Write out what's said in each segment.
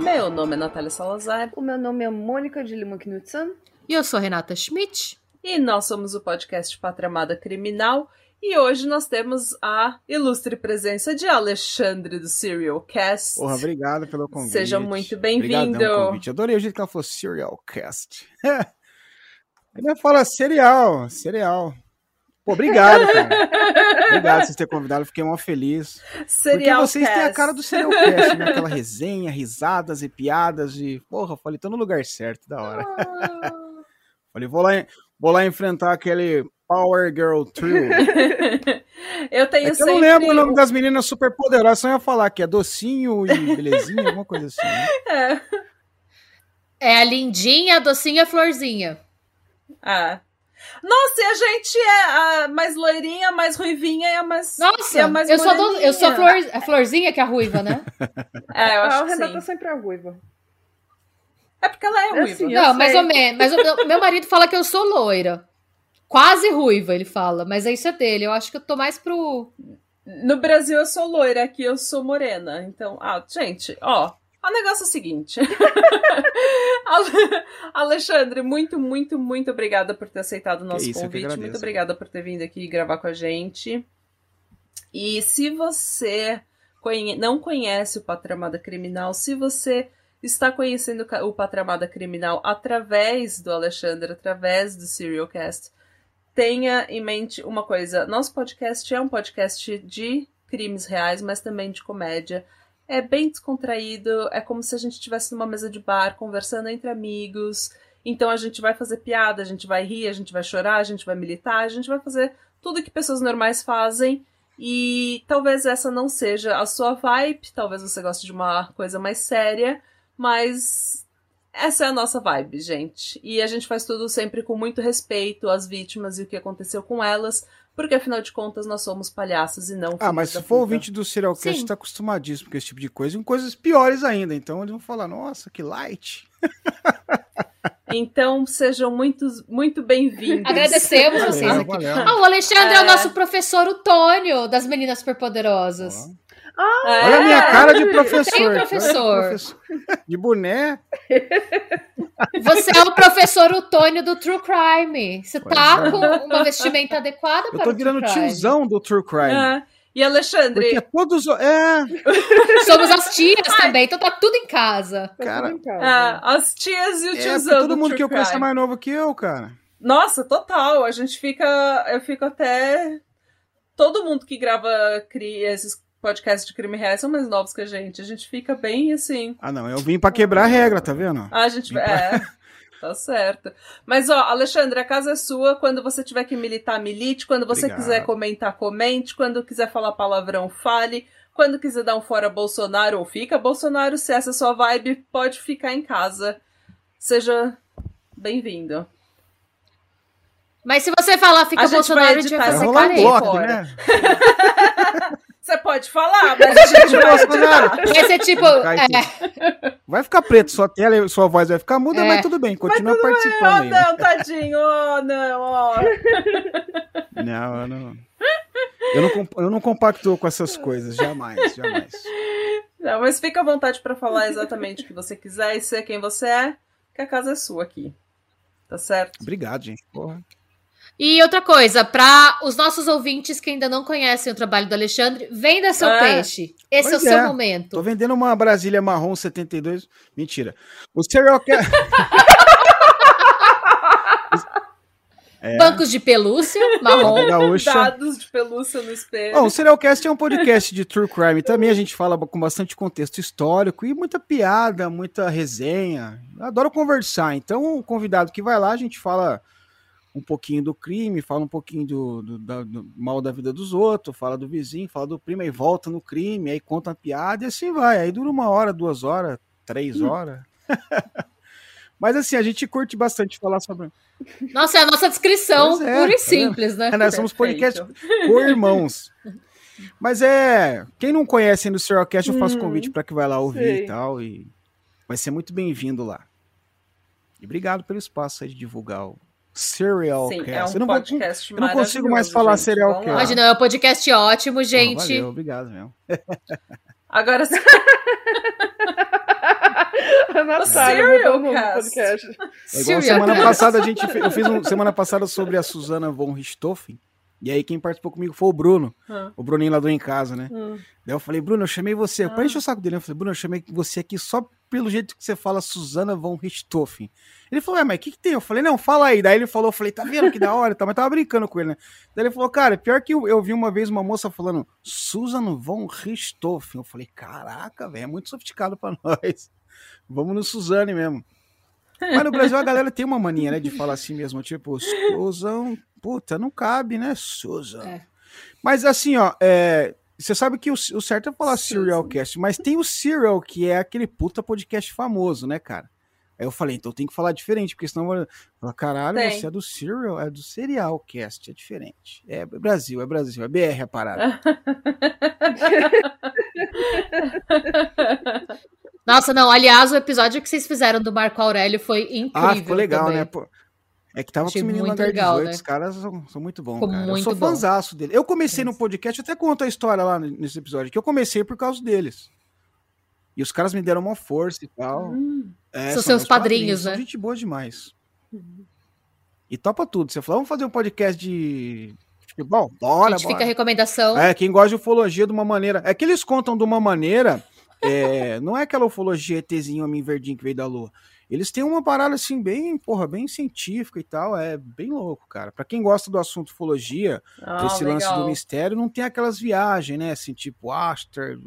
Meu nome é Natália Salazar O meu nome é Mônica de Lima Knudsen. E eu sou Renata Schmidt. E nós somos o podcast Pátria Amada Criminal. E hoje nós temos a ilustre presença de Alexandre do Serial Cast. Porra, obrigado pelo convite. Seja muito bem-vindo. Adorei o jeito que ela falou Serial Cast. Ele fala cereal, cereal. Pô, obrigado, cara. obrigado por vocês terem convidado, fiquei mó feliz. Serial Porque vocês têm a Cast. cara do Serial Cast, né? Aquela resenha, risadas e piadas e... Porra, falei, tô no lugar certo, da hora. Falei, vou lá, vou lá enfrentar aquele Power Girl Trio. eu tenho É que eu não lembro o nome das meninas super poderosas, só ia falar que é docinho e belezinha, alguma coisa assim. né? É. É a lindinha, a docinha, a florzinha. Ah. Nossa, e a gente é a mais loirinha, a mais ruivinha e a mais. Nossa, a mais eu sou, a do- eu sou a, flor, a florzinha que é a ruiva, né? É, eu a acho que Renata sim. sempre é a ruiva. É porque ela é É ruiva. assim, Não, mais sei. ou menos. Mas o meu, marido fala que eu sou loira. Quase ruiva, ele fala. Mas isso é dele. Eu acho que eu tô mais pro. No Brasil eu sou loira, aqui eu sou morena. Então, ah, gente, ó. O negócio é o seguinte. Ale- Alexandre, muito, muito, muito obrigada por ter aceitado o nosso isso, convite. Muito obrigada por ter vindo aqui gravar com a gente. E se você conhe- não conhece o Patramada Criminal, se você está conhecendo o Patramada Criminal através do Alexandre, através do Serialcast, tenha em mente uma coisa: nosso podcast é um podcast de crimes reais, mas também de comédia. É bem descontraído, é como se a gente estivesse numa mesa de bar conversando entre amigos. Então a gente vai fazer piada, a gente vai rir, a gente vai chorar, a gente vai militar, a gente vai fazer tudo que pessoas normais fazem. E talvez essa não seja a sua vibe, talvez você goste de uma coisa mais séria, mas essa é a nossa vibe, gente. E a gente faz tudo sempre com muito respeito às vítimas e o que aconteceu com elas, porque afinal de contas nós somos palhaços e não Ah, mas se for ouvinte do Serial Cast, Sim. tá acostumadíssimo com esse tipo de coisa, e com coisas piores ainda. Então eles vão falar, nossa, que light. Então sejam muito, muito bem-vindos. Agradecemos vocês Valeu, aqui. valeu. Ah, o Alexandre é. É. o nosso professor Otônio das Meninas Superpoderosas. Ó. É. Olha a minha cara de professor. Tem professor. De boné. Você é o professor Otônio do True Crime. Você tá Pois é. com uma vestimenta adequada Eu para tô o virando True Crime. tiozão do True Crime. É. E Alexandre, Porque todos. É, Somos as tias também, então tá tudo em casa. Tá Cara, tudo em casa. ah, as tias e o é tiozão todo do mundo True que eu conheço é mais novo que eu, cara. Nossa, total. A gente fica. Eu fico até. Todo mundo que grava cri... esses podcasts de crime reais são mais novos que a gente. A gente fica bem assim. Ah, não, eu vim pra quebrar a regra, tá vendo? Ah, a gente. Pra- É. Tá certo. Mas, ó, Alexandre, a casa é sua. Quando você tiver que militar, milite. Quando você Obrigado. quiser comentar, comente. Quando quiser falar palavrão, fale. Quando quiser dar um fora Bolsonaro ou fica Bolsonaro, se essa é a sua vibe, pode ficar em casa. Seja bem-vindo. Mas se você falar fica A gente Bolsonaro, vai a gente vai editar Vai essa fazer rolar um bloco, fora. né? Você pode falar, mas a gente vai ser tipo. Vai é, Vai ficar preto, sua tela, sua voz vai ficar muda, É. mas tudo bem, continua Oh, participando aí. né? não, tadinho. Oh, não, ó. Não, eu não. Eu não, eu não compactuo com essas coisas, jamais, jamais. Não, mas fica à vontade pra falar exatamente o que você quiser e ser quem você é, que a casa é sua aqui. Tá certo? Obrigado, gente. Porra. E outra coisa, para os nossos ouvintes que ainda não conhecem o trabalho do Alexandre, venda seu É. peixe. Esse Pois é o seu é. momento. Tô vendendo uma Brasília marrom 72. Mentira. O Serial Cast. É. Bancos de pelúcia, marrom. Gaúcha. Dados de pelúcia no espelho. Bom, o Serialcast é um podcast de true crime. Também a gente fala com bastante contexto histórico e muita piada, muita resenha. Eu adoro conversar. Então, o convidado que vai lá, a gente fala um pouquinho do crime, fala um pouquinho do, do- da- do mal da vida dos outros, fala do vizinho, fala do primo, aí volta no crime, aí conta uma piada e assim vai. Aí dura uma hora, duas horas, três horas. Mas assim, a gente curte bastante falar sobre. Nossa, é a nossa descrição, é, pura e tá simples, né? Nós somos podcast com irmãos. Mas é. Quem não conhece ainda o Serialcast, eu faço Hum, convite para que vai lá ouvir sei. e tal. E vai ser muito bem-vindo lá. E obrigado pelo espaço aí de divulgar o Serialcast. Sim, é um eu não, podcast eu não consigo mais falar gente. serial lá. Imagina, é um podcast ótimo, gente. valeu, obrigado mesmo. Agora, A Natália Serial mudou o nome do cast. podcast. É igual Serial semana cast. passada a gente eu fiz um, semana passada sobre a Susana von Richthofen. E aí quem participou comigo foi o Bruno, Hum. o Bruninho lá do Em Casa, né? Hum. Daí eu falei, Bruno, eu chamei você. Ah. Pra encher o saco dele, eu falei, Bruno, eu chamei você aqui só pelo jeito que você fala Susana von Richthofen. Ele falou, é, mas o que, que tem? Eu falei, não, fala aí. Daí ele falou, eu falei, tá vendo que da hora? tal, Mas tava brincando com ele, né? Daí ele falou, cara, pior que eu, eu vi uma vez uma moça falando Susan von Richthofen. Eu falei, caraca, velho, é muito sofisticado pra nós. Vamos no Suzane mesmo. Mas no Brasil a galera tem uma mania, né, de falar assim mesmo, tipo, Susan, puta, não cabe, né, Susan. É. Mas assim, ó, é, você sabe que o, o certo é falar Susan. Serialcast, mas tem o Serial, que é aquele puta podcast famoso, né, cara? Aí eu falei, então tem que falar diferente, porque senão vai falar, caralho, Tem. você é do Serial, é do Serialcast, é diferente. É Brasil, é Brasil, é BR a parada. Nossa, não, aliás, o episódio que vocês fizeram do Marco Aurélio foi incrível. Ah, ficou legal, também. né? Pô, é que tava Achei com os meninos legal, 18, né? os caras são, são muito bons, Ficou cara. eu muito sou bom. fãzaço dele. Eu comecei no podcast, eu até conto a história lá nesse episódio, que eu comecei por causa deles. E os caras me deram uma força e tal. Hum. É, São seus meus padrinhos, São né? gente boa demais. E topa tudo. Você falou, vamos fazer um podcast de futebol? Bora, a gente bora. fica a recomendação. É, quem gosta de ufologia de uma maneira. É que eles contam de uma maneira. É, não é aquela ufologia ETzinho, homem verdinho que veio da lua. Eles têm uma parada assim, bem, porra, bem científica e tal. É bem louco, cara. Pra quem gosta do assunto ufologia, Ah, esse lance legal. do mistério, não tem aquelas viagens, né? Assim, tipo, Aster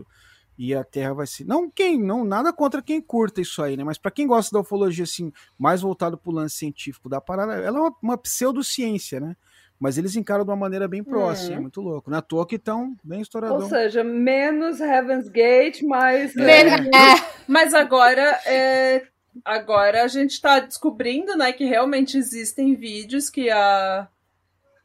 e a Terra vai ser. Não, quem, não, nada contra quem curta isso aí, né? Mas pra quem gosta da ufologia, assim, mais voltado pro lance científico da parada, ela é uma, uma pseudociência, né? Mas eles encaram de uma maneira bem próxima, é muito louco. Na toa que estão bem estouradão. Ou seja, menos Heaven's Gate, mais. Men- é, Mas agora, é, agora a gente está descobrindo, né, que realmente existem vídeos que a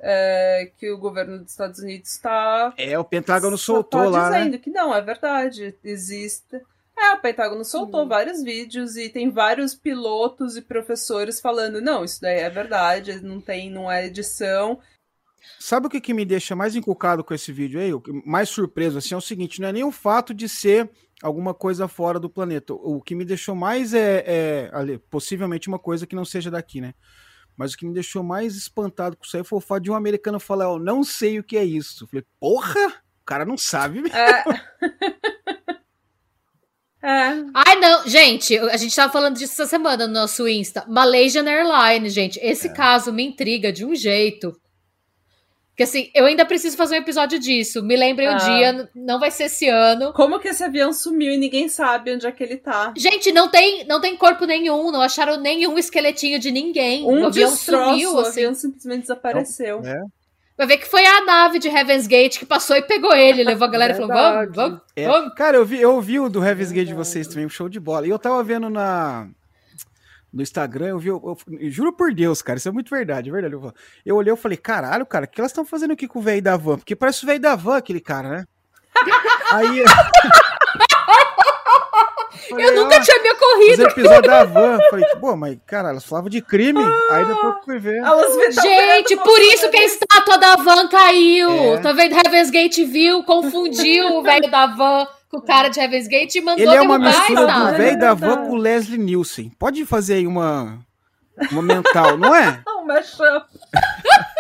é, que o governo dos Estados Unidos está É, o Pentágono só soltou tá lá, né? dizendo que não é verdade, existe. É, o Pentágono soltou vários vídeos e tem vários pilotos e professores falando, não, isso daí é verdade, não tem, não é edição. Sabe o que, que me deixa mais encucado com esse vídeo aí? O que- mais surpreso assim é o seguinte: não é nem o fato de ser alguma coisa fora do planeta. O que me deixou mais é, é, ali, possivelmente uma coisa que não seja daqui, né? Mas o que me deixou mais espantado com isso aí foi o fato de um americano falar: Eu não sei o que é isso. Eu falei, porra, o cara não sabe. É. é. Ai, não, gente, a gente tava falando disso essa semana no nosso Insta. Malaysian Airlines, gente. Esse É. caso me intriga de um jeito. Que assim, eu ainda preciso fazer um episódio disso. Me lembrem o Ah. dia, n- não vai ser esse ano. Como que esse avião sumiu e ninguém sabe onde é que ele tá? Gente, não tem, não tem corpo nenhum, não acharam nenhum esqueletinho de ninguém. Um o avião destroço, sumiu, o assim. avião simplesmente desapareceu. É. Vai ver que foi a nave de Heaven's Gate que passou e pegou ele, levou a galera e falou: vamos, vamos, É, vamos. Cara, eu vi, eu vi o do Heaven's Gate de vocês também, um show de bola. E eu tava vendo na no Instagram, eu vi, eu, eu- eu juro por Deus, cara, isso é muito verdade, é verdade. Eu, eu olhei e falei, caralho, cara, o que elas estão fazendo aqui com o velho da van? Porque parece o velho da van, aquele cara, né? Aí. Falei, Eu nunca ó, tinha me Os ocorrido. episódios da van. Falei, pô, mas, cara, elas falavam de crime. Aí depois eu fui ver. Tão Gente, por isso que a estátua da van caiu. É. Tá vendo? Heaven's Gate viu, confundiu o velho da van com o cara de Heaven's Gate e mandou Ele é uma mistura do velho da van verdade. com o Leslie Nielsen. Pode fazer aí uma, uma mental, não é? Não, mashup.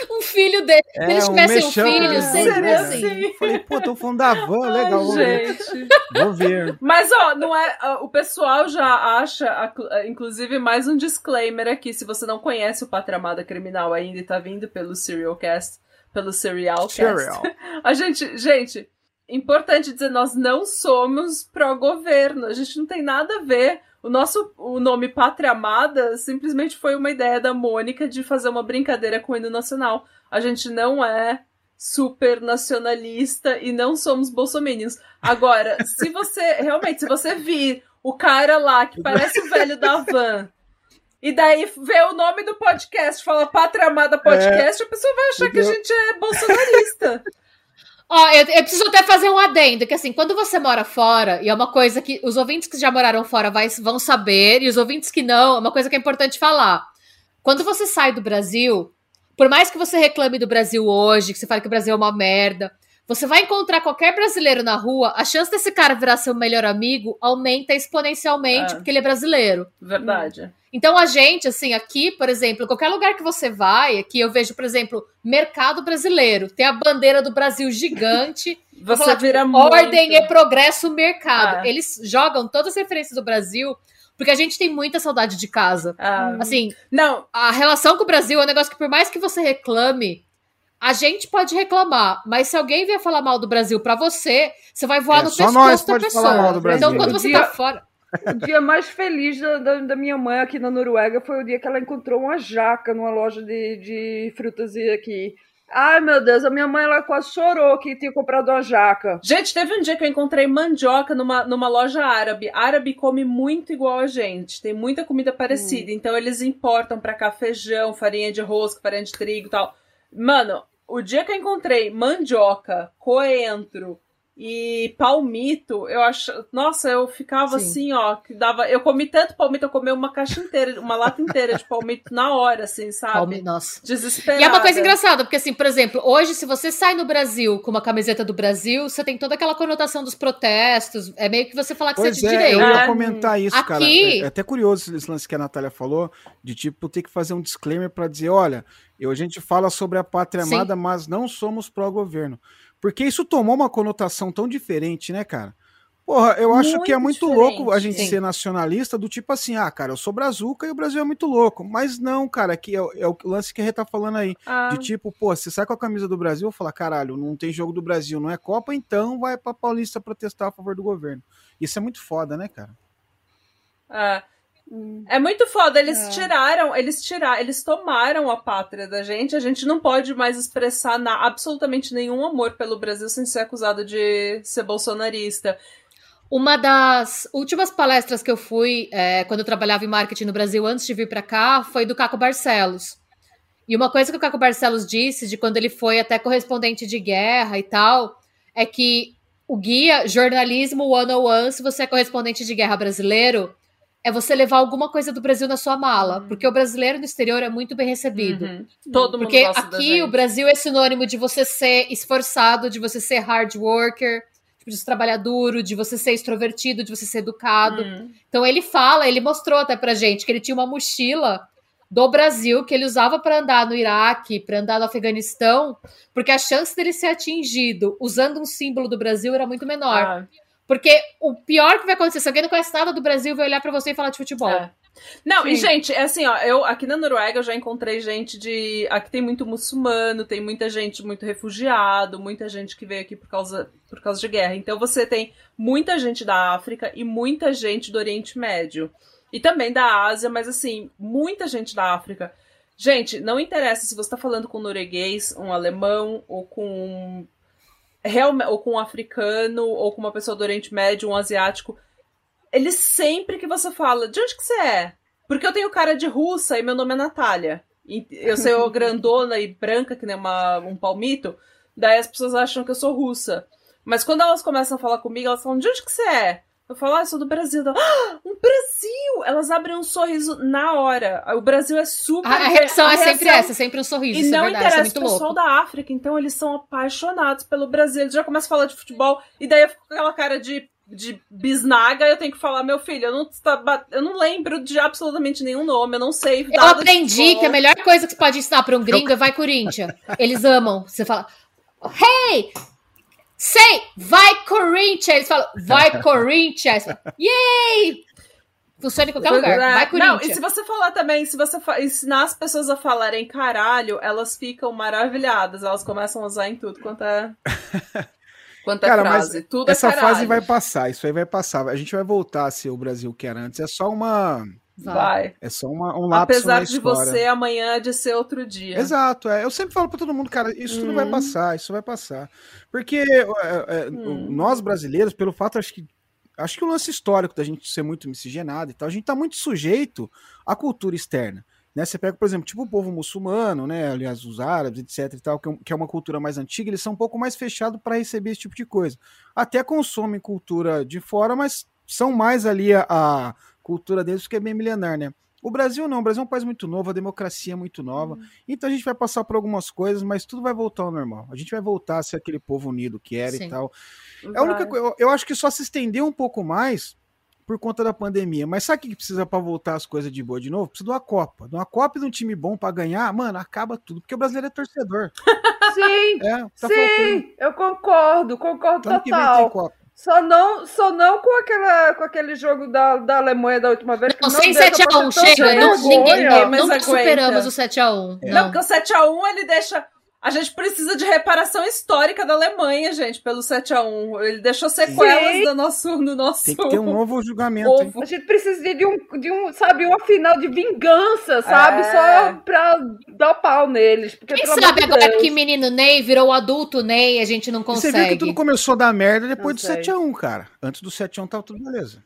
Um filho dele. Se É, eles um tivessem um mashup filho, sempre dois, né? assim. Falei, pô, tô falando da van, legal, vou ver. Gente. Vou ver. Mas, ó, não é. O pessoal já acha, inclusive, mais um disclaimer aqui. Se você não conhece o Patramada Criminal ainda e tá vindo pelo Serialcast, pelo Serialcast. Serial. A gente, gente, importante dizer, nós não somos pró-governo. A gente não tem nada a ver. O nosso o nome Pátria Amada simplesmente foi uma ideia da Mônica de fazer uma brincadeira com o hino nacional. A gente não é super nacionalista e não somos bolsominions. Agora, se você realmente, se você vir o cara lá que parece o velho da van. E daí vê o nome do podcast, fala Pátria Amada Podcast, a pessoa vai achar que a gente é bolsonarista. Ó, eu, eu preciso até fazer um adendo, que assim, quando você mora fora, e é uma coisa que os ouvintes que já moraram fora vai- vão saber, e os ouvintes que não, é uma coisa que é importante falar. Quando você sai do Brasil, por mais que você reclame do Brasil hoje, que você fale que o Brasil é uma merda, você vai encontrar qualquer brasileiro na rua, a chance desse cara virar seu melhor amigo aumenta exponencialmente, É. porque ele é brasileiro. Verdade. Então a gente, assim, aqui, por exemplo, qualquer lugar que você vai, aqui eu vejo, por exemplo, mercado brasileiro, tem a bandeira do Brasil gigante, Você falar, tipo, vira muito. ordem e progresso mercado. Ah. Eles jogam todas as referências do Brasil, porque a gente tem muita saudade de casa. Ah, Assim, não, a relação com o Brasil é um negócio que por mais que você reclame, a gente pode reclamar, mas se alguém vier falar mal do Brasil pra você, você vai voar É, no só pescoço nós da pode pessoa. falar mal do Então quando você tá fora, O dia mais feliz da, da, da minha mãe aqui na Noruega foi o dia que ela encontrou uma jaca numa loja de, de frutas aqui. Ai, meu Deus, a minha mãe ela quase chorou que tinha comprado uma jaca. Gente, teve um dia que eu encontrei mandioca numa, numa loja árabe. Árabe come muito igual a gente, tem muita comida parecida. Então eles importam pra cá feijão, farinha de rosca, farinha de trigo e tal. Mano, o dia que eu encontrei mandioca, coentro e palmito, eu acho. Nossa, eu ficava Sim. assim, ó, que dava. Eu comi tanto palmito, eu comi uma caixa inteira, uma lata inteira de palmito na hora, assim, sabe? Palme- nossa. Desesperada. E é uma coisa engraçada, porque assim, por exemplo, hoje, se você sai no Brasil com uma camiseta do Brasil, você tem toda aquela conotação dos protestos. É meio que você falar que Pois você é de é, direita. eu ia Ah, comentar isso, cara. aqui- É, é até curioso esse lance que a Natália falou, de tipo ter que fazer um disclaimer para dizer, olha, eu, a gente fala sobre a pátria Sim. amada, mas não somos pró-governo. Porque isso tomou uma conotação tão diferente, né, cara? Porra, eu acho que é Muito muito louco a gente Sim. ser nacionalista do tipo assim, ah, cara, eu sou brazuca e o Brasil é muito louco. Mas não, cara, que é, o- é o lance que a Rê tá falando aí. Ah, De tipo, pô, você sai com a camisa do Brasil, eu falo, caralho, não tem jogo do Brasil, não é Copa, então vai pra Paulista protestar a favor do governo. Isso é muito foda, né, cara? ah. É muito foda, eles É. tiraram, eles tiraram, eles tomaram a pátria da gente, a gente não pode mais expressar na, absolutamente nenhum amor pelo Brasil sem ser acusado de ser bolsonarista. Uma das últimas palestras que eu fui é, quando eu trabalhava em marketing no Brasil antes de vir pra cá foi do Caco Barcelos. E uma coisa que o Caco Barcelos disse de quando ele foi até correspondente de guerra e tal, é que o guia jornalismo 101, se você é correspondente de guerra brasileiro, é você levar alguma coisa do Brasil na sua mala, porque o brasileiro no exterior é muito bem recebido. Uhum. Todo mundo Porque gosta da aqui o Brasil é sinônimo de você ser esforçado, de você ser hard worker, de você trabalhar duro, de você ser extrovertido, de você ser educado. Hum. Então ele fala, ele mostrou até pra gente que ele tinha uma mochila do Brasil que ele usava para andar no Iraque, para andar no Afeganistão, porque a chance dele ser atingido usando um símbolo do Brasil era muito menor. Ah, Porque o pior que vai acontecer, se alguém não conhece nada do Brasil, vai olhar pra você e falar de futebol. É. Não, e Sim. gente, é assim, ó, eu aqui na Noruega eu já encontrei gente de. Aqui tem muito muçulmano, tem muita gente muito refugiado, muita gente que veio aqui por causa, por causa de guerra. Então você tem muita gente da África e muita gente do Oriente Médio. E também da Ásia, mas assim, muita gente da África. Gente, não interessa se você tá falando com um norueguês, um alemão, ou com um ou com um africano, ou com uma pessoa do Oriente Médio, um asiático. Eles sempre que você fala, de onde que você é? Porque eu tenho cara de russa e meu nome é Natália. E eu sou grandona e branca, que nem uma, um palmito. Daí as pessoas acham que eu sou russa. Mas quando elas começam a falar comigo, elas falam, de onde que você é? Eu falo, ah, eu sou do Brasil. Então, ah, um Brasil! Elas abrem um sorriso na hora. O Brasil é super... A, a reação a é sempre reação- essa, sempre um sorriso. e isso não é verdade, isso é interessa o pessoal louco. da África, então eles são apaixonados pelo Brasil. Eles já começam a falar de futebol, e daí eu fico com aquela cara de, de bisnaga, eu tenho que falar, meu filho, eu não, tá eu não lembro de absolutamente nenhum nome, eu não sei. Eu aprendi que a melhor coisa que você pode ensinar para um gringo é vai Corinthians. Eles amam. Você fala, hey, say, vai Corinthians. Eles falam, vai Corinthians. Yay! Funciona em qualquer lugar. É, Vai Não, e Corinthians. se você falar também, se você ensinar as pessoas a falarem caralho, elas ficam maravilhadas. Elas começam a usar em tudo quanto é. Quanto é Cara, frase. Tudo Essa é caralho. fase vai passar, isso aí vai passar. A gente vai voltar a ser o Brasil que era antes. É só uma. Vai. Vai. É só uma, um lapso Apesar de você, amanhã é de ser outro dia. Exato, é. Eu sempre falo pra todo mundo, cara, isso tudo vai Hum. passar, isso vai passar. Porque é, é, Hum. nós brasileiros, pelo fato, acho que acho que o lance histórico da gente ser muito miscigenado e tal, a gente tá muito sujeito à cultura externa. Né? Você pega, por exemplo, tipo o povo muçulmano, né? Aliás, os árabes, etc. e tal, que é uma cultura mais antiga, eles são um pouco mais fechados para receber esse tipo de coisa. Até consomem cultura de fora, mas são mais ali a, a cultura deles, que é bem milenar, né? O Brasil não, o Brasil é um país muito novo, a democracia é muito nova. Uhum. Então a gente vai passar por algumas coisas, mas tudo vai voltar ao normal. A gente vai voltar a ser aquele povo unido que era Sim. e tal. É a única coisa, eu acho que só se estendeu um pouco mais por conta da pandemia. Mas sabe o que precisa para voltar as coisas de boa de novo? Precisa de uma Copa. De uma Copa e de um time bom para ganhar, mano, acaba tudo, porque o brasileiro é torcedor. Sim, é, tá sim, faltando. eu concordo, concordo então, total. Só não, só não com, aquela, com aquele jogo da, da Alemanha da última vez. Que não, sem 7x1, chega. Não, ninguém, não, não superamos o 7x1. Não. não, porque o 7x1 ele deixa a gente precisa de reparação histórica da Alemanha, gente, pelo 7 a 1 Ele deixou sequelas do nosso, do nosso. Tem que ter um novo julgamento. A gente precisa de um, de um, sabe, uma final de vingança, sabe? É. Só pra dar pau neles. Porque, Quem sabe agora Deus. que menino Ney virou adulto Ney, a gente não consegue. Você viu que tudo começou a dar merda depois não do sei. 7 a 1 cara. Antes do 7 a 1 tava tudo beleza.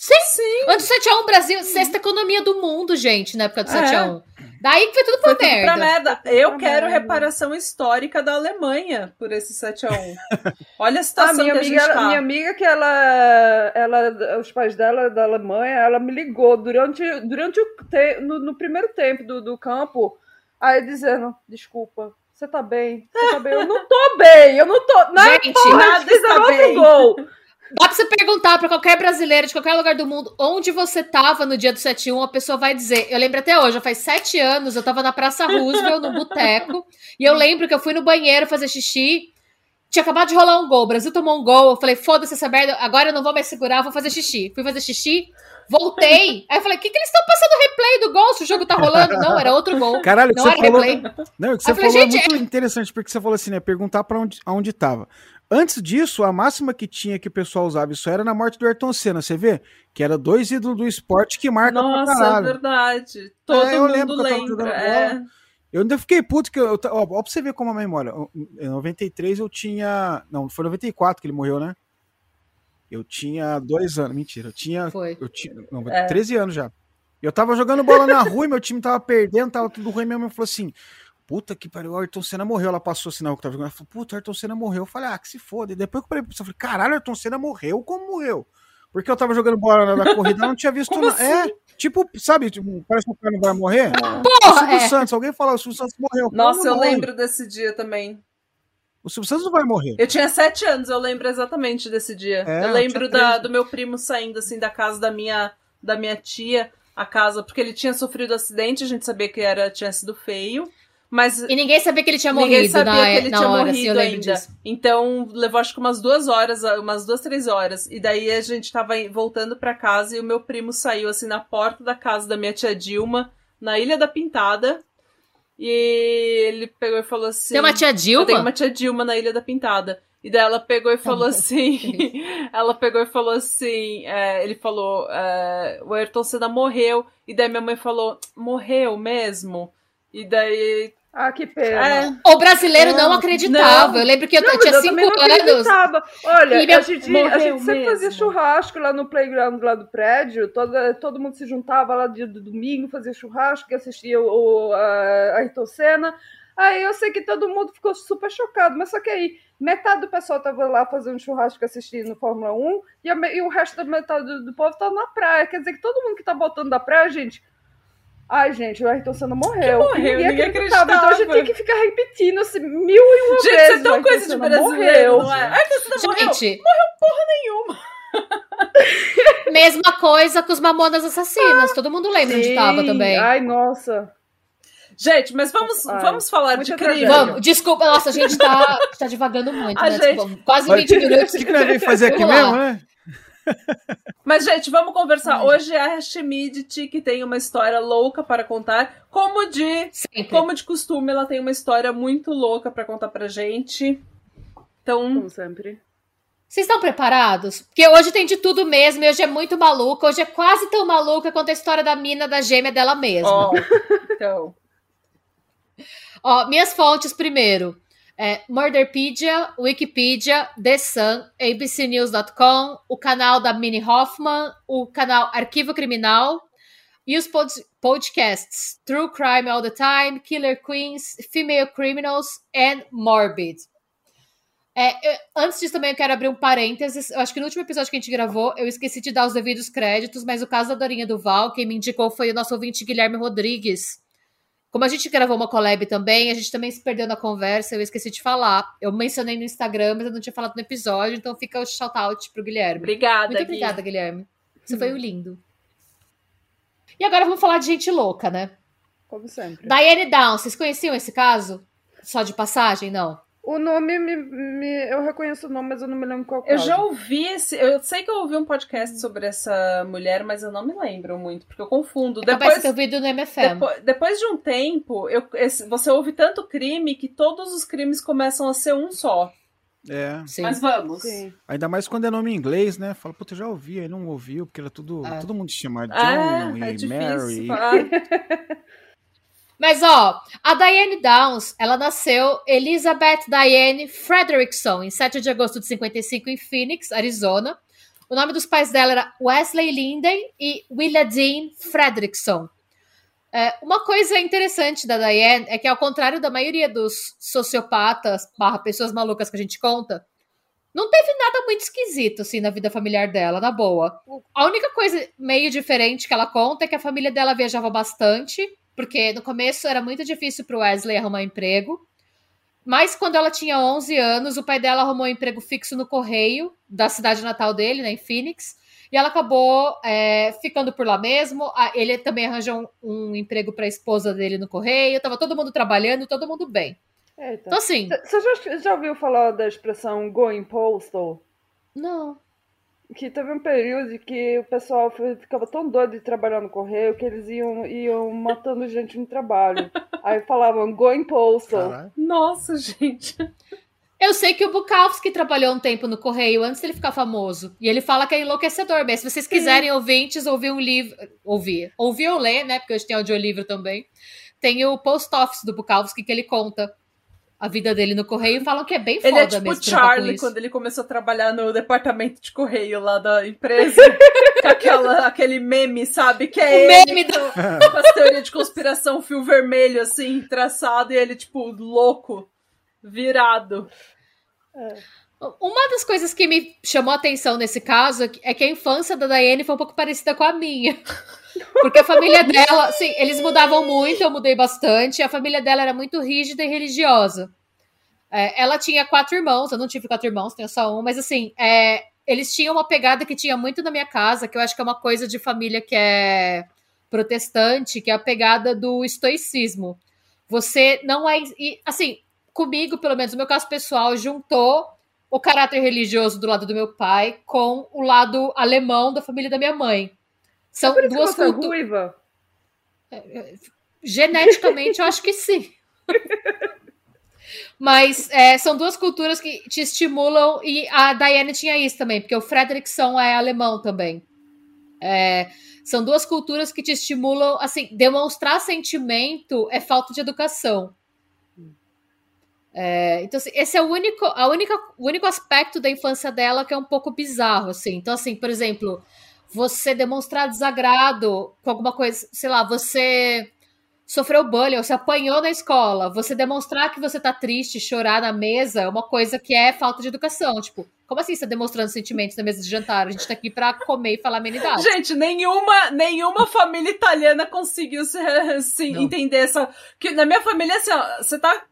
Sim, sim. Antes do 7x1, Brasil, sexta economia do mundo, gente, na época do é. 7x1. Daí que foi tudo pra foi merda. Tudo pra merda. Eu quero merda. reparação histórica da Alemanha por esse 7x1. Olha a situação a minha que amiga, a gente tá. Minha amiga, que ela, ela, os pais dela da Alemanha, ela me ligou durante, durante o te, no, no primeiro tempo do, do campo, aí dizendo, desculpa, você tá bem? Você tá bem? Eu não tô bem, eu não tô. Não, gente, porra, nada está bem. gol. Dá pra você perguntar pra qualquer brasileiro de qualquer lugar do mundo onde você tava no dia do 7-1, a pessoa vai dizer. Eu lembro até hoje, já faz sete anos, eu tava na Praça Roosevelt, no boteco, e eu lembro que eu fui no banheiro fazer xixi. Tinha acabado de rolar um gol, o Brasil tomou um gol. Eu falei, foda-se essa merda, agora eu não vou mais segurar, vou fazer xixi. Fui fazer xixi, voltei. Aí eu falei, o que, que eles estão passando replay do gol se o jogo tá rolando? Não, era outro gol. Caralho, não era falou... replay. Não, o que você falei, falou é muito é... interessante, porque você falou assim, né? Perguntar pra onde, aonde tava. Antes disso, a máxima que tinha que o pessoal usava isso era na morte do Ayrton Senna, você vê? Que era dois ídolos do esporte que marcam Nossa, é verdade. Todo é, mundo lembra. É. Eu ainda fiquei puto que eu. Ó, ó, pra você ver como a memória. Em 93 eu tinha. Não, foi 94 que ele morreu, né? Eu tinha dois anos. Mentira, eu tinha. Foi. Eu tinha. Não, é. 13 anos já. Eu tava jogando bola na rua e meu time tava perdendo, tava tudo ruim. Minha mãe falou assim: puta que pariu, o Ayrton Senna morreu. Ela passou sinal que tava jogando. Ela falou, puta, o Ayrton Senna morreu. Eu falei, ah, que se foda. E depois que eu parei, eu falei, caralho, o Ayrton Senna morreu? Como morreu? Porque eu tava jogando bola na, corrida, eu não tinha visto nada. Assim? É, tipo, sabe, tipo, parece que o cara não vai morrer. Ah. Porra, o Silvio é. Santos, alguém fala, o Silvio Santos morreu. Nossa, eu morre. lembro desse dia também. O Silvio Santos não vai morrer. Eu tinha sete anos, eu lembro exatamente desse dia. É, eu lembro eu da, do meu primo saindo, assim, da casa da minha, da minha tia, a casa, porque ele tinha sofrido acidente, a gente sabia que era, tinha sido feio. Mas e ninguém sabia que ele tinha morrido. Ninguém sabia na, que ele tinha hora, morrido ainda. Disso. Então levou acho que umas duas horas, umas duas, três horas. E daí a gente tava voltando para casa e o meu primo saiu assim na porta da casa da minha tia Dilma, na Ilha da Pintada. E ele pegou e falou assim: Tem uma tia Dilma? Tem uma tia Dilma na Ilha da Pintada. E daí ela pegou e falou assim. ela pegou e falou assim. É, ele falou: é, o Ayrton Senna morreu. E daí minha mãe falou: morreu mesmo? E daí ah, que pena. É. O brasileiro não, não acreditava. Não. Eu lembro que eu, não, eu tinha eu cinco anos. Olha, a gente, a gente sempre mesmo. fazia churrasco lá no playground lá do prédio. Todo, todo mundo se juntava lá de, de domingo, fazia churrasco, assistia o, o, a Ayrton Senna. Aí eu sei que todo mundo ficou super chocado, mas só que aí metade do pessoal tava lá fazendo churrasco assistindo Fórmula 1 e, a, e o resto da metade do, do povo tava na praia. Quer dizer que todo mundo que tá botando da praia, gente, Ai, gente, o Ayrton Senna morreu. Que morreu, ninguém, ninguém acreditava. Então a gente tem que ficar repetindo assim, mil e uma gente, vezes. Gente, isso é tão coisa de brasileiro, morreu. não é? Ayrton Senna gente, morreu. Morreu porra nenhuma. Mesma coisa com os Mamonas Assassinas. Ah, Todo mundo lembra sim. onde tava também. Ai, nossa. Gente, mas vamos, Ai, vamos falar de crime. Vamos, desculpa, nossa, a gente tá, tá divagando muito, a né? Gente... Desculpa, quase 20 minutos. O que, que nós vamos fazer aqui mesmo, né? Mas, gente, vamos conversar. Hoje é a Hashemidit, que tem uma história louca para contar. Como de, como de costume, ela tem uma história muito louca para contar pra gente. Então. Como sempre. Vocês estão preparados? Porque hoje tem de tudo mesmo, e hoje é muito maluca. Hoje é quase tão maluca quanto a história da mina da gêmea dela mesma. Oh, então. Ó, minhas fontes primeiro. É Murderpedia, Wikipedia, The Sun, abcnews.com, o canal da Minnie Hoffman, o canal Arquivo Criminal e os pod podcasts True Crime All the Time, Killer Queens, Female Criminals and Morbid. É, eu, antes disso, também eu quero abrir um parênteses. Eu acho que no último episódio que a gente gravou, eu esqueci de dar os devidos créditos, mas o caso da Dorinha Duval, quem me indicou foi o nosso ouvinte Guilherme Rodrigues. Como a gente gravou uma collab também, a gente também se perdeu na conversa, eu esqueci de falar. Eu mencionei no Instagram, mas eu não tinha falado no episódio, então fica o shout-out pro Guilherme. Obrigada, Muito obrigada, Gui. Guilherme. Você hum. foi o lindo. E agora vamos falar de gente louca, né? Como sempre. Diane Down, vocês conheciam esse caso? Só de passagem, não? O nome, me, me, eu reconheço o nome, mas eu não me lembro qual Eu já ouvi esse. Eu sei que eu ouvi um podcast sobre essa mulher, mas eu não me lembro muito, porque eu confundo. É depois de ter ouvido no MFM. Depois, depois de um tempo, eu, esse, você ouve tanto crime que todos os crimes começam a ser um só. É. Sim. Mas vamos. Sim. Ainda mais quando é nome em inglês, né? Fala, puta, eu já ouvi, aí não ouviu, porque era tudo. É. Todo mundo chama John é, e é Mary. Mas, ó, a Diane Downs, ela nasceu Elizabeth Diane Frederickson, em 7 de agosto de 55, em Phoenix, Arizona. O nome dos pais dela era Wesley Linden e Willa Dean Frederickson. É, uma coisa interessante da Diane é que, ao contrário da maioria dos sociopatas, barra pessoas malucas que a gente conta, não teve nada muito esquisito, assim, na vida familiar dela, na boa. A única coisa meio diferente que ela conta é que a família dela viajava bastante porque no começo era muito difícil para o Wesley arrumar emprego. Mas quando ela tinha 11 anos, o pai dela arrumou um emprego fixo no correio da cidade natal dele, né, em Phoenix. E ela acabou é, ficando por lá mesmo. Ele também arranjou um, um emprego para a esposa dele no correio. Tava todo mundo trabalhando, todo mundo bem. Eita. Então, assim. Você já, já ouviu falar da expressão going postal? Não que teve um período que o pessoal ficava tão doido de trabalhar no correio que eles iam, iam matando gente no trabalho. Aí falavam going postal. Nossa, gente. Eu sei que o Bukowski trabalhou um tempo no correio antes dele ficar famoso. E ele fala que é enlouquecedor. Mas se vocês quiserem, ouvintes, ouvir um livro. Ouvir. Ouvir ou ler, né? Porque hoje tem audiolivro também. Tem o post office do Bukowski que ele conta a vida dele no correio e falam que é bem foda Ele é tipo mesmo. Charlie quando ele começou a trabalhar no departamento de correio lá da empresa. com aquela, aquele meme, sabe? Que é o ele meme do... com as teorias de conspiração, fio vermelho, assim, traçado, e ele, tipo, louco, virado. É. Uma das coisas que me chamou a atenção nesse caso é que a infância da Diane foi um pouco parecida com a minha. Porque a família dela, sim, eles mudavam muito, eu mudei bastante. A família dela era muito rígida e religiosa. É, ela tinha quatro irmãos, eu não tive quatro irmãos, tenho só um, mas assim, é, eles tinham uma pegada que tinha muito na minha casa, que eu acho que é uma coisa de família que é protestante, que é a pegada do estoicismo. Você não é. E, assim, comigo, pelo menos no meu caso pessoal, juntou o caráter religioso do lado do meu pai com o lado alemão da família da minha mãe. São é duas culturas. É, é, geneticamente, eu acho que sim. Mas é, são duas culturas que te estimulam, e a Diane tinha isso também, porque o Frederickson é alemão também. É, são duas culturas que te estimulam, assim, demonstrar sentimento é falta de educação. É, então, assim, esse é o único, a única, o único aspecto da infância dela que é um pouco bizarro, assim. Então, assim, por exemplo, você demonstrar desagrado com alguma coisa, sei lá, você sofreu bullying, ou se apanhou na escola, você demonstrar que você tá triste, chorar na mesa, é uma coisa que é falta de educação. Tipo, como assim você tá demonstrando sentimentos na mesa de jantar? A gente tá aqui pra comer e falar amenidade. Gente, nenhuma, nenhuma família italiana conseguiu se, se entender essa. Que na minha família, assim, ó, você tá,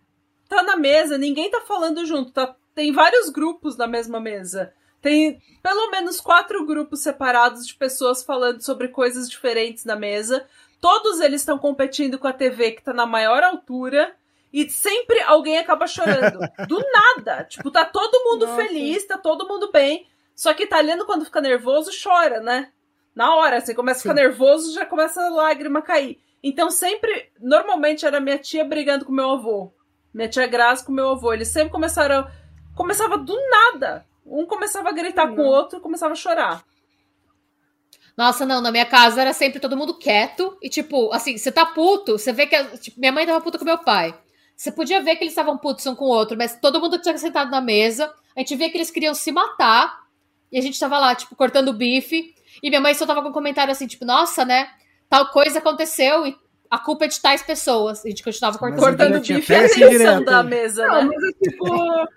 tá na mesa, ninguém tá falando junto, tá, tem vários grupos na mesma mesa. Tem pelo menos quatro grupos separados de pessoas falando sobre coisas diferentes na mesa. Todos eles estão competindo com a TV que tá na maior altura. E sempre alguém acaba chorando. Do nada. Tipo, tá todo mundo Nossa. feliz, tá todo mundo bem. Só que italiano, quando fica nervoso, chora, né? Na hora, você começa Sim. a ficar nervoso, já começa a lágrima a cair. Então, sempre, normalmente era minha tia brigando com meu avô. Minha tia Graça com meu avô. Eles sempre começaram. Começava do nada. Um começava a gritar com o outro e começava a chorar. Nossa, não, na minha casa era sempre todo mundo quieto. E, tipo, assim, você tá puto, você vê que. Tipo, minha mãe tava puta com meu pai. Você podia ver que eles estavam putos um com o outro, mas todo mundo tinha sentado na mesa. A gente via que eles queriam se matar. E a gente tava lá, tipo, cortando bife. E minha mãe só tava com um comentário assim, tipo, nossa, né? Tal coisa aconteceu e a culpa é de tais pessoas. A gente continuava cortando, cortando bife e a da mesa, Não, né? mas é tipo.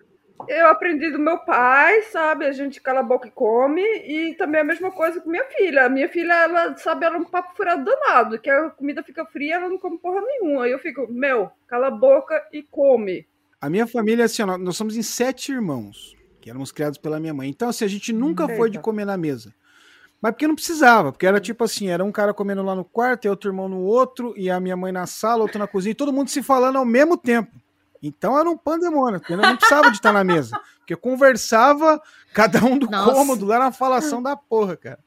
Eu aprendi do meu pai, sabe? A gente cala a boca e come. E também a mesma coisa com minha filha. A minha filha, ela sabe, ela é um papo furado danado. Que a comida fica fria, ela não come porra nenhuma. Aí eu fico, meu, cala a boca e come. A minha família, assim, ó, nós- somos em sete irmãos, que éramos criados pela minha mãe. Então, assim, a gente nunca foi de Eita. comer na mesa. Mas porque não precisava, porque era tipo assim, era um cara comendo lá no quarto, e outro irmão no outro, e a minha mãe na sala, outro na cozinha, e todo mundo se falando ao mesmo tempo. Então era um pandemônio, entendeu? não precisava de estar na mesa. Porque conversava cada um do Nossa. cômodo, lá na falação da porra, cara.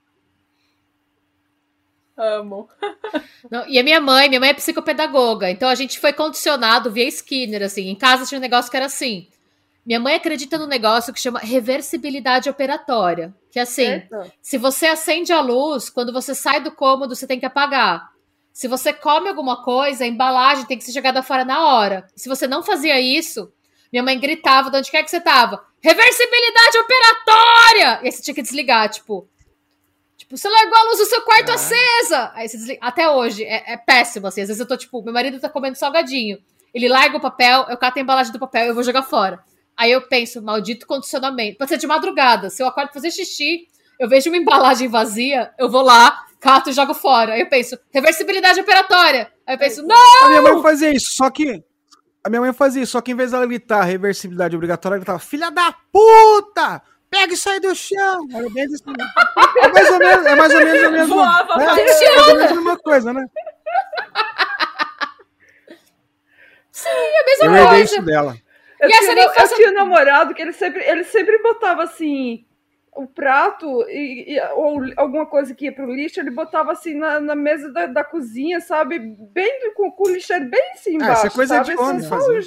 Amo. Não, e a minha mãe, minha mãe é psicopedagoga, então a gente foi condicionado via Skinner, assim. Em casa tinha um negócio que era assim. Minha mãe acredita num negócio que chama reversibilidade operatória. Que é assim, Eita. se você acende a luz, quando você sai do cômodo, você tem que apagar. Se você come alguma coisa, a embalagem tem que ser jogada fora na hora. Se você não fazia isso, minha mãe gritava de onde quer que você tava. Reversibilidade operatória! E aí você tinha que desligar, tipo. Tipo, você largou a luz do seu quarto Ah. acesa! Aí você desliga. Até hoje, é, é péssimo, assim. Às vezes eu tô, tipo, meu marido tá comendo salgadinho. Ele larga o papel, eu cato a embalagem do papel, eu vou jogar fora. Aí eu penso, maldito condicionamento. Pode ser de madrugada. Se eu acordo pra fazer xixi, eu vejo uma embalagem vazia, eu vou lá, cato e jogo fora. Aí eu penso, reversibilidade operatória. Aí eu penso, não! A minha mãe fazia isso, só que. A minha mãe fazia isso, só que em vez dela gritar reversibilidade obrigatória, ela gritava, filha da puta! Pega isso aí do chão! Era bem assim. É mais ou menos, é mais ou menos a mesma. Voava, né? É mais ou menos a mesma coisa, né? É a mesma Eu coisa. isso dela. Eu, E essa tinha, nem eu faz- tinha um namorado que ele sempre, ele sempre botava assim o prato e, e- ou alguma coisa que ia pro lixo, ele botava assim na, na mesa da, da cozinha, sabe? Bem com, com o lixeiro bem assim Ah, embaixo, isso é coisa sabe? de homem Assim, só fazer.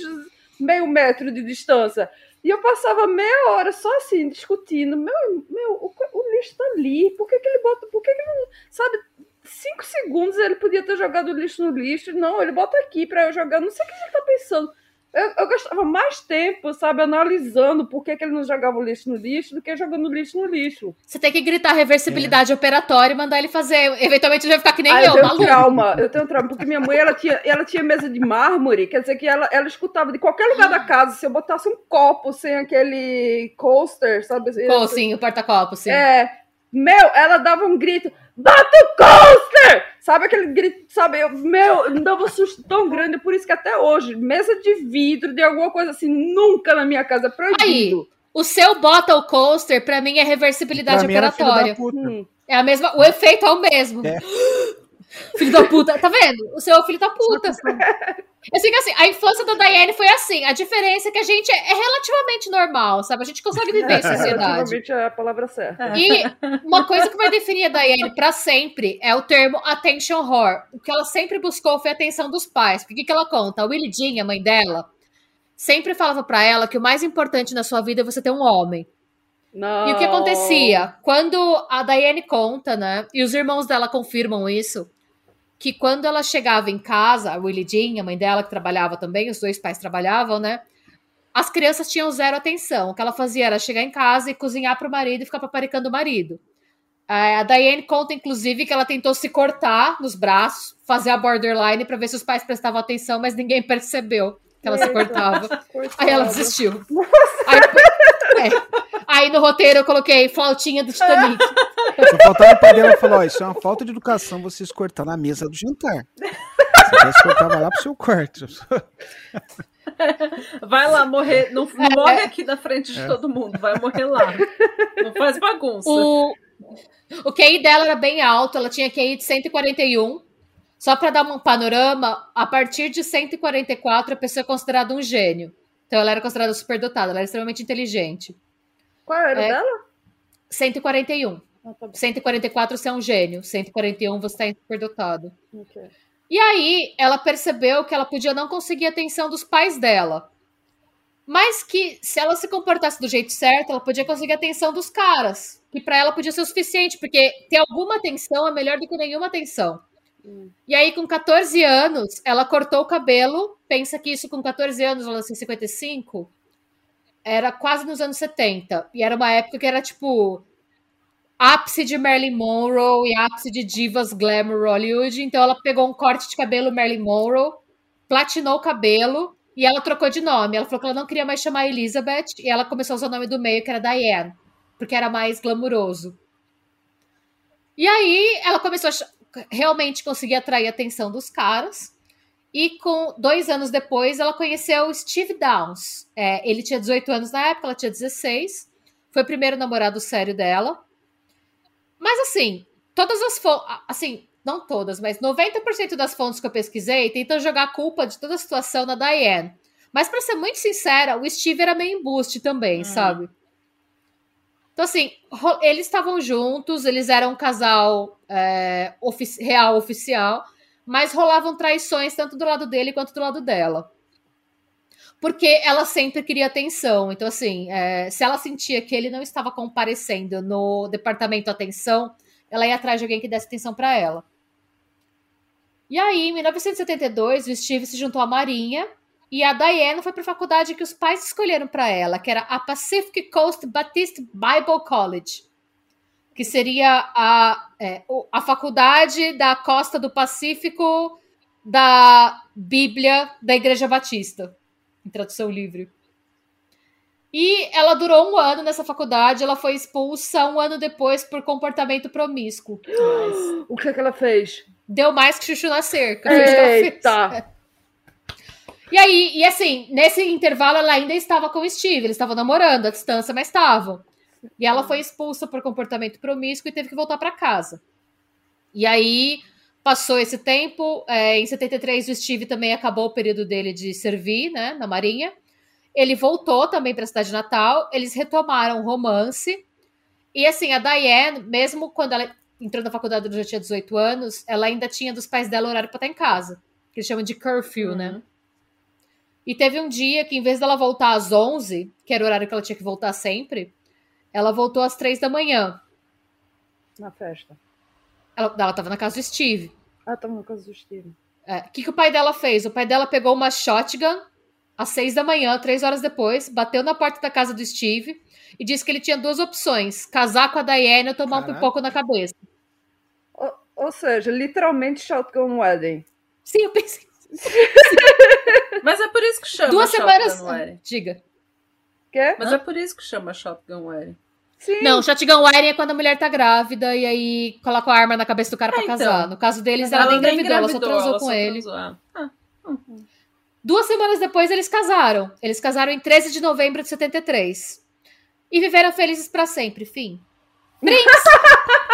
meio metro de distância. E eu passava meia hora só assim, discutindo. Meu, meu o, o lixo tá ali. Por que, que ele bota. Por que, que ele não. Sabe? Cinco segundos ele podia ter jogado o lixo no lixo. Não, ele bota aqui pra eu jogar. Não sei o que ele tá pensando. Eu, eu gastava mais tempo, sabe, analisando por que, que ele não jogava o lixo no lixo do que jogando o lixo no lixo. Você tem que gritar reversibilidade operatória e mandar ele fazer. Eventualmente ele vai ficar que nem Ah, eu, eu tenho maluco. trauma, eu tenho trauma, porque minha mãe ela tinha, ela tinha mesa de mármore, quer dizer que ela, ela escutava de qualquer lugar da casa, se eu botasse um copo sem aquele coaster, sabe? Pô, sim, o porta-copo, sim. É, meu, ela dava um grito, bota o coaster! Sabe aquele grito, sabe? Eu, meu, me dava um susto tão grande, por isso que até hoje, mesa de vidro, de alguma coisa assim, nunca na minha casa proibido. O seu bota o coaster, pra mim, é reversibilidade Pra operatória. Hum. É a mesma, o efeito é o mesmo. É. Filho da puta, tá vendo? O seu é o filho da puta. Eu sei que assim, a infância da Daiane foi assim. A diferença é que a gente é relativamente normal, sabe? A gente consegue viver em sociedade. Relativamente é a palavra certa. E uma coisa que vai definir a Daiane pra sempre é o termo attention whore. O que ela sempre buscou foi a atenção dos pais. Porque o que, ela conta? A Willie Jean, a mãe dela, sempre falava pra ela que o mais importante na sua vida é você ter um homem. Não. E o que acontecia? Quando a Daiane conta, né? E os irmãos dela confirmam isso. Que quando ela chegava em casa, a Willie Jean, a mãe dela, que trabalhava também, os dois pais trabalhavam, né? As crianças tinham zero atenção. O que ela fazia era chegar em casa e cozinhar pro marido e ficar paparicando o marido. A Daiane conta, inclusive, que ela tentou se cortar nos braços, fazer a borderline pra ver se os pais prestavam atenção, mas ninguém percebeu que ela se Eita. cortava. Coitada. Aí ela desistiu. Aí, é. Aí no roteiro eu coloquei flautinha do Titanic. Só faltava o pai dela falar, ó, isso é uma falta de educação vocês cortar na mesa do jantar. Se quisesse cortar, vai lá pro seu quarto. Vai lá morrer. Não, não É. morre aqui na frente de todo mundo. Vai morrer lá. Não faz bagunça. O, o QI dela era bem alto, ela tinha QI de 141. Só para dar um panorama, a partir de 144 a pessoa é considerada um gênio. Então ela era considerada superdotada, ela era extremamente inteligente. Qual era É. dela? 141. Ah, tá bom. 144 você é um gênio, 141 você está superdotado. Ok. E aí ela percebeu que ela podia não conseguir a atenção dos pais dela. Mas que se ela se comportasse do jeito certo, ela podia conseguir a atenção dos caras. Que pra ela podia ser o suficiente, porque ter alguma atenção é melhor do que nenhuma atenção. E aí, com 14 anos, ela cortou o cabelo. Pensa que isso com 14 anos, ela nasceu em 55, era quase nos anos 70. E era uma época que era tipo ápice de Marilyn Monroe e ápice de divas glamour Hollywood. Então ela pegou um corte de cabelo Marilyn Monroe, platinou o cabelo e ela trocou de nome. Ela falou que ela não queria mais chamar Elizabeth e ela começou a usar o nome do meio, que era Diane, porque era mais glamuroso. E aí ela começou a realmente conseguir atrair a atenção dos caras. E com dois anos depois, ela conheceu o Steve Downs. É, ele tinha 18 anos na época, ela tinha 16. Foi o primeiro namorado sério dela. Mas assim, todas as fontes. Assim, não todas, mas 90% das fontes que eu pesquisei tentam jogar a culpa de toda a situação na Diane. Mas para ser muito sincera, o Steve era meio embuste também, hum. sabe? Então, assim, eles estavam juntos, eles eram um casal é, real oficial, mas rolavam traições tanto do lado dele quanto do lado dela. Porque ela sempre queria atenção. Então, assim, é, se ela sentia que ele não estava comparecendo no departamento atenção, ela ia atrás de alguém que desse atenção para ela. E aí, em 1972, o Steve se juntou à Marinha e a Diana foi para a faculdade que os pais escolheram para ela, que era a Pacific Coast Baptist Bible College, que seria a, é, a faculdade da costa do Pacífico da Bíblia da Igreja Batista, em tradução livre. E ela durou um ano nessa faculdade, ela foi expulsa um ano depois por comportamento promíscuo. O que, é que ela fez? Deu mais que chuchu na cerca. Eita! E aí, e assim, nesse intervalo ela ainda estava com o Steve, eles estavam namorando à distância, mas estavam. E ela foi expulsa por comportamento promíscuo e teve que voltar para casa. E aí passou esse tempo, é, em 73 o Steve também acabou o período dele de servir, né, na Marinha. Ele voltou também para a cidade natal, eles retomaram o romance. E assim, a Diane, mesmo quando ela entrou na faculdade, ela já tinha 18 anos, ela ainda tinha dos pais dela horário para estar em casa, que eles chamam de curfew, né? uhum. né? E teve um dia que, em vez dela voltar às 11, que era o horário que ela tinha que voltar sempre, ela voltou às 3 da manhã. Na festa. Ela, ela tava na casa do Steve. Ah, tava na casa do Steve. É, o que, que o pai dela fez? O pai dela pegou uma shotgun às 6 da manhã, três horas depois, bateu na porta da casa do Steve e disse que ele tinha duas opções: casar com a Diane ou tomar Caraca. um pipoco na cabeça. Ou, ou seja, literalmente shotgun wedding. Sim, eu pensei. Mas é por isso que chama Duas semanas. Wedding. Diga. Quê? Mas Hã? é por isso que chama Shotgun Wedding. Sim. Não, Shotgun Wedding é quando a mulher tá grávida e aí coloca a arma na cabeça do cara pra é, então. casar. No caso deles, ela, ela nem engravidou, ela só transou ela com só ele. Transou. Ah. Hum. Duas semanas depois, eles casaram. Eles casaram em 13 de novembro de 73. E viveram felizes para sempre. Fim. Brinks!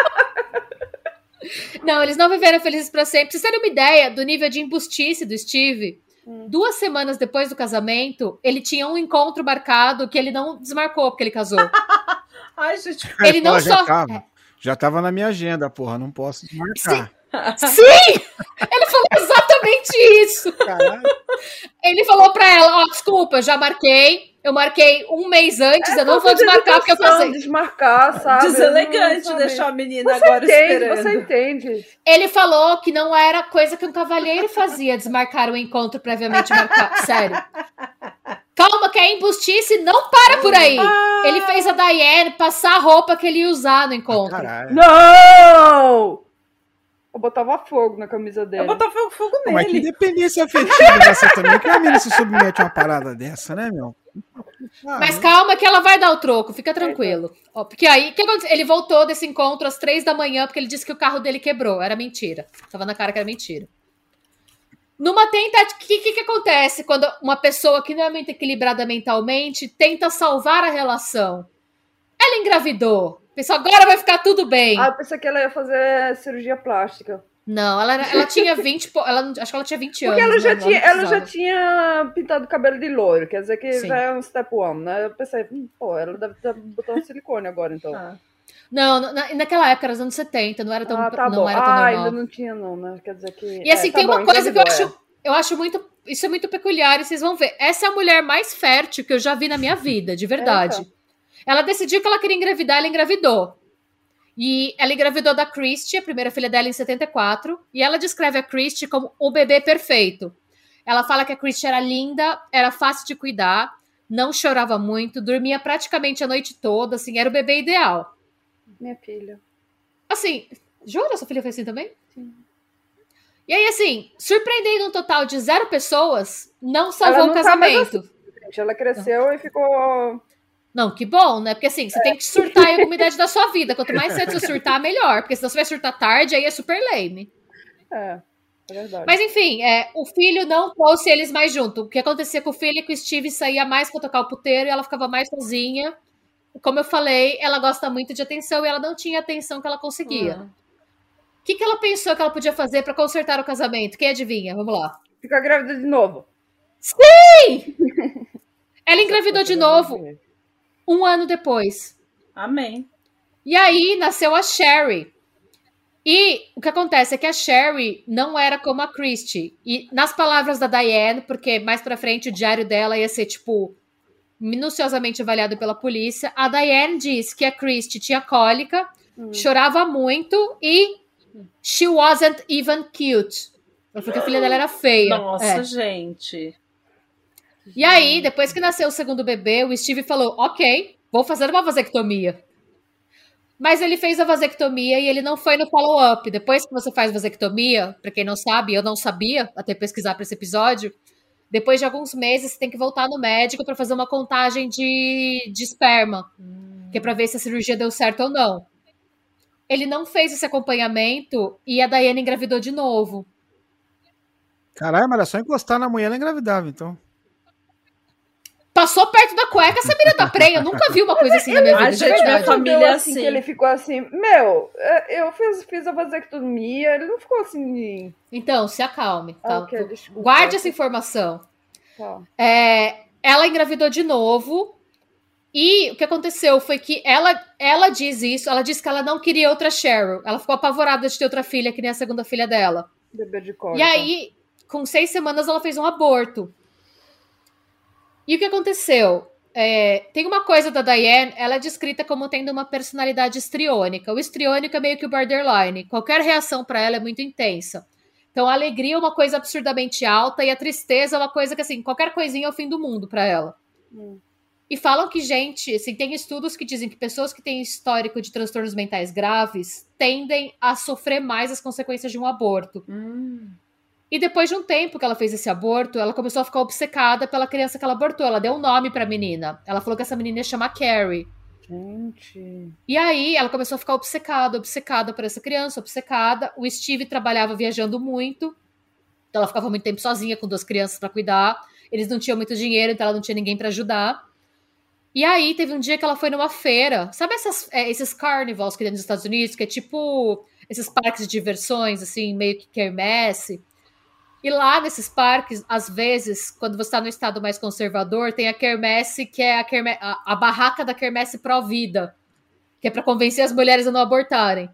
Não, eles não viveram felizes para sempre. Pra vocês terem uma ideia do nível de embustice do Steve, hum. duas semanas depois do casamento, ele tinha um encontro marcado que ele não desmarcou porque ele casou. Ai, gente. Ele não já só. Tava, é. já tava na minha agenda, porra, não posso desmarcar. Sim! Sim! Ele falou exatamente isso. Caralho. Ele falou pra ela: Ó, oh, desculpa, já marquei eu marquei um mês antes, é eu não vou desmarcar porque eu passei. Desmarcar, sabe? Deselegante deixar a menina você agora entende, esperando. Você entende. Ele falou que não era coisa que um cavalheiro fazia, desmarcar o encontro previamente marcado. Sério. Calma, que é embustice, não para por aí. Ah. Ele fez a Diane passar a roupa que ele ia usar no encontro. Caralho. Não! Eu botava fogo na camisa dele. Eu botava fogo nele. Mas que dependência afetiva dessa também, que a menina se submete a uma parada dessa, né, meu? Ah, Mas calma que ela vai dar o troco, fica tranquilo. Ó, porque aí, que aconteceu? Ele voltou desse encontro às três da manhã porque ele disse que o carro dele quebrou. Era mentira. Tava na cara que era mentira. Numa tentativa. O que, que, que, acontece quando uma pessoa que não é muito equilibrada mentalmente tenta salvar a relação? Ela engravidou. Pensou, agora vai ficar tudo bem. Ah, eu pensei que ela ia fazer cirurgia plástica. Não, ela, ela tinha 20, ela, acho que ela tinha 20 Porque anos. Ela já, né? tinha, ela já tinha pintado o cabelo de loiro, quer dizer que Sim. já é um step one, né? Eu pensei, hum, pô, ela deve estar botando silicone agora, então. Ah. Não, na, naquela época, era os anos 70, não era tão, ah, tá não era tão ah, normal. ainda não tinha não, né? Quer dizer que... E assim, é, tá tem bom, uma coisa que eu acho, eu acho muito... Isso é muito peculiar e vocês vão ver. Essa é a mulher mais fértil que eu já vi na minha vida, de verdade. Ela decidiu que ela queria engravidar, ela engravidou. E ela engravidou da Christie, a primeira filha dela, em 74. E ela descreve a Christie como o bebê perfeito. Ela fala que a Christie era linda, era fácil de cuidar, não chorava muito, dormia praticamente a noite toda, assim, era o bebê ideal. Minha filha. Assim, jura? Sua filha foi assim também? Sim. E aí, assim, surpreendendo um total de zero pessoas, não salvou o casamento. Tá assim, ela cresceu não. e ficou. Não, que bom, né? Porque assim, você tem que surtar em alguma idade da sua vida. Quanto mais cedo você surtar, melhor. Porque senão você vai surtar tarde, aí é super lame. É. É verdade. Mas enfim, é, o filho não trouxe eles mais junto. O que acontecia com o filho é que o Steve saía mais pra tocar o puteiro e ela ficava mais sozinha. Como eu falei, ela gosta muito de atenção e ela não tinha a atenção que ela conseguia. Hum. O que, que ela pensou que ela podia fazer para consertar o casamento? Quem adivinha? Vamos lá. Ficar grávida de novo. Sim! ela engravidou de novo um ano depois. Amém. E aí nasceu a Sherry. E o que acontece é que a Sherry não era como a Christie. E nas palavras da Diane, porque mais pra frente o diário dela ia ser, tipo, minuciosamente avaliado pela polícia, a Diane diz que a Christie tinha cólica, hum. chorava muito e she wasn't even cute. Ela falou que a filha dela era feia. Nossa, é. gente. E aí, depois que nasceu o segundo bebê, o Steve falou: Ok, vou fazer uma vasectomia. Mas ele fez a vasectomia e ele não foi no follow-up. Depois que você faz vasectomia, para quem não sabe, eu não sabia até pesquisar para esse episódio. Depois de alguns meses, você tem que voltar no médico para fazer uma contagem de, de esperma, hum. que é para ver se a cirurgia deu certo ou não. Ele não fez esse acompanhamento e a Daiane engravidou de novo. Caralho, mas era só encostar na mulher ela engravidava, então. Passou perto da cueca, essa menina tá prenha. Eu nunca vi uma coisa assim na minha vida. A gente, minha família assim, assim. Que ele ficou assim, meu, é, eu fiz, fiz a vasectomia, ele não ficou assim. Então, se acalme. Tá? Okay, desculpa, Guarde essa informação. Tá. É, ela engravidou de novo. E o que aconteceu foi que ela, ela diz isso, ela disse que ela não queria outra Cheryl. Ela ficou apavorada de ter outra filha, que nem a segunda filha dela. Bebê de E aí, com seis semanas, ela fez um aborto. E o que aconteceu? É, tem uma coisa da Diane, ela é descrita como tendo uma personalidade estriônica. O estriônico é meio que o borderline. Qualquer reação para ela é muito intensa. Então a alegria é uma coisa absurdamente alta e a tristeza é uma coisa que, assim, qualquer coisinha é o fim do mundo para ela. Hum. E falam que, gente, assim, tem estudos que dizem que pessoas que têm histórico de transtornos mentais graves tendem a sofrer mais as consequências de um aborto. Hum. E depois de um tempo que ela fez esse aborto, ela começou a ficar obcecada pela criança que ela abortou. Ela deu um nome pra menina. Ela falou que essa menina ia chamar Carrie. Gente. E aí ela começou a ficar obcecada, obcecada por essa criança, obcecada. O Steve trabalhava viajando muito. Então ela ficava muito tempo sozinha com duas crianças para cuidar. Eles não tinham muito dinheiro, então ela não tinha ninguém para ajudar. E aí teve um dia que ela foi numa feira. Sabe essas, é, esses carnivals que tem nos Estados Unidos, que é tipo esses parques de diversões, assim, meio que quermesse. E lá nesses parques, às vezes, quando você está no estado mais conservador, tem a quermesse, que é a, querme... a, a barraca da quermesse pró-vida, que é para convencer as mulheres a não abortarem.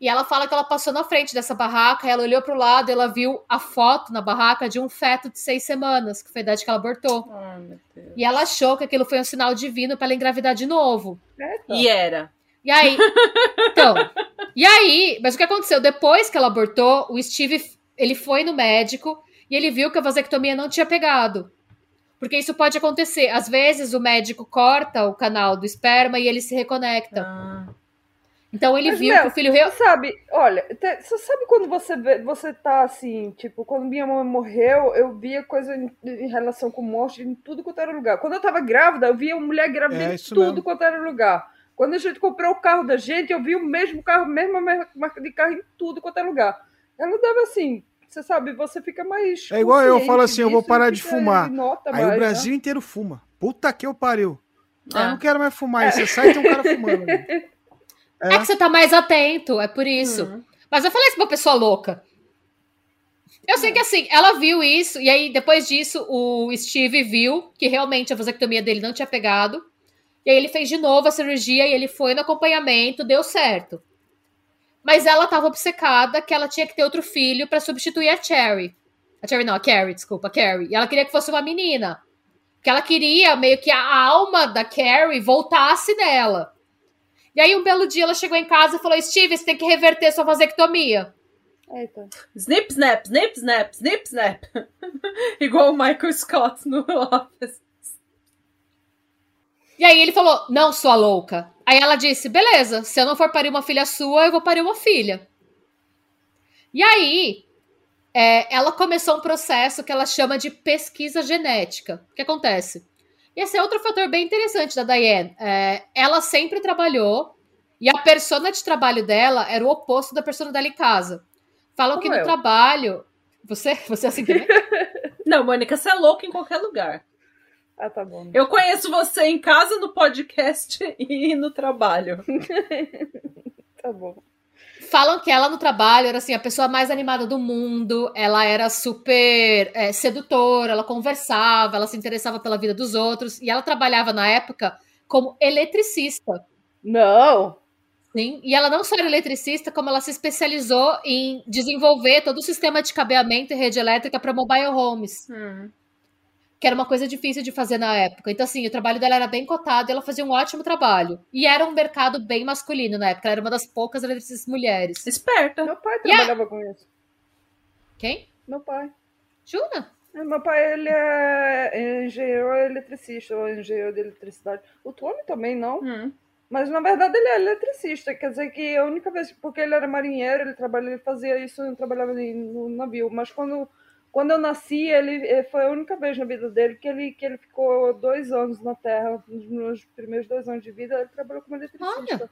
E ela fala que ela passou na frente dessa barraca, ela olhou para o lado e ela viu a foto na barraca de um feto de seis semanas, que foi a idade que ela abortou. e ela achou que aquilo foi um sinal divino para ela engravidar de novo. E era. E aí, então, e aí, mas o que aconteceu? Depois que ela abortou, o Steve ele foi no médico e ele viu que a vasectomia não tinha pegado. Porque isso pode acontecer. Às vezes o médico corta o canal do esperma e ele se reconecta. Ah. Então ele Mas, viu meu, que o filho real. Sabe, olha, você sabe quando você vê, você tá assim, tipo, quando minha mãe morreu, eu via coisa em, em, relação com morte em tudo quanto era lugar. Quando eu tava grávida, eu via mulher grávida é, em tudo mesmo. quanto era lugar. Quando a gente comprou o carro da gente, eu vi o mesmo carro, mesma marca de carro em tudo quanto é lugar. Ela dava assim, você sabe, você fica mais. É igual eu falo assim, eu vou parar de fumar. Aí mais, o Brasil né? inteiro fuma. Puta que eu pariu. Ah. Eu não quero mais fumar. É. Você sai e tem um cara fumando. É. é. que você tá mais atento, é por isso. Uhum. Mas eu falei isso pra uma pessoa louca. Eu sei que assim, ela viu isso, e aí depois disso o Steve viu que realmente a vasectomia dele não tinha pegado. E aí ele fez de novo a cirurgia e ele foi no acompanhamento, deu certo. Mas ela estava obcecada que ela tinha que ter outro filho para substituir a Cherry. A Cherry não, a Carrie, desculpa, a Carrie. E ela queria que fosse uma menina. Porque ela queria meio que a alma da Carrie voltasse nela. E aí, um belo dia, ela chegou em casa e falou: Steve, você tem que reverter sua vasectomia. Eita. Snip, snap, snip, snap, snip, snap. Igual o Michael Scott no Office. E aí ele falou: Não, sua louca. Aí ela disse: Beleza, se eu não for parir uma filha sua, eu vou parir uma filha. E aí, é, ela começou um processo que ela chama de pesquisa genética. O que acontece? Esse é outro fator bem interessante da Diane. É, ela sempre trabalhou e a persona de trabalho dela era o oposto da persona dela em casa. Falam Como que no eu. trabalho. Você, você é assim também? Não, Mônica, você é louca em qualquer lugar. Ah, tá bom. Eu conheço você em casa, no podcast e no trabalho. Tá bom. Falam que ela no trabalho era assim, a pessoa mais animada do mundo, ela era super é, sedutora, ela conversava, ela se interessava pela vida dos outros, e ela trabalhava na época como eletricista. Não! Sim, e ela não só era eletricista, como ela se especializou em desenvolver todo o sistema de cabeamento e rede elétrica para mobile homes, Hum. Que era uma coisa difícil de fazer na época. Então, assim, o trabalho dela era bem cotado e ela fazia um ótimo trabalho. E era um mercado bem masculino na época, ela era uma das poucas eletricistas mulheres. Esperta. Meu pai Yeah. trabalhava com isso. Quem? Meu pai. Jura? É, Meu pai, ele é engenheiro eletricista, ou engenheiro de eletricidade. O Tony também não. Hum. Mas na verdade ele é eletricista, quer dizer que a única vez, porque ele era marinheiro, ele trabalhava, ele fazia isso, ele trabalhava em- no navio, mas quando, quando eu nasci, ele eh, foi a única vez na vida dele que ele, que ele ficou dois anos na Terra, nos meus primeiros dois anos de vida, ele trabalhou como eletricista.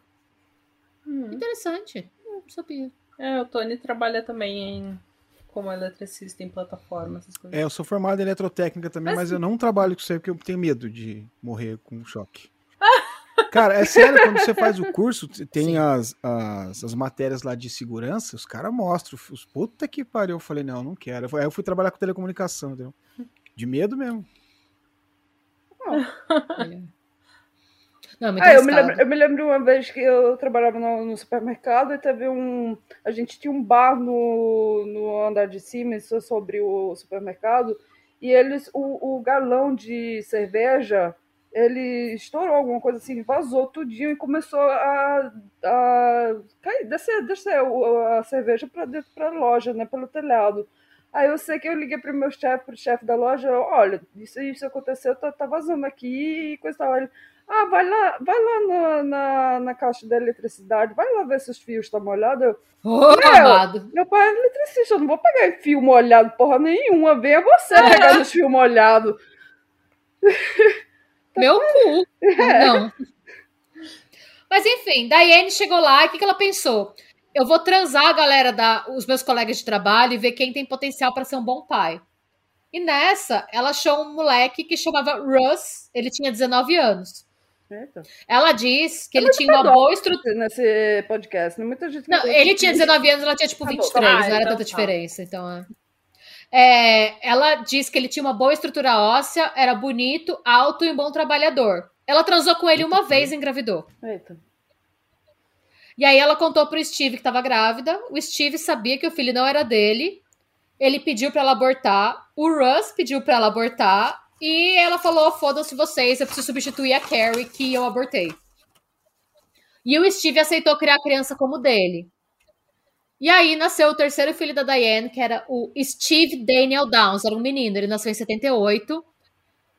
Hum. Interessante. Não sabia. É, o Tony trabalha também em como eletricista em plataforma, essas coisas. É, eu sou formado em eletrotécnica também, Mas- mas, eu não trabalho com isso aí porque eu tenho medo de morrer com choque. Cara, é sério, quando você faz o curso, tem as, as, as matérias lá de segurança, os caras mostram. Os puta que pariu. Eu falei, não, não quero. Aí eu fui trabalhar com telecomunicação, entendeu? De medo mesmo. É. Não, muito Ah, eu me, lembro, eu me lembro uma vez que eu trabalhava no, no supermercado e teve um. A gente tinha um bar no, no andar de cima, isso é sobre o supermercado, e eles, o, o galão de cerveja, ele estourou alguma coisa assim, vazou tudinho e começou a, a cair, descer, descer o- a cerveja para dentro da loja, né, pelo telhado. Aí eu sei que eu liguei pro meu chefe, pro chefe da loja, olha, isso isso aconteceu, tá, tá vazando aqui e coisa tal. Ele, ah, vai lá, vai lá na, na, na caixa da eletricidade, vai lá ver se os fios estão molhados. Eu, Ô, Meu! amado. meu pai é eletricista, eu não vou pegar fio molhado porra nenhuma, venha você pegar nos fios molhados. Meu cu. Não. Mas enfim, Daiane chegou lá e o que, que ela pensou? Eu vou transar a galera, da, os meus colegas de trabalho e ver quem tem potencial para ser um bom pai. E nessa, ela achou um moleque que chamava Russ, ele tinha 19 anos. Eita. Ela diz que ele tinha uma boa estrutura. Nesse podcast, né? Muita gente Não, ele tinha 19 anos, ela tinha tipo Tá bom, 23, tá, não era então tanta tá. diferença. Então, é. É, ela diz que ele tinha uma boa estrutura óssea, era bonito, alto e um bom trabalhador. Ela transou com ele uma vez e engravidou. Eita. E aí ela contou pro Steve que estava grávida. O Steve sabia que o filho não era dele. Ele pediu para ela abortar. O Russ pediu para ela abortar. E ela falou: foda-se vocês, eu preciso substituir a Carrie que eu abortei. E o Steve aceitou criar a criança como dele. E aí nasceu o terceiro filho da Diane, que era o Steve Daniel Downs, era um menino, ele nasceu em 78.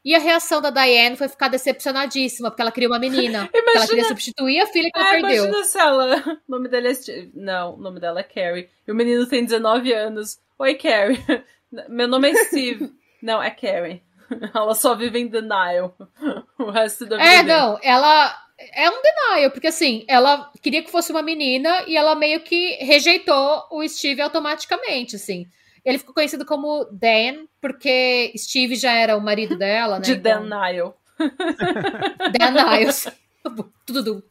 E a reação da Diane foi ficar decepcionadíssima, porque ela queria uma menina. Porque ela Imagina- queria substituir a filha que ela Ah, perdeu. imagina se ela. O nome dele é. Steve. Não, o nome dela é Carrie. E o menino tem 19 anos. Oi, Carrie. Meu nome é Steve. não, é Carrie. Ela só vive em denial. O resto da vida. É, não, ela é um denial, porque assim, ela queria que fosse uma menina e ela meio que rejeitou o Steve automaticamente, assim. Ele ficou conhecido como Dan, porque Steve já era o marido dela, né? De então- denial. Dan Niles. Tudo. do-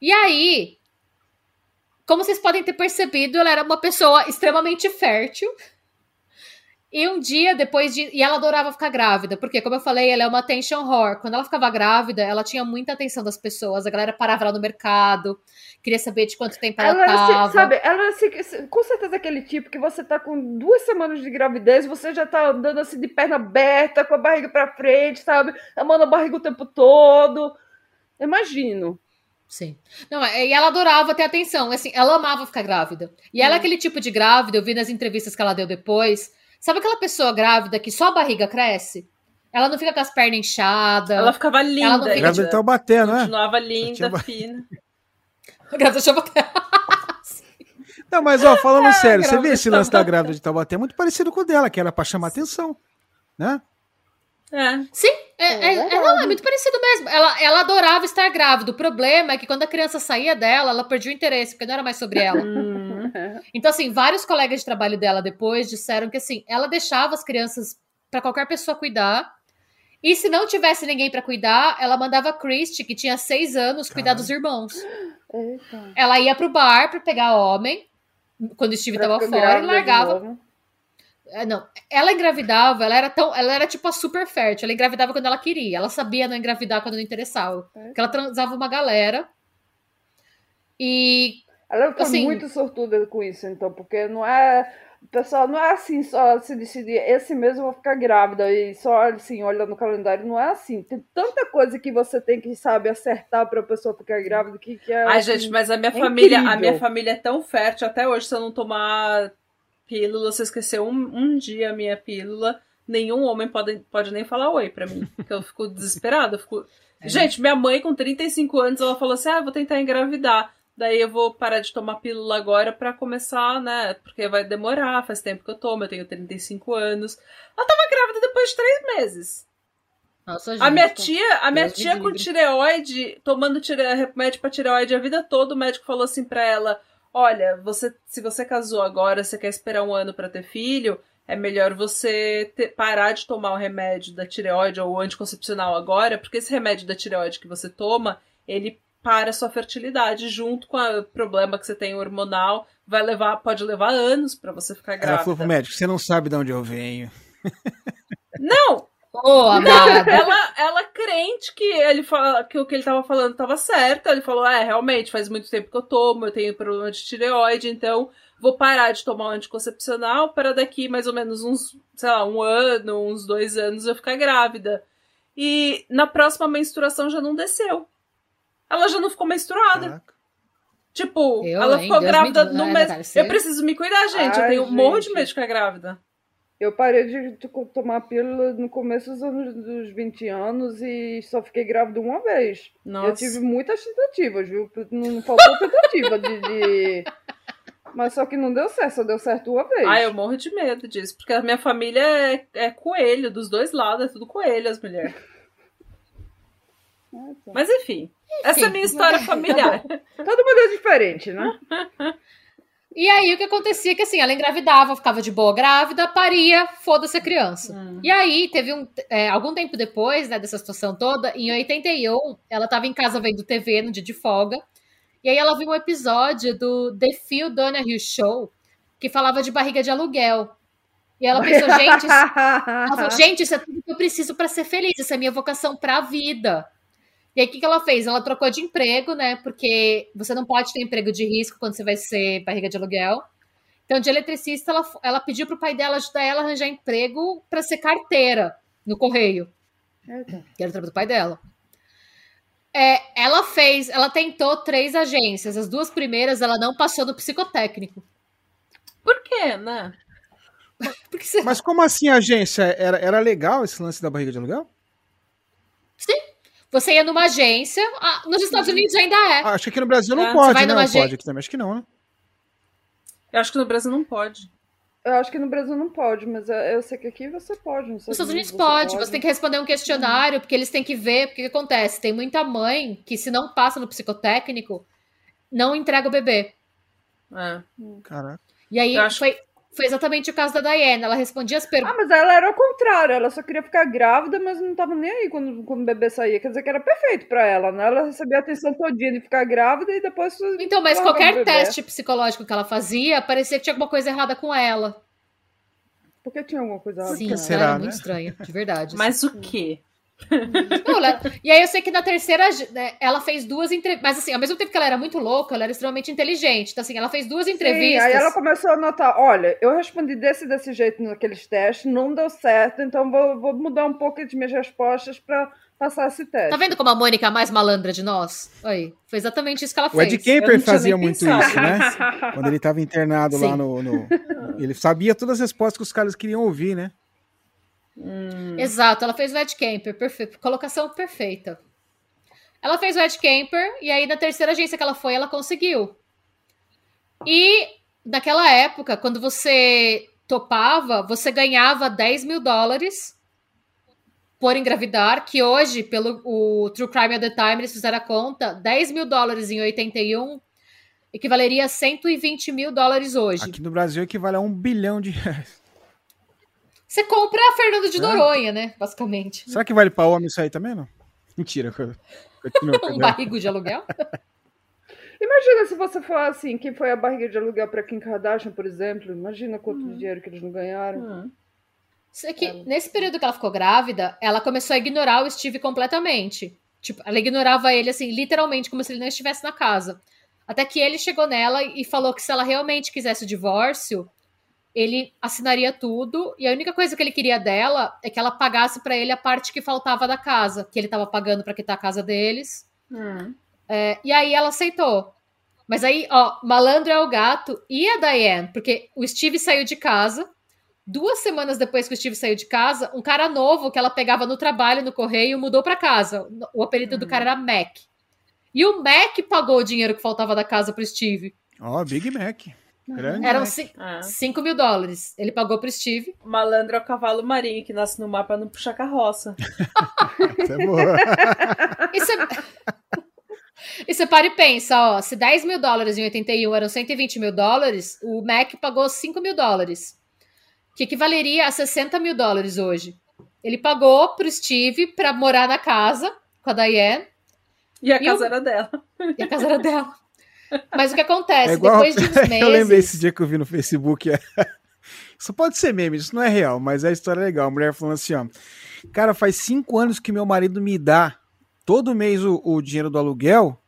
E aí, como vocês podem ter percebido, ela era uma pessoa extremamente fértil. E um dia depois de. E ela adorava ficar grávida, porque, como eu falei, ela é uma attention whore. Quando ela ficava grávida, ela tinha muita atenção das pessoas. A galera parava lá no mercado, queria saber de quanto tempo ela, Ela era, tava. assim, sabe, ela era com certeza aquele tipo que você tá com duas semanas de gravidez, você já tá andando assim de perna aberta, com a barriga pra frente, sabe? Amando a barriga o tempo todo. Imagino. Sim. Não, é, e ela adorava ter atenção. Assim, ela amava ficar grávida. E ela é Hum. aquele tipo de grávida, eu vi nas entrevistas que ela deu depois. Sabe aquela pessoa grávida que só a barriga cresce? Ela não fica com as pernas inchadas. Ela ficava linda. Ela não fica. Grávida de Taubaté, não é? Continuava linda, fina. Grávida de Taubaté. Não, mas ó, falando sério, você vê esse de lance da grávida de Taubaté é muito parecido com o dela, que era pra chamar atenção, né? É. Sim, é, É é- é- não, é muito parecido mesmo. Ela, ela adorava estar grávida. O problema é que quando a criança saía dela, ela perdia o interesse, porque não era mais sobre ela. Então, assim, vários colegas de trabalho dela depois disseram que, assim, ela deixava as crianças pra qualquer pessoa cuidar. E se não tivesse ninguém pra cuidar, ela mandava a Christy, que tinha seis anos, cuidar dos irmãos. Eita. Ela ia pro bar pra pegar homem, quando o Steve Pra tava fora, e largava. É, não, ela engravidava, ela era tão. Ela era tipo a super fértil. Ela engravidava quando ela queria. Ela sabia não engravidar quando não interessava. É. Porque ela transava uma galera. E. Ela foi Assim- muito sortuda com isso, então, porque não é. Pessoal não é assim, só se decidir, esse mês eu vou ficar grávida e só assim, olha no calendário, não é assim. Tem tanta coisa que você tem que, sabe, acertar pra pessoa ficar grávida que, que é. Ai, assim, gente, mas a minha é família, a incrível. minha família é tão fértil até hoje, se eu não tomar pílula, se eu esquecer um, um dia a minha pílula, nenhum homem pode, pode nem falar oi pra mim. Porque eu fico desesperada. eu fico... É. Gente, minha mãe, com 35 anos, ela falou assim: ah, vou tentar engravidar. Daí eu vou parar de tomar pílula agora pra começar, né? Porque vai demorar, faz tempo que eu tomo, eu tenho 35 anos. Ela tava grávida depois de três meses. Nossa, A gente, minha tia, a minha tia com tireoide, tomando tire... remédio pra tireoide a vida toda, o médico falou assim pra ela: Olha, você, se você casou agora, você quer esperar um ano pra ter filho, é melhor você ter- parar de tomar o remédio da tireoide ou o anticoncepcional agora, porque esse remédio da tireoide que você toma, ele para a sua fertilidade junto com o problema que você tem hormonal, vai levar, pode levar anos pra você ficar Ela falou pro grávida. médico, você não sabe de onde eu venho. Não, Ô, amada. ela, ela crente que ele fala que o que ele tava falando tava certo. Ele falou: é, realmente, faz muito tempo que eu tomo, eu tenho problema de tireoide, então vou parar de tomar o anticoncepcional para daqui mais ou menos uns, sei lá, um ano, uns dois anos eu ficar grávida. E na próxima menstruação já não desceu. Ela já não ficou menstruada. Caraca. Tipo, Eu, ela hein? ficou Deus me grávida livre. no mês. Eu preciso me cuidar, gente. eu Ai, tenho morro de gente. medo de ficar grávida. Eu parei de tomar pílula no começo dos anos dos 20 anos e só fiquei grávida uma vez. Nossa. Eu tive muitas tentativas, viu? Não não faltou tentativa de, de- Mas só que não deu certo, só deu certo uma vez. Ah, eu morro de medo disso, porque a minha família é, é coelho, dos dois lados, é tudo coelho as mulheres. Ah, tá. Mas enfim, essa é a minha história familiar. Todo mundo é diferente, né? E aí o que acontecia é que assim, ela engravidava, ficava de boa grávida, paria, foda-se a criança. Hum. E aí, teve um. é, algum tempo depois, né, dessa situação toda, em 81, ela tava em casa vendo TV no dia de folga. E aí ela viu um episódio do The Phil Donahue Show, que falava de barriga de aluguel. E ela pensou, gente, isso- ela falou, gente, isso é tudo que eu preciso pra ser feliz, isso é minha vocação pra vida. E aí, o que, que ela fez? Ela trocou de emprego, né? Porque você não pode ter emprego de risco quando você vai ser barriga de aluguel. Então, de eletricista, ela, ela pediu pro pai dela ajudar ela a arranjar emprego pra ser carteira no correio, que era o trabalho do pai dela. É, ela fez, ela tentou três agências. As duas primeiras ela não passou no psicotécnico. Por quê, né? Porque você... Mas como assim a agência? Era, era legal esse lance da barriga de aluguel? Você ia numa agência, ah, nos Estados Unidos ainda é. Ah, acho que aqui no Brasil não É, você pode, vai né? numa Não agência- pode aqui também, acho que não, né? Eu acho que no Brasil não pode. Eu acho que no Brasil não pode, mas eu sei que aqui você pode. Nos Nos Estados Unidos pode, você tem que responder um questionário, porque eles têm que ver, porque o que acontece? Tem muita mãe que, se não passa no psicotécnico, não entrega o bebê. É. Caraca. E aí acho- foi, foi exatamente o caso da Diana. Ela respondia as Ah, perguntas. mas ela era ao contrário, ela só queria ficar grávida, mas não tava nem aí quando, quando o bebê saía. Quer dizer que era perfeito pra ela, né? Ela recebia a atenção todinha de ficar grávida e depois. Então, mas o qualquer teste psicológico que ela fazia, parecia que tinha alguma coisa errada com ela. Porque tinha alguma coisa errada Sim, com ela ela. será, era né? muito estranha, de verdade. Mas o quê? Não, ela- E aí eu sei que na terceira, né, ela fez duas entrevistas. Mas assim, ao mesmo tempo que ela era muito louca, ela era extremamente inteligente. Então, assim, ela fez duas Sim, entrevistas. aí ela começou a notar, olha, eu respondi desse desse jeito naqueles testes, não deu certo, então vou, vou mudar um pouco as minhas respostas para passar esse teste. Tá vendo como a Mônica é a mais malandra de nós? Aí, foi exatamente isso que ela O Ed fez. Eu Kemper fazia muito pensado isso, né? Quando ele estava internado lá Sim. no, no- Ele sabia todas as respostas que os caras queriam ouvir, né? Hum. Exato, ela fez o Ed Camper, perfeito. Colocação perfeita. Ela fez o Ed Camper e aí na terceira agência que ela foi, ela conseguiu. E naquela época, quando você topava, você ganhava 10 mil dólares por engravidar, que hoje, pelo o True Crime at the Time, eles fizeram a conta, 10 mil dólares em 81 equivaleria a 120 mil dólares hoje. Aqui no Brasil equivale a um bilhão de reais. Você compra a Fernando de É. Noronha, né? Basicamente. Será que vale pra homem isso aí também, não? Mentira. Um barrigo de aluguel. Imagina se você for assim, quem foi a barriga de aluguel para Kim Kardashian, por exemplo, imagina quanto dinheiro que eles não ganharam. Hum. Isso que nesse período que ela ficou grávida, ela começou a ignorar o Steve completamente. Tipo, ela ignorava ele, assim, literalmente, como se ele não estivesse na casa. Até que ele chegou nela e falou que se ela realmente quisesse o divórcio, ele assinaria tudo. E a única coisa que ele queria dela é que ela pagasse pra ele a parte que faltava da casa, que ele tava pagando pra quitar a casa deles. Hum. É, e aí ela aceitou. Mas aí, ó, malandro é o gato e a Diane, porque o Steve saiu de casa. Duas semanas depois que o Steve saiu de casa, um cara novo que ela pegava no trabalho, no correio, mudou pra casa. O apelido do cara era Mac. E o Mac pagou o dinheiro que faltava da casa pro Steve. Ó, Big Mac. Grande Eram Mac. Ah. 5 mil dólares. Ele pagou pro Steve. Malandro é o cavalo marinho que nasce no mar pra não puxar carroça. Essa é boa. E você... e você para e pensa, ó, se 10 mil dólares em 81 eram 120 mil dólares, o Mac pagou 5 mil dólares, que equivaleria a 60 mil dólares hoje. Ele pagou pro Steve pra morar na casa com a Diane E a E casa o- era dela. e a casa era dela. Mas o que acontece? É. Depois de uns meses. eu lembrei esse dia que eu vi no Facebook. é- Isso pode ser meme, isso não é real, mas a história é legal. A mulher falando assim: ó, cara, faz cinco anos que meu marido me dá todo mês o, o dinheiro do aluguel,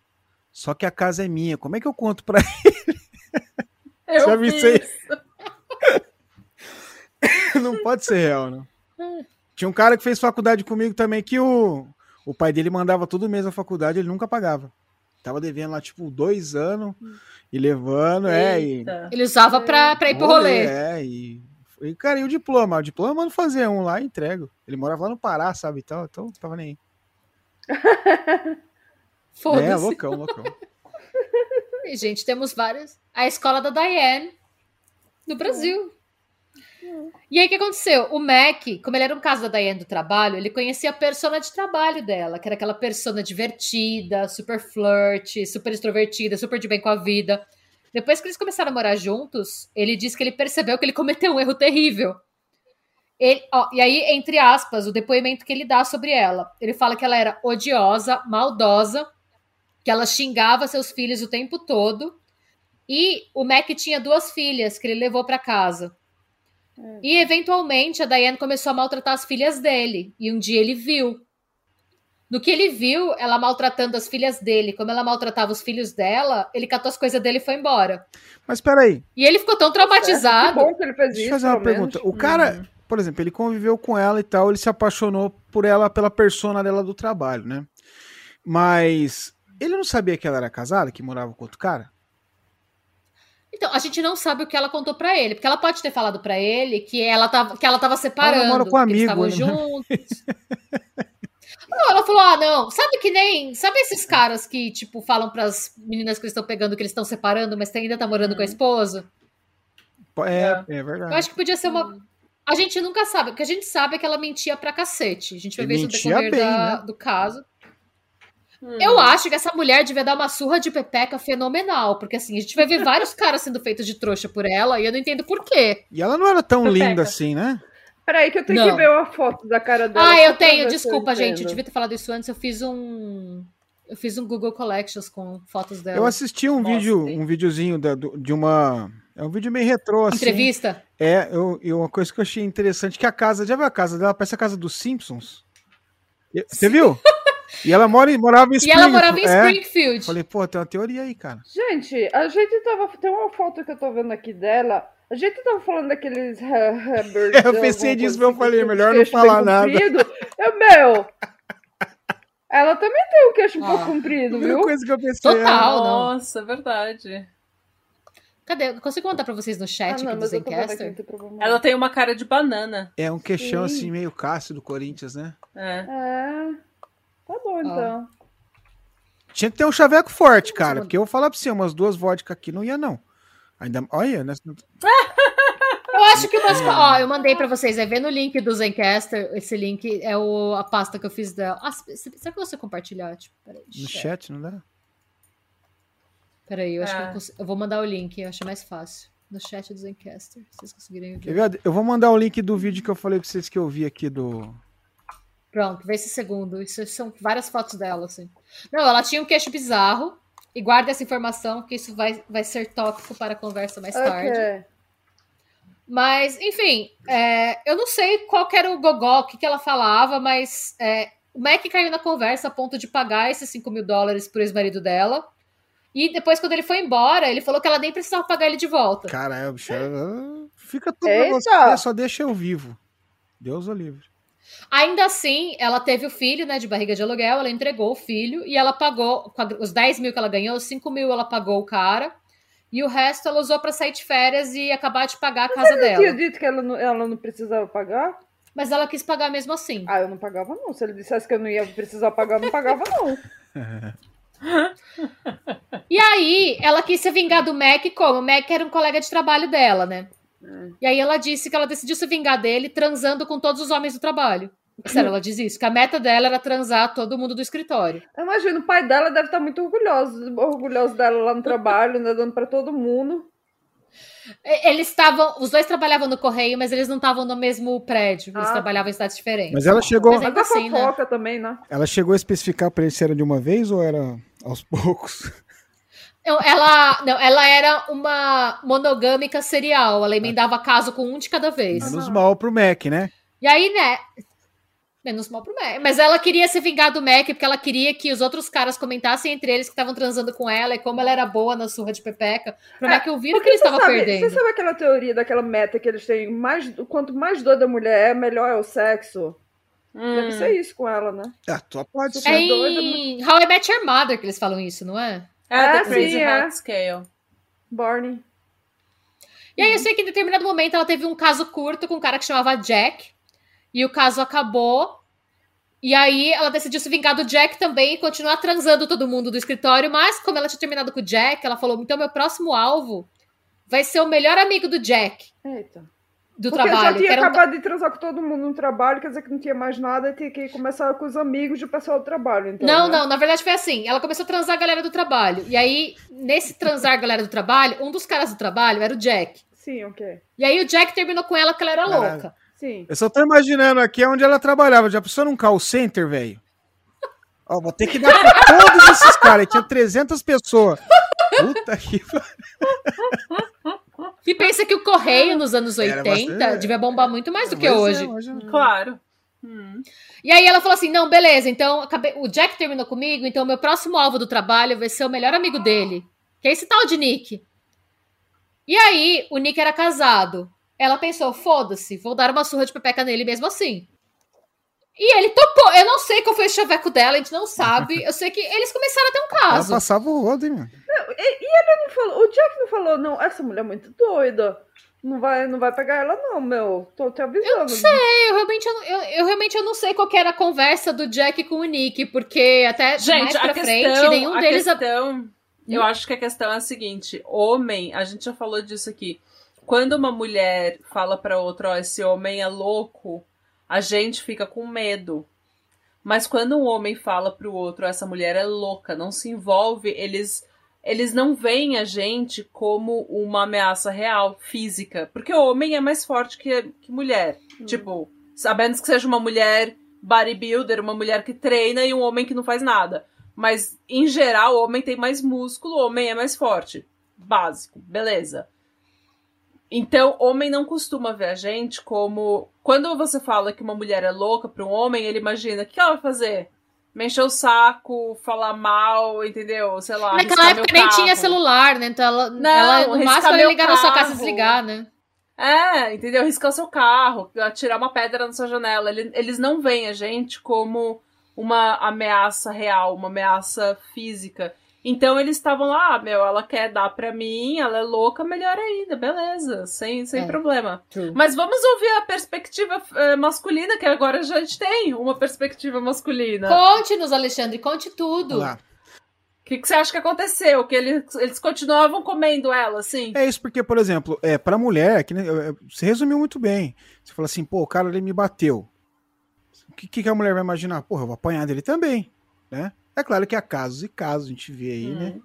só que a casa é minha. Como é que eu conto pra Eu Já isso. não pode ser real, não. Tinha um cara que fez faculdade comigo também que o, o pai dele mandava todo mês a faculdade, ele nunca pagava. Tava devendo lá, tipo, dois anos e levando, é, e. Eita. Ele usava pra, pra ir pro rolê. É, e. E, cara, e o diploma? O diploma eu mando fazer um lá e entrego. Ele morava lá no Pará, sabe? e tal, então não tava nem aí. É, Foda-se. loucão, loucão. E, gente, temos várias. A escola da Diane no Brasil. E aí, o que aconteceu? O Mac, como ele era um caso da Diane do trabalho, ele conhecia a persona de trabalho dela, que era aquela persona divertida, super flirt, super extrovertida, super de bem com a vida. Depois que eles começaram a morar juntos, ele disse que ele percebeu que ele cometeu um erro terrível. Ele- ó, e aí, entre aspas, o depoimento que ele dá sobre ela. Ele fala que ela era odiosa, maldosa, que ela xingava seus filhos o tempo todo. E o Mac tinha duas filhas que ele levou para casa. E eventualmente a Diane começou a maltratar as filhas dele. E um dia ele viu. No que ele viu, ela maltratando as filhas dele, como ela maltratava os filhos dela, ele catou as coisas dele e foi embora. Mas peraí, E ele ficou tão Que traumatizado. bom que ele fez deixa eu isso, fazer uma pergunta. menos. O cara, por exemplo, ele conviveu com ela e tal, ele se apaixonou por ela, pela persona dela do trabalho, né? Mas ele não sabia que ela era casada, que morava com outro cara? Então, a gente não sabe o que ela contou pra ele, porque ela pode ter falado pra ele que ela tava, que ela tava separando, namora com que eles amigo, estavam né? juntos. Não, ela falou: "Ah, não, sabe que nem, sabe esses caras que tipo falam pras meninas que eles estão pegando que eles estão separando, mas ainda tá morando com a esposa?" É, é, Eu verdade. acho que podia ser uma A gente nunca sabe, o que a gente sabe é que ela mentia pra cacete. A gente vai ver isso no decorrer bem, da- né? do caso. Hum. Eu acho que essa mulher devia dar uma surra de pepeca fenomenal, porque assim, a gente vai ver vários caras sendo feitos de trouxa por ela e eu não entendo por quê. E ela não era tão Pepeca. linda assim, né? Peraí, que eu tenho Não. que ver uma foto da cara dela. Ah, eu tenho, desculpa, gente, eu devia ter falado isso antes, eu fiz um eu fiz um Google Collections com fotos dela. Eu assisti um Nossa, vídeo, um videozinho da- de uma. É um vídeo meio retrô, assim. Entrevista? É, eu, eu- uma coisa que eu achei interessante, que a casa, já viu a casa dela? Parece a casa dos Simpsons. Você viu? E ela mora, em- morava em E Springfield. ela morava em é. Springfield. Falei, pô, tem uma teoria aí, cara. Gente, a gente tava. Tem uma foto que eu tô vendo aqui dela. A gente tava falando daqueles ha- Habbers. Eu pensei disso, mas eu falei, com melhor não falar nada. comprido. Eu, meu. Ela também tem um queixo um Ah. pouco comprido, A primeira viu? coisa que eu pensei é, Total. não. Nossa, é verdade. Cadê? Eu consigo contar pra vocês no Ah, chat não, aqui do não Zencaster? Ela tem uma cara de banana. é um queixão Sim. assim, meio Cássio do Corinthians, né? É. É. Tá bom, então. Tinha que ter um chaveco forte, cara. Porque eu vou falar pra você, umas duas vodka aqui não ia, não. Ainda, olha, né? Eu acho que umas. Ó, eu mandei pra vocês. É ver no link do Zencaster. Esse link é o, a pasta que eu fiz dela. Ah, se- se- será que você compartilhar? Tipo, peraí. no chat. chat, não dá? Peraí, eu acho que É. eu, cons- eu vou mandar o link. Eu acho mais fácil. No chat do Zencaster. Se vocês conseguirem ver. ver? Eu vou mandar o link do vídeo que eu falei pra vocês que eu vi aqui do. Pronto, vê esse segundo. Isso são várias fotos dela, assim. Não, ela tinha um queixo bizarro. E guarda essa informação, que isso vai, vai ser tópico para a conversa mais tarde. Ok. Mas, enfim, é, eu não sei qual que era o gogó, o que, que ela falava, mas é, o Mac caiu na conversa a ponto de pagar esses 5 mil dólares pro ex-marido dela. E depois, quando ele foi embora, ele falou que ela nem precisava pagar ele de volta. Caralho, bicho. Fica tudo pra Eita! você, só deixa eu vivo. Deus o livre. Ainda assim, ela teve o filho, né, de barriga de aluguel, ela entregou o filho e ela pagou, os 10 mil que ela ganhou, os 5 mil ela pagou o cara. E o resto ela usou pra sair de férias e acabar de pagar a casa Eu dela. tinha dito que ela não, ela não precisava pagar? Mas ela quis pagar mesmo assim. Ah, eu não pagava, não. Se ele dissesse que eu não ia precisar pagar, eu não pagava, não. E aí, ela quis se vingar do Mac como? O Mac era um colega de trabalho dela, né? E aí ela disse que ela decidiu se vingar dele transando com todos os homens do trabalho. Sério, ela diz isso, que a meta dela era transar todo mundo do escritório. Eu imagino, o pai dela deve estar muito orgulhoso, orgulhoso dela lá no trabalho, né, dando pra todo mundo. Eles estavam, os dois trabalhavam no correio, mas eles não estavam no mesmo prédio, eles Ah. trabalhavam em cidades diferentes. Mas ela chegou, Mas ainda a assim, né? fofoca também, né? ela chegou a especificar pra ele se era de uma vez ou era aos poucos? Não, ela, não, ela era uma monogâmica serial, ela emendava caso com um de cada vez. Menos mal pro Mac, né? E aí, né? Menos mal pro Mac. Mas ela queria se vingar do Mac porque ela queria que os outros caras comentassem entre eles que estavam transando com ela e como ela era boa na surra de pepeca. Pro Mac ouvir o que ele você estava sabe, perdendo. Você sabe aquela teoria daquela meta que eles têm? Mais, quanto mais doida a mulher é, melhor é o sexo? Hum. Deve ser isso com ela, né? Ah, tu pode É ser. É doida, em How I Met Your Mother que eles falam isso, não é? É, Ah, The Crazy sim, é. Scale. Barney. E aí eu sei que em determinado momento ela teve um caso curto com um cara que chamava Jack. E o caso acabou. E aí ela decidiu se vingar do Jack também e continuar transando todo mundo do escritório. Mas como ela tinha terminado com o Jack, ela falou: então meu próximo alvo vai ser o melhor amigo do Jack, Eita. do Porque trabalho. já que tinha era um- acabado de transar com todo mundo no trabalho, quer dizer que não tinha mais nada e tinha que começar com os amigos do pessoal do trabalho. Então, Não, né? não, na verdade foi assim. Ela começou a transar a galera do trabalho. E aí, nesse transar a galera do trabalho, um dos caras do trabalho era o Jack. Sim, ok. E aí o Jack terminou com ela que ela era Caralho. louca. Sim. Eu só tô imaginando aqui onde ela trabalhava. Já pensou num call center, velho? Ó, vou ter que dar pra todos esses caras. Tinha 300 pessoas. Puta que pariu. E pensa que o correio nos anos Era 80 bastante- devia bombar muito mais do que Pois é, hoje. Claro. Hum. E aí ela falou assim: não, beleza, então acabei- o Jack terminou comigo, então meu próximo alvo do trabalho vai ser o melhor amigo dele, que é esse tal de Nick. E aí, o Nick era casado. Ela pensou: foda-se, vou dar uma surra de pepeca nele mesmo assim. E ele topou. Eu não sei qual foi o chaveco dela, a gente não sabe. Eu sei que eles começaram a ter um Ela caso. passava o rodo, hein, mano? Não falou- o Jack não falou, não, essa mulher é muito doida. Não vai, não vai pegar ela, não, meu. Tô te avisando. Eu realmente, eu, eu- eu realmente eu não sei qual que era a conversa do Jack com o Nick, porque até mais Gente, pra a frente, questão, nenhum a deles. questão, eu acho que a questão é a seguinte: homem, a gente já falou disso aqui. Quando uma mulher fala pra outra, ó, esse homem é louco, a gente fica com medo. Mas quando um homem fala pro outro, essa mulher é louca, não se envolve, eles eles não veem a gente como uma ameaça real, física. Porque o homem é mais forte que, que mulher. Tipo, sabendo que seja uma mulher bodybuilder, uma mulher que treina e um homem que não faz nada. Mas, em geral, o homem tem mais músculo, o homem é mais forte. Básico, beleza. Então, homem não costuma ver a gente como. Quando você fala que uma mulher é louca para um homem, ele imagina: o que ela vai fazer? Me encher o saco, falar mal, entendeu? Sei lá. Naquela época nem carro. tinha celular, né? Então ela, Não, ela no máximo ela ligar na sua casa e carro. desligar, né? É, entendeu? Riscar seu carro, atirar uma pedra na sua janela. Ele- Eles não veem a gente como uma ameaça real, uma ameaça física. Então eles estavam lá, ah, meu, ela quer dar pra mim, ela é louca, melhor ainda, beleza, sem, sem É. problema. True. Mas vamos ouvir a perspectiva eh, masculina, que agora a gente tem uma perspectiva masculina. Conte-nos, Alexandre, conte tudo. Lá. O que, que você acha que aconteceu? Que eles, eles continuavam comendo ela, assim? É isso porque, por exemplo, é, pra mulher, que eu- eu- você resumiu muito bem. Você falou assim, pô, o cara ele me bateu. O que, que a mulher vai imaginar? Porra, eu vou apanhar dele também, né? É claro que há casos e casos, a gente vê aí, né? Hum.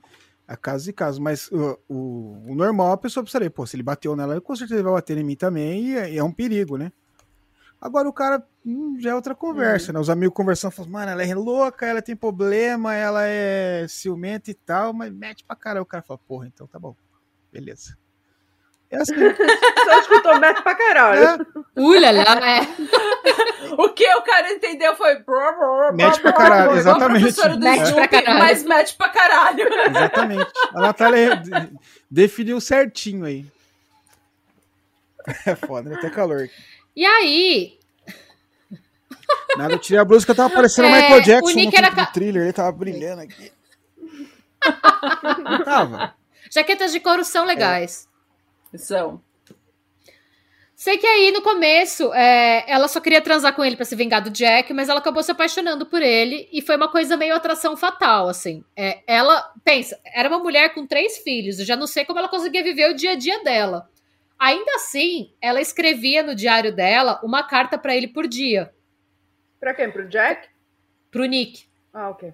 Há casos e casos, mas o, o, o normal a pessoa pensaria, pô, se ele bateu nela, ele com certeza vai bater em mim também e é, e é um perigo, né? Agora o cara hum, já é outra conversa, né? Os amigos conversando, falam, mano, ela é louca, ela tem problema, ela é ciumenta e tal, mas mete pra caralho. O cara fala, porra, então tá bom, beleza. É assim, Só escutou mete pra caralho. é, Ulala, é. O que o cara entendeu foi. Mete pra caralho, exatamente. Mete pra caralho. Mas mete pra caralho. exatamente. A Natália de- definiu certinho aí. É foda, né? Até calor. aqui. E aí, Nada, eu tirei a blusa que eu tava parecendo o É, Michael Jackson o Nick no era thriller, ele tava brilhando aqui. Não tava. jaquetas de couro são legais. São. Sei que aí no começo é, ela só queria transar com ele pra se vingar do Jack, mas ela acabou se apaixonando por ele e foi uma coisa meio atração fatal, assim. É, ela, pensa, era uma mulher com três filhos, eu já não sei como ela conseguia viver o dia a dia dela. Ainda assim, ela escrevia no diário dela uma carta pra ele por dia, Pra quem? Pro Jack? pro Nick. Ah, ok.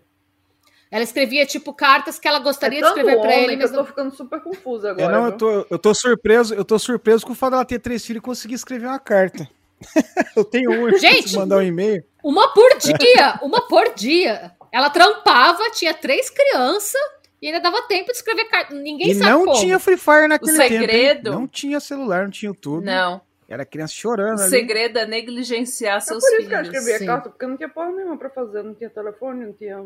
Ela escrevia, tipo, cartas que ela gostaria é de escrever pra homem ele, que mas eu não tô ficando super confusa É, agora. não, eu tô, eu tô surpreso, eu tô surpreso com o fato dela ter três filhos e conseguir escrever uma carta. eu tenho um, eu Gente! mandar um e-mail. Uma por dia! Uma por dia! Ela trampava, tinha três crianças e ainda dava tempo de escrever carta. Ninguém E sabe não como. tinha Free Fire naquele O tempo. segredo- Não tinha celular, não tinha YouTube. Não. Era criança chorando O ali. segredo é negligenciar É seus por isso que eu filhos. escrevi a sim. carta, porque eu não tinha porra nenhuma pra fazer. Não tinha telefone, não tinha.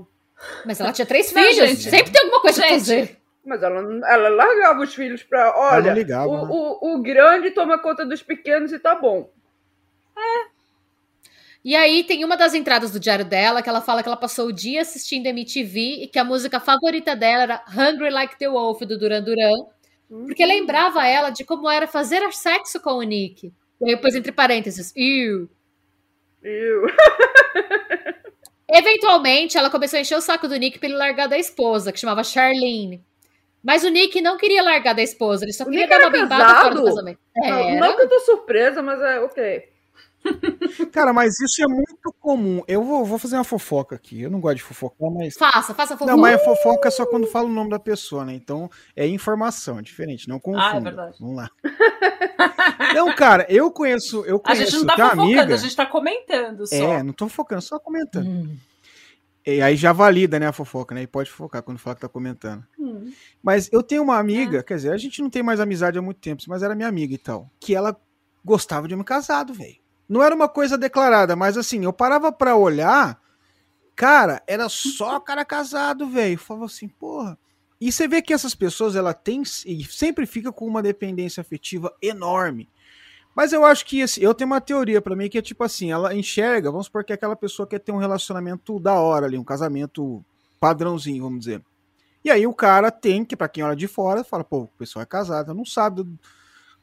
Mas ela tinha três Não, filhos. gente. Sempre tem alguma coisa pra Gente. fazer. Mas ela, ela largava os filhos pra. Olha, ligava, o, né? o, o grande toma conta dos pequenos e tá bom. E aí tem uma das entradas do diário dela que ela fala que ela passou o dia assistindo MTV e que a música favorita dela era Hungry Like the Wolf, do Duran Duran. Porque lembrava ela de como era fazer sexo com o Nick. E aí depois, entre parênteses, Ew. Eu. Eventualmente, ela começou a encher o saco do Nick pra ele largar da esposa, que chamava Charlene. Mas o Nick não queria largar da esposa, ele só O queria Nick dar uma bimbada fora do casamento. Não, não que eu tô surpresa, mas é ok. Cara, mas isso é muito comum. Eu vou, vou fazer uma fofoca aqui. Eu não gosto de fofocar, mas. Faça, faça fofoca. Não, mas é fofoca só quando fala o nome da pessoa, né? Então é informação, é diferente, não confunda. Ah, é verdade. Vamos lá. Não, cara, eu conheço, eu A conheço, gente não tá fofocando, amiga. a gente tá comentando só. É, não tô focando, só comentando. Hum. E aí já valida, né, a fofoca, né? E pode fofocar quando fala que tá comentando. Hum. Mas eu tenho uma amiga, quer dizer, a gente não tem mais amizade há muito tempo, mas era minha amiga e tal, que ela gostava de homem casado, velho. Não era uma coisa declarada, mas assim, eu parava pra olhar, cara, era só cara casado, velho. Falava assim, porra. E você vê que essas pessoas, ela tem e sempre fica com uma dependência afetiva enorme. Mas eu acho que assim, eu tenho uma teoria pra mim que é tipo assim, ela enxerga, vamos supor que aquela pessoa quer ter um relacionamento da hora ali, um casamento padrãozinho, vamos dizer. E aí o cara tem que, pra quem olha de fora, fala, pô, o pessoal é casado, não sabe do-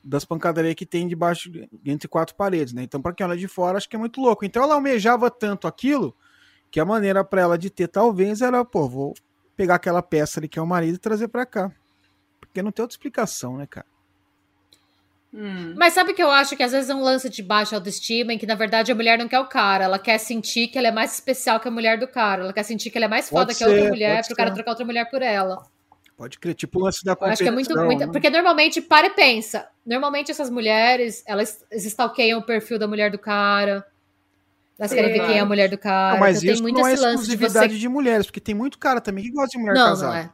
das pancadarias que tem debaixo, de- entre quatro paredes, né? Então, pra quem olha de fora, acho que é muito louco. Então ela almejava tanto aquilo que a maneira pra ela de ter, talvez, era, pô, vou pegar aquela peça ali que é o marido e trazer pra cá. Porque não tem outra explicação, né, cara? Hum. Mas sabe que eu acho que às vezes é um lance de baixa autoestima em que, na verdade, a mulher não quer o cara. Ela quer sentir que ela é mais especial que a mulher do cara. Ela quer sentir que ela é mais Pode foda que a outra mulher pro cara trocar outra mulher por ela. Pode crer, tipo o lance da Eu acho que é muito, competição, muito- né? Porque normalmente, para e pensa. Normalmente essas mulheres, elas stalkeiam o perfil da mulher do cara. Elas querem ver quem é a mulher do cara. Não, mas então isso tem muito não é lance de exclusividade você. de mulheres, porque tem muito cara também que gosta de mulher Não, casada. não é.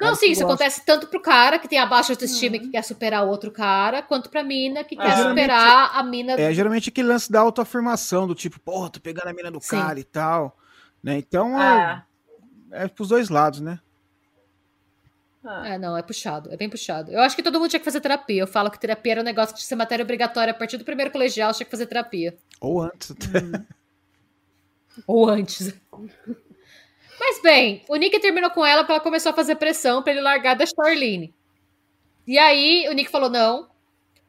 Não, sim, isso gosta. acontece tanto pro cara que tem a baixa autoestima e Uhum. que quer superar o outro cara, quanto pra mina que quer Ah. superar a mina. É, geralmente aquele lance da autoafirmação, do tipo, porra, tô pegando a mina do Sim. cara e tal. Né? Então é, É. é pros dois lados, né? Ah. É, não, é puxado, é bem puxado. Eu acho que todo mundo tinha que fazer terapia. Eu falo que terapia era um negócio que tinha que ser matéria obrigatória a partir do primeiro colegial, tinha que fazer terapia. Ou antes. Ou antes. Mas bem, o Nick terminou com ela porque ela começou a fazer pressão pra ele largar da Charlene. E aí o Nick falou: não,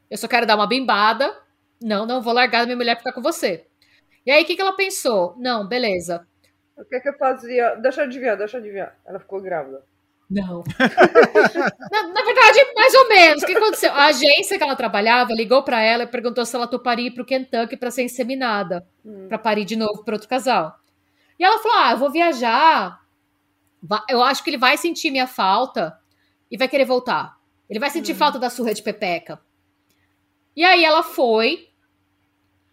eu só quero dar uma bimbada. Não, não vou largar a minha mulher pra ficar com você. E aí o que, que ela pensou? Não, beleza. O que que eu fazia? Deixa eu adivinhar, deixa eu adivinhar. Ela ficou grávida. Não. na, na verdade, mais ou menos. O que aconteceu? A agência que ela trabalhava ligou pra ela e perguntou se ela toparia ir pro Kentucky pra ser inseminada, Hum. Pra parir de novo para outro casal. E ela falou: "Ah, eu vou viajar. Eu acho que ele vai sentir minha falta e vai querer voltar. Ele vai sentir falta da surra de pepeca." E aí ela foi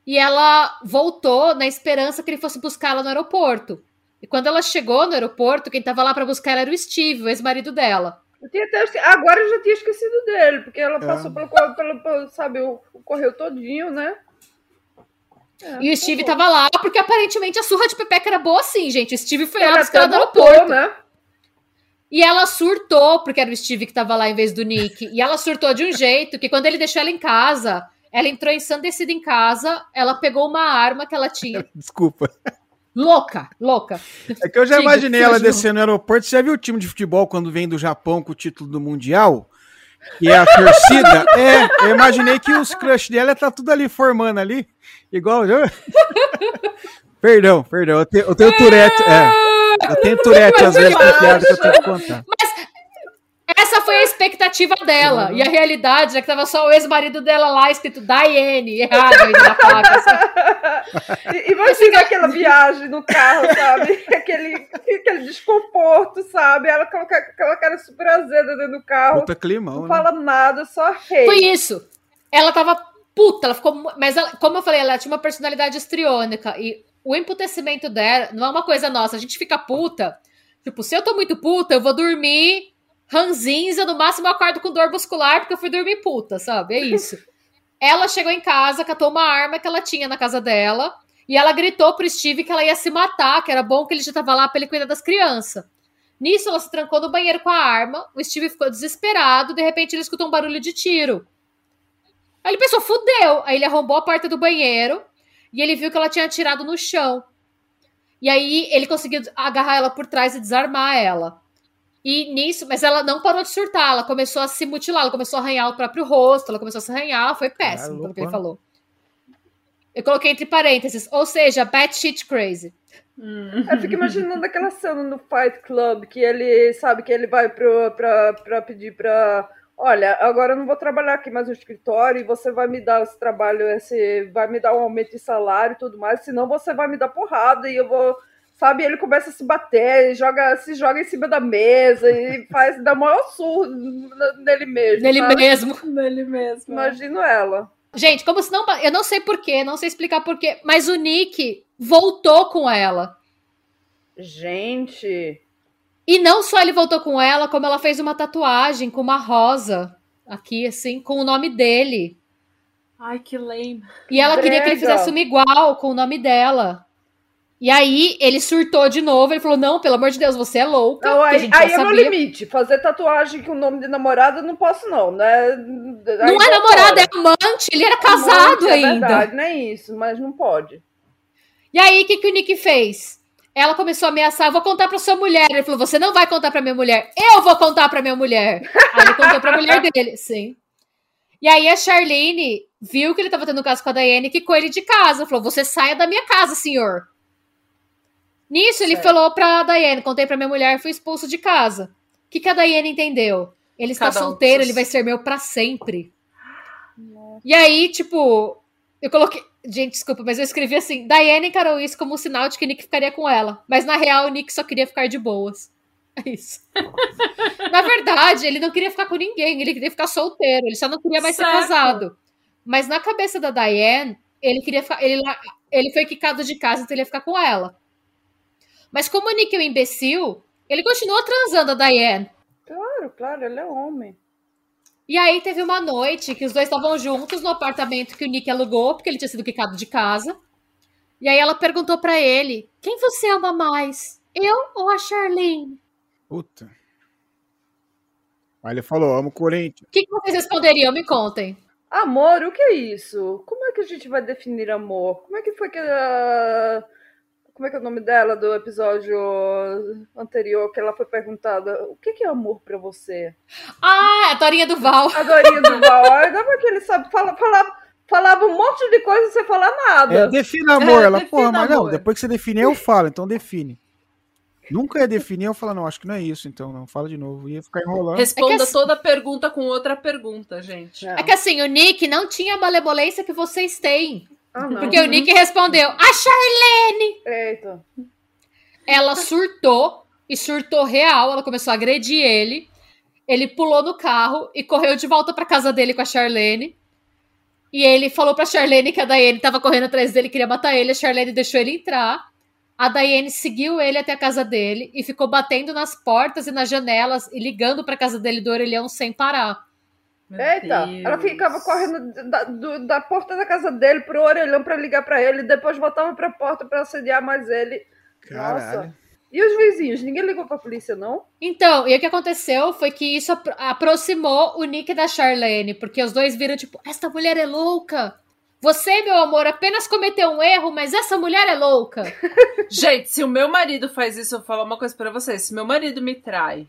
e ela voltou na esperança que ele fosse buscar ela no aeroporto. E quando ela chegou no aeroporto, quem tava lá pra buscar ela era o Steve, o ex-marido dela. Eu tinha até Agora eu já tinha esquecido dele, porque ela É. passou pelo, pelo, pelo, sabe, o, o correio todinho, né? É, E o Steve tava lá porque aparentemente a surra de Pepeca era boa sim, gente. O Steve foi lá Ela buscar até ela no voltou, aeroporto. né? E ela surtou, porque era o Steve que tava lá em vez do Nick. E ela surtou de um jeito que quando ele deixou ela em casa, ela entrou ensandecida em casa, ela pegou uma arma que ela tinha. Desculpa. Louca, louca. É que eu já Diga, imaginei ela descendo no aeroporto. Você já viu o time de futebol quando vem do Japão com o título do Mundial? E é a torcida? É, eu imaginei que os crush dela tá tudo ali formando ali. Igual. Perdão, perdão. Eu tenho, eu tenho Tourette. É, eu tenho Tourette às vezes com piada que eu tenho que contar. Essa foi a expectativa dela. E a realidade é que tava só o ex-marido dela lá, escrito Diane, errado ainda na placa. assim. E- Imagina aquela viagem no carro, sabe? Aquele, aquele desconforto, sabe? Ela com aquela aquela cara super azeda dentro do carro. Puta climão, Não né? fala nada, só rei. Foi isso. Ela tava puta, ela ficou. Mas, ela- como eu falei, ela tinha uma personalidade histriônica. E o emputecimento dela não é uma coisa nossa. A gente fica puta. Tipo, se eu tô muito puta, eu vou dormir ranzinza, no máximo eu acordo com dor muscular porque eu fui dormir puta, sabe? É isso. ela chegou em casa, catou uma arma que ela tinha na casa dela. E ela gritou pro Steve que ela ia se matar, que era bom que ele já tava lá pra ele cuidar das crianças. Nisso, ela se trancou no banheiro com a arma. O Steve ficou desesperado. De repente, ele escutou um barulho de tiro. Aí ele pensou, fudeu. Aí ele arrombou a porta do banheiro e ele viu que ela tinha atirado no chão. E aí ele conseguiu agarrar ela por trás e desarmar ela. E nisso, mas ela não parou de surtar, ela começou a se mutilar, ela começou a arranhar o próprio rosto, ela começou a se arranhar, foi péssimo, pelo que ele falou. Eu coloquei entre parênteses, ou seja, batshit crazy. Hum. Eu fico imaginando aquela cena no Fight Club que ele sabe que ele vai pro, pra, pra pedir pra. Olha, agora eu não vou trabalhar aqui mais no escritório e você vai me dar esse trabalho, esse, vai me dar um aumento de salário e tudo mais, senão você vai me dar porrada e eu vou. Sabe, ele começa a se bater, joga, se joga em cima da mesa e faz, dá maior surro nele mesmo. Nele sabe? mesmo. Nele mesmo. Imagino ela. Gente, como se não. Eu não sei porquê, não sei explicar porquê, mas o Nick voltou com ela. Gente. E não só ele voltou com ela, como ela fez uma tatuagem com uma rosa aqui, assim, com o nome dele. Ai, que lame. E ela queria que ele Brega. fizesse uma igual com o nome dela. E aí ele surtou de novo, ele falou: Não, pelo amor de Deus, você é louca. Não, aí, aí é meu limite. Fazer tatuagem com o nome de namorada não posso, não, né? Não é tô namorado, é amante, ele era casado Amante, é ainda. verdade, não é isso, mas não pode. E aí, o que, que o Nick fez? Ela começou a ameaçar, vou contar pra sua mulher. Ele falou, você não vai contar pra minha mulher. Eu vou contar pra minha mulher. Aí ele contou pra mulher dele, sim. E aí a Charlene viu que ele tava tendo um caso com a Daiane e quicou ele de casa. Falou, você saia da minha casa, senhor. Nisso, ele Certo. falou pra Daiane, contei pra minha mulher, fui expulso de casa. O que, que a Daiane entendeu? Ele está Cada solteiro, ele vai ser meu pra sempre. E aí, tipo, eu coloquei. Gente, desculpa, mas eu escrevi assim: Diane encarou isso como um sinal de que Nick ficaria com ela. Mas na real, o Nick só queria ficar de boas. É isso. na verdade, ele não queria ficar com ninguém, ele queria ficar solteiro, ele só não queria mais ser Certo. casado. Mas na cabeça da Diane, ele queria ficar. Ele, ele foi quicado de casa, então ele ia ficar com ela. Mas como o Nick é um imbecil, ele continua transando a Diane. Claro, claro, ele é homem. E aí teve uma noite que os dois estavam juntos no apartamento que o Nick alugou, porque ele tinha sido quicado de casa. E aí ela perguntou pra ele: quem você ama mais? Eu ou a Charlene? Puta. Aí ele falou, amo o Corinthians. O que, que vocês responderiam? Me contem. Amor, o que é isso? Como é que a gente vai definir amor? Como é que foi que a. Como é que é o nome dela do episódio anterior que ela foi perguntada? O que que é amor pra você? Ah, a Dorinha do Val. A Dorinha do Val. Ai, Dá pra que ele sabe fala, falava, falava um monte de coisa sem falar É, nada. defina amor. É, ela, porra, mas não, depois que você definir, eu falo, então define. Nunca ia definir, eu falo, não, acho que não é isso, então não, fala de novo. Ia ficar enrolando. Responda É assim- toda pergunta com outra pergunta, gente. Não. É que assim, o Nick não tinha a malemolência que vocês têm. Ah, não. Porque o Nick respondeu: A Charlene! Eita. Ela surtou e surtou real. Ela começou a agredir ele. Ele pulou no carro e correu de volta pra casa dele com a Charlene. E ele falou pra Charlene que a Daiane tava correndo atrás dele, queria matar ele. A Charlene deixou ele entrar. A Daiane seguiu ele até a casa dele e ficou batendo nas portas e nas janelas e ligando pra casa dele do orelhão sem parar. Meu Eita, Deus. ela ficava correndo da, do- da porta da casa dele pro orelhão pra ligar pra ele, depois voltava pra porta pra assediar mais ele. Caralho. E os vizinhos? Ninguém ligou pra polícia, não? Então, e o que aconteceu foi que isso apro- aproximou o Nick da Charlene, porque os dois viram tipo, esta mulher é louca. Você, meu amor, apenas cometeu um erro, mas essa mulher é louca. Gente, se o meu marido faz isso, eu vou falar uma coisa pra vocês. Se meu marido me trai,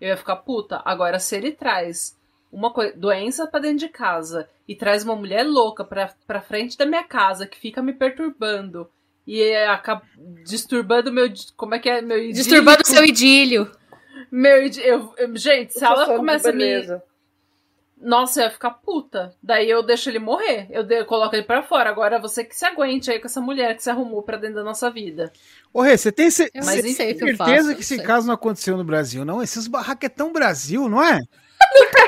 eu ia ficar puta. Agora, se ele traz uma doença pra dentro de casa e traz uma mulher louca pra, pra frente da minha casa que fica me perturbando e é, acaba disturbando meu. Como é que é? Meu idílico- Disturbando o seu idílio. Meu idi- eu, eu- gente, se ela começa a me. Nossa, eu ia ficar puta. Daí eu deixo ele morrer. Eu, de- eu coloco ele pra fora. Agora você que se aguente aí com essa mulher que se arrumou pra dentro da nossa vida. Ô, Rê, você tem, ce- sei tem o que certeza faço, que esse sei. caso não aconteceu no Brasil, não? Esses barracos é tão Brasil, não é?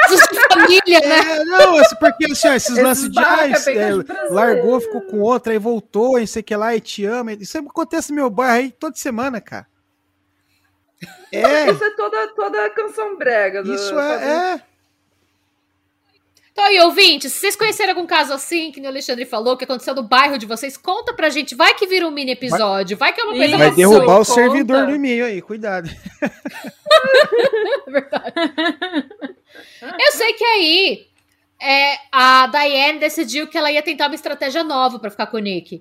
Casos de família, né? É, não, é porque assim, ó, esses Esses lances de ah, é é, largou, ficou com outra, aí voltou, e sei que lá, e te ama. Isso acontece no meu bairro aí toda semana, cara. É, Isso é toda, toda a canção brega. do- isso é, é. Então, aí, ouvintes, se vocês conhecerem algum caso assim, que o Alexandre falou, que aconteceu no bairro de vocês, conta pra gente. Vai que vira um mini episódio. Vai que é uma coisa. Vai derrubar o conta. servidor do e-mail aí, cuidado. É verdade. Eu sei que aí é, a Diane decidiu que ela ia tentar uma estratégia nova pra ficar com o Nick.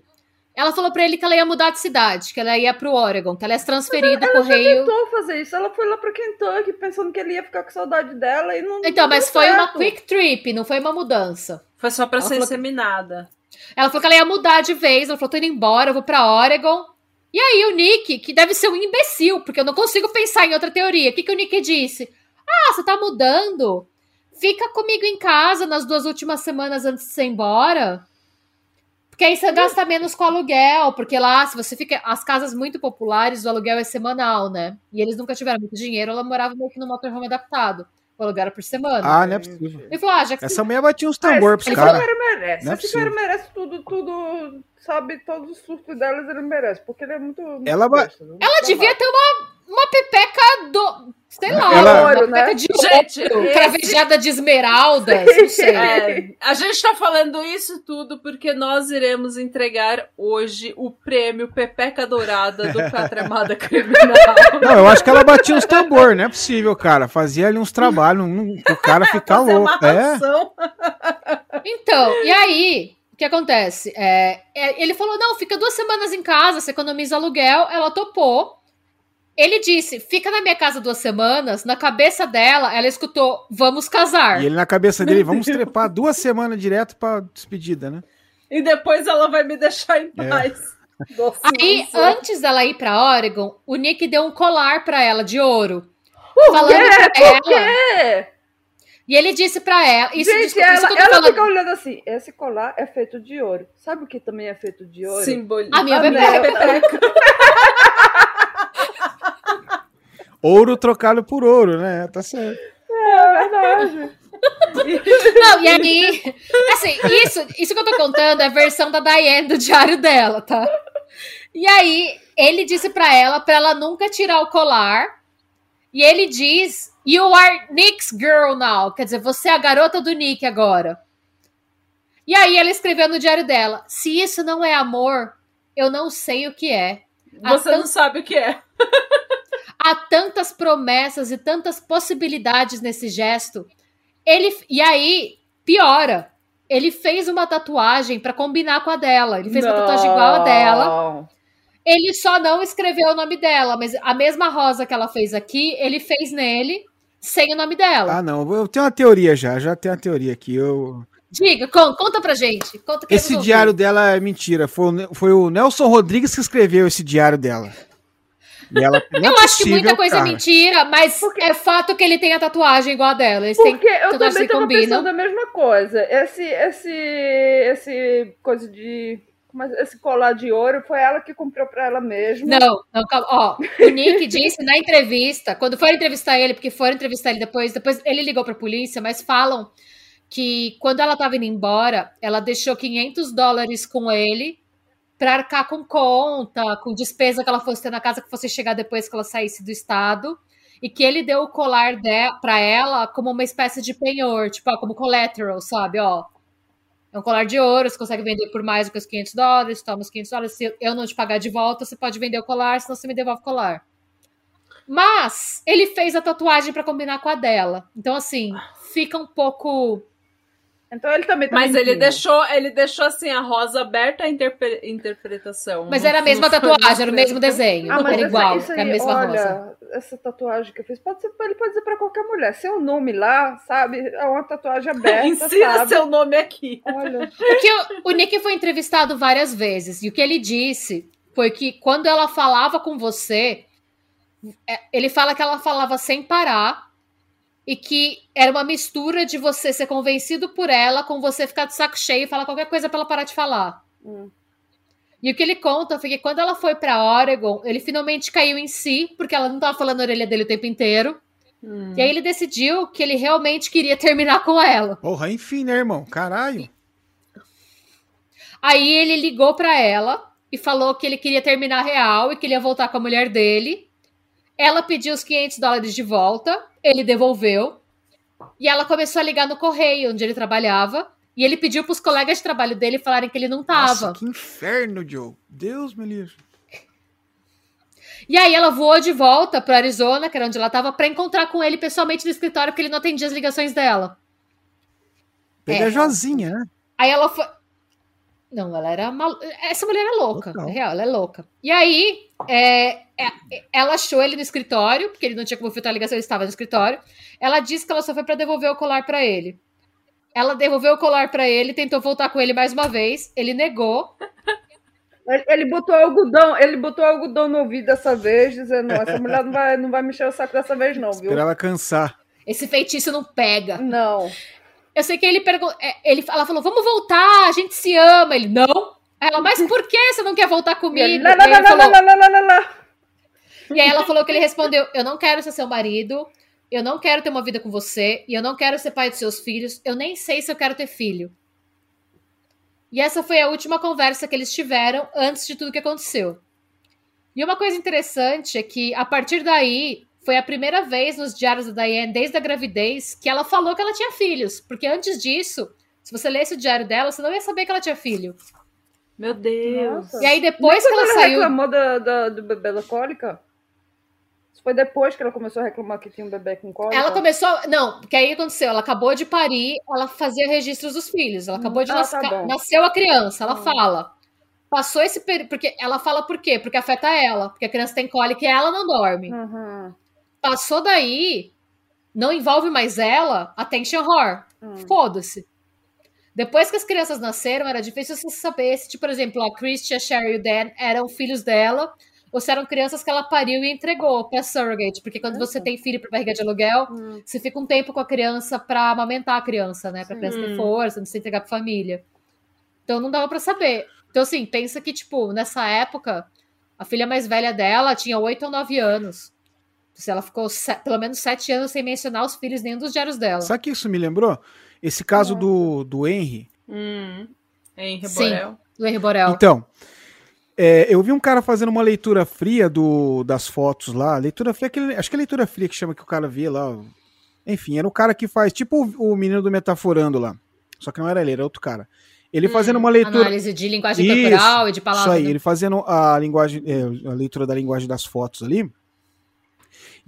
Ela falou pra ele que ela ia mudar de cidade, que ela ia pro Oregon, que ela ia se transferir do correio. tentou fazer isso. Ela foi lá pra Kentucky pensando que ele ia ficar com saudade dela e não. Então, não mas foi uma quick trip, não foi uma mudança. Foi só pra Ela ser falou que- inseminada. Ela falou que ela ia mudar de vez, ela falou, tô indo embora, eu vou pra Oregon. E aí o Nick, que deve ser um imbecil, porque eu não consigo pensar em outra teoria, o que, que o Nick disse? Ah, você tá mudando? Fica comigo em casa nas duas últimas semanas antes de você ir embora. Porque aí você gasta menos com aluguel, porque lá, se você fica. As casas muito populares, o aluguel é semanal, né? E eles nunca tiveram muito dinheiro, ela morava meio que no motorhome adaptado. O aluguel era por semana. Ah, não é possível. Ele falou: ah, já que Essa mulher batia uns tambor pros Esse caras. cara merece. Não é Esse cara possível. merece tudo, tudo. Sabe, todos os surtos delas ele merece. Porque ele é muito. muito Ela besta, muito Ela devia babaca. ter uma, uma pepeca do. Sei lá, Ela- uma Ouro, pepeca né? de Gente, ouro, cravejada de esmeraldas, não sei. É, a gente tá falando isso tudo porque nós iremos entregar hoje o prêmio Pepeca Dourada do Patramada Criminal. Não, eu acho que ela batia uns tambor, não é possível, cara. Fazia ali uns trabalhos, um, o cara ficar louco. uma É. Então, e aí, o que acontece? É, é, ele falou: não, fica duas semanas em casa, você economiza aluguel. Ela topou. Ele disse: fica na minha casa duas semanas. Na cabeça dela, ela escutou: vamos casar. E ele na cabeça dele, vamos trepar duas semanas direto pra despedida, né? E depois ela vai me deixar em É. paz. Nossa, Aí, nossa. antes dela ir pra Oregon, o Nick deu um colar pra ela de ouro. Por falando quê? pra ela. Por quê? E ele disse pra ela. Isso, Gente, desculpa, isso ela, tô ela falando. fica olhando assim. Esse colar é feito de ouro. Sabe o que também é feito de ouro? Simbolismo. A minha Anel. pepeca. Ouro trocado por ouro, né? Tá certo. É verdade. Não, e aí. Assim, isso, isso que eu tô contando é a versão da Diane do diário dela, tá? E aí, ele disse pra ela pra ela nunca tirar o colar. E ele diz: You are Nick's girl now. Quer dizer, você é a garota do Nick agora. E aí ela escreveu no diário dela: Se isso não é amor, eu não sei o que é. Você não sabe o que é. Há tantas promessas e tantas possibilidades nesse gesto. Ele e aí piora. Ele fez uma tatuagem para combinar com a dela. Ele fez não. uma tatuagem igual a dela. Ele só não escreveu o nome dela, mas a mesma rosa que ela fez aqui, ele fez nele sem o nome dela. Ah, não. Eu tenho uma teoria já. Já tenho uma teoria aqui. Eu Diga, conta pra gente. Conta esse diário dela é mentira. Foi, foi o Nelson Rodrigues que escreveu esse diário dela. E ela, eu é acho que muita coisa é cara. é mentira, mas Porque... é fato que ele tem a tatuagem igual a dela. Eles Porque eu também tava combinam. pensando a mesma coisa. Esse, esse, esse coisa de mas esse colar de ouro foi ela que comprou para ela mesma. Não, não, calma. Ó, o Nick disse na entrevista, quando foram entrevistar ele, porque foram entrevistar ele depois, depois ele ligou para a polícia, mas falam que quando ela estava indo embora, ela deixou 500 dólares com ele para arcar com conta, com despesa que ela fosse ter na casa que fosse chegar depois que ela saísse do estado, e que ele deu o colar para ela como uma espécie de penhor, tipo, ó, como collateral, sabe, ó. É um colar de ouro, você consegue vender por mais do que os 500 dólares, toma os 500 dólares, se eu não te pagar de volta, você pode vender o colar, senão você me devolve o colar. Mas ele fez a tatuagem para combinar com a dela. Então, assim, fica um pouco então ele também tá Mas mentindo. ele deixou, ele deixou assim a rosa aberta a interpre interpretação. Mas era a mesma tatuagem, era o mesmo desenho. Ah, era igual, aí, era a mesma olha, rosa. Essa tatuagem que eu fiz, pode ser, ele pode dizer para qualquer mulher. Seu nome lá, sabe? É uma tatuagem aberta. Ensina sabe? seu nome aqui. Olha. Porque o, o Nick foi entrevistado várias vezes. E o que ele disse foi que quando ela falava com você, é, ele fala que ela falava sem parar e que era uma mistura de você ser convencido por ela com você ficar de saco cheio e falar qualquer coisa para ela parar de falar. Hum. E o que ele conta foi que quando ela foi para Oregon, ele finalmente caiu em si, porque ela não tava falando na orelha dele o tempo inteiro. Hum. E aí ele decidiu que ele realmente queria terminar com ela. Porra, enfim, né, irmão? Caralho. Aí ele ligou para ela e falou que ele queria terminar real e que ele ia voltar com a mulher dele. Ela pediu os 500 dólares de volta, ele devolveu. E ela começou a ligar no correio onde ele trabalhava. E ele pediu para os colegas de trabalho dele falarem que ele não tava. Nossa, que inferno, Joe. Deus me livre. E aí ela voou de volta para Arizona, que era onde ela estava, para encontrar com ele pessoalmente no escritório, porque ele não atendia as ligações dela. Pegajosinha, é. né? Aí ela foi. Não, ela era mal... Essa mulher é louca, é real, ela é louca. E aí, é, é, ela achou ele no escritório, porque ele não tinha como filtrar a ligação, ele estava no escritório. Ela disse que ela só foi para devolver o colar para ele. Ela devolveu o colar para ele, tentou voltar com ele mais uma vez, ele negou. Ele botou algodão, ele botou algodão no ouvido dessa vez, dizendo: não, essa mulher não vai, não vai mexer o saco dessa vez, não, viu? Esperar ela cansar. Esse feitiço não pega. Não. Eu sei que ele perguntou. É, ele, ela falou: vamos voltar, a gente se ama. Ele, não. Ela, mas por que você não quer voltar comigo? Lá, lá, lá, falou, lá, lá, lá, lá, E aí ela falou que ele respondeu: Eu não quero ser seu marido, eu não quero ter uma vida com você, e eu não quero ser pai dos seus filhos, eu nem sei se eu quero ter filho. E essa foi a última conversa que eles tiveram antes de tudo que aconteceu. E uma coisa interessante é que, a partir daí, foi a primeira vez nos diários da Diane, desde a gravidez, que ela falou que ela tinha filhos. Porque antes disso, se você lesse o diário dela, você não ia saber que ela tinha filho. Meu Deus. Nossa. E aí depois que ela, ela saiu. reclamou da, da, do bebê da cólica? Foi depois que ela começou a reclamar que tinha um bebê com cólica? Ela começou. Não, porque aí aconteceu. Ela acabou de parir, ela fazia registros dos filhos. Ela acabou de ah, Tá nasceu a criança, ela hum. fala. Passou esse período. Porque ela fala por quê? Porque afeta ela. Porque a criança tem cólica e ela não dorme. Uhum. Passou daí, não envolve mais ela, attention horror. Hum. Foda-se. Depois que as crianças nasceram, era difícil você saber se, tipo, por exemplo, a Christy, a Sherry e o Dan eram filhos dela, ou se eram crianças que ela pariu e entregou pra surrogate. Porque quando você tem filho pra barriga de aluguel, hum. você fica um tempo com a criança pra amamentar a criança, né? Pra Sim. criança ter força, não se entregar pra família. Então não dava pra saber. Então, assim, pensa que, tipo, nessa época, a filha mais velha dela tinha 8 ou 9 anos. Ela ficou pelo menos sete anos sem mencionar os filhos nenhum dos diários dela. Sabe que isso me lembrou? Esse caso do, do Henry. Hum, Henry Borel. Sim, do Henry Borel. Então, É, eu vi um cara fazendo uma leitura fria do, das fotos lá. Leitura fria, aquele, acho que é leitura fria que chama que o cara vê lá. Enfim, era o cara que faz, tipo o, o menino do Metaforando lá. Só que não era ele, era outro cara. Ele fazendo uma leitura. Análise de linguagem corporal e de palavras. Isso aí, né? ele fazendo a linguagem, é, a leitura da linguagem das fotos ali.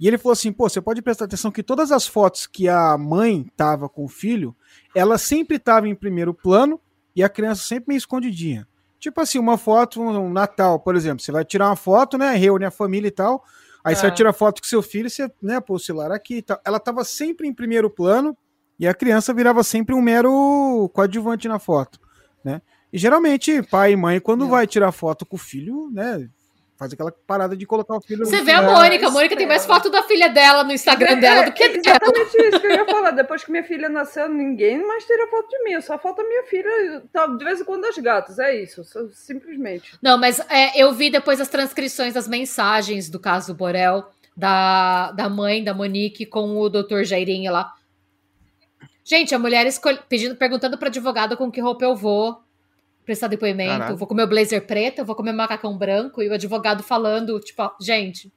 E ele falou assim: pô, você pode prestar atenção que todas as fotos que a mãe tava com o filho, ela sempre tava em primeiro plano e a criança sempre meio escondidinha. Tipo assim, uma foto, um Natal, por exemplo. Você vai tirar uma foto, né? Reúne a família e tal. Aí você vai tirar foto com seu filho, você, né, pô, o celular aqui e tal. Ela tava sempre em primeiro plano e a criança virava sempre um mero coadjuvante na foto, né? E geralmente, pai e mãe, quando É. vai tirar foto com o filho, né, faz aquela parada de colocar o filho... Você vê a É, Mônica, a Mônica tem mais foto da filha dela no Instagram dela do que é dela. exatamente isso que eu ia falar. Depois que minha filha nasceu, ninguém mais tira foto de mim. Só falta minha filha, tá, de vez em quando as gatas. É isso, simplesmente. Não, mas é, eu vi depois as transcrições das mensagens do caso Borel, da, da mãe da Monique com o doutor Jairinho lá. Gente, a mulher escolhe, pedindo, perguntando para advogado com que roupa eu vou prestar depoimento. Caralho. Vou com meu blazer preto, vou com meu macacão branco, e o advogado falando, tipo, ó, gente,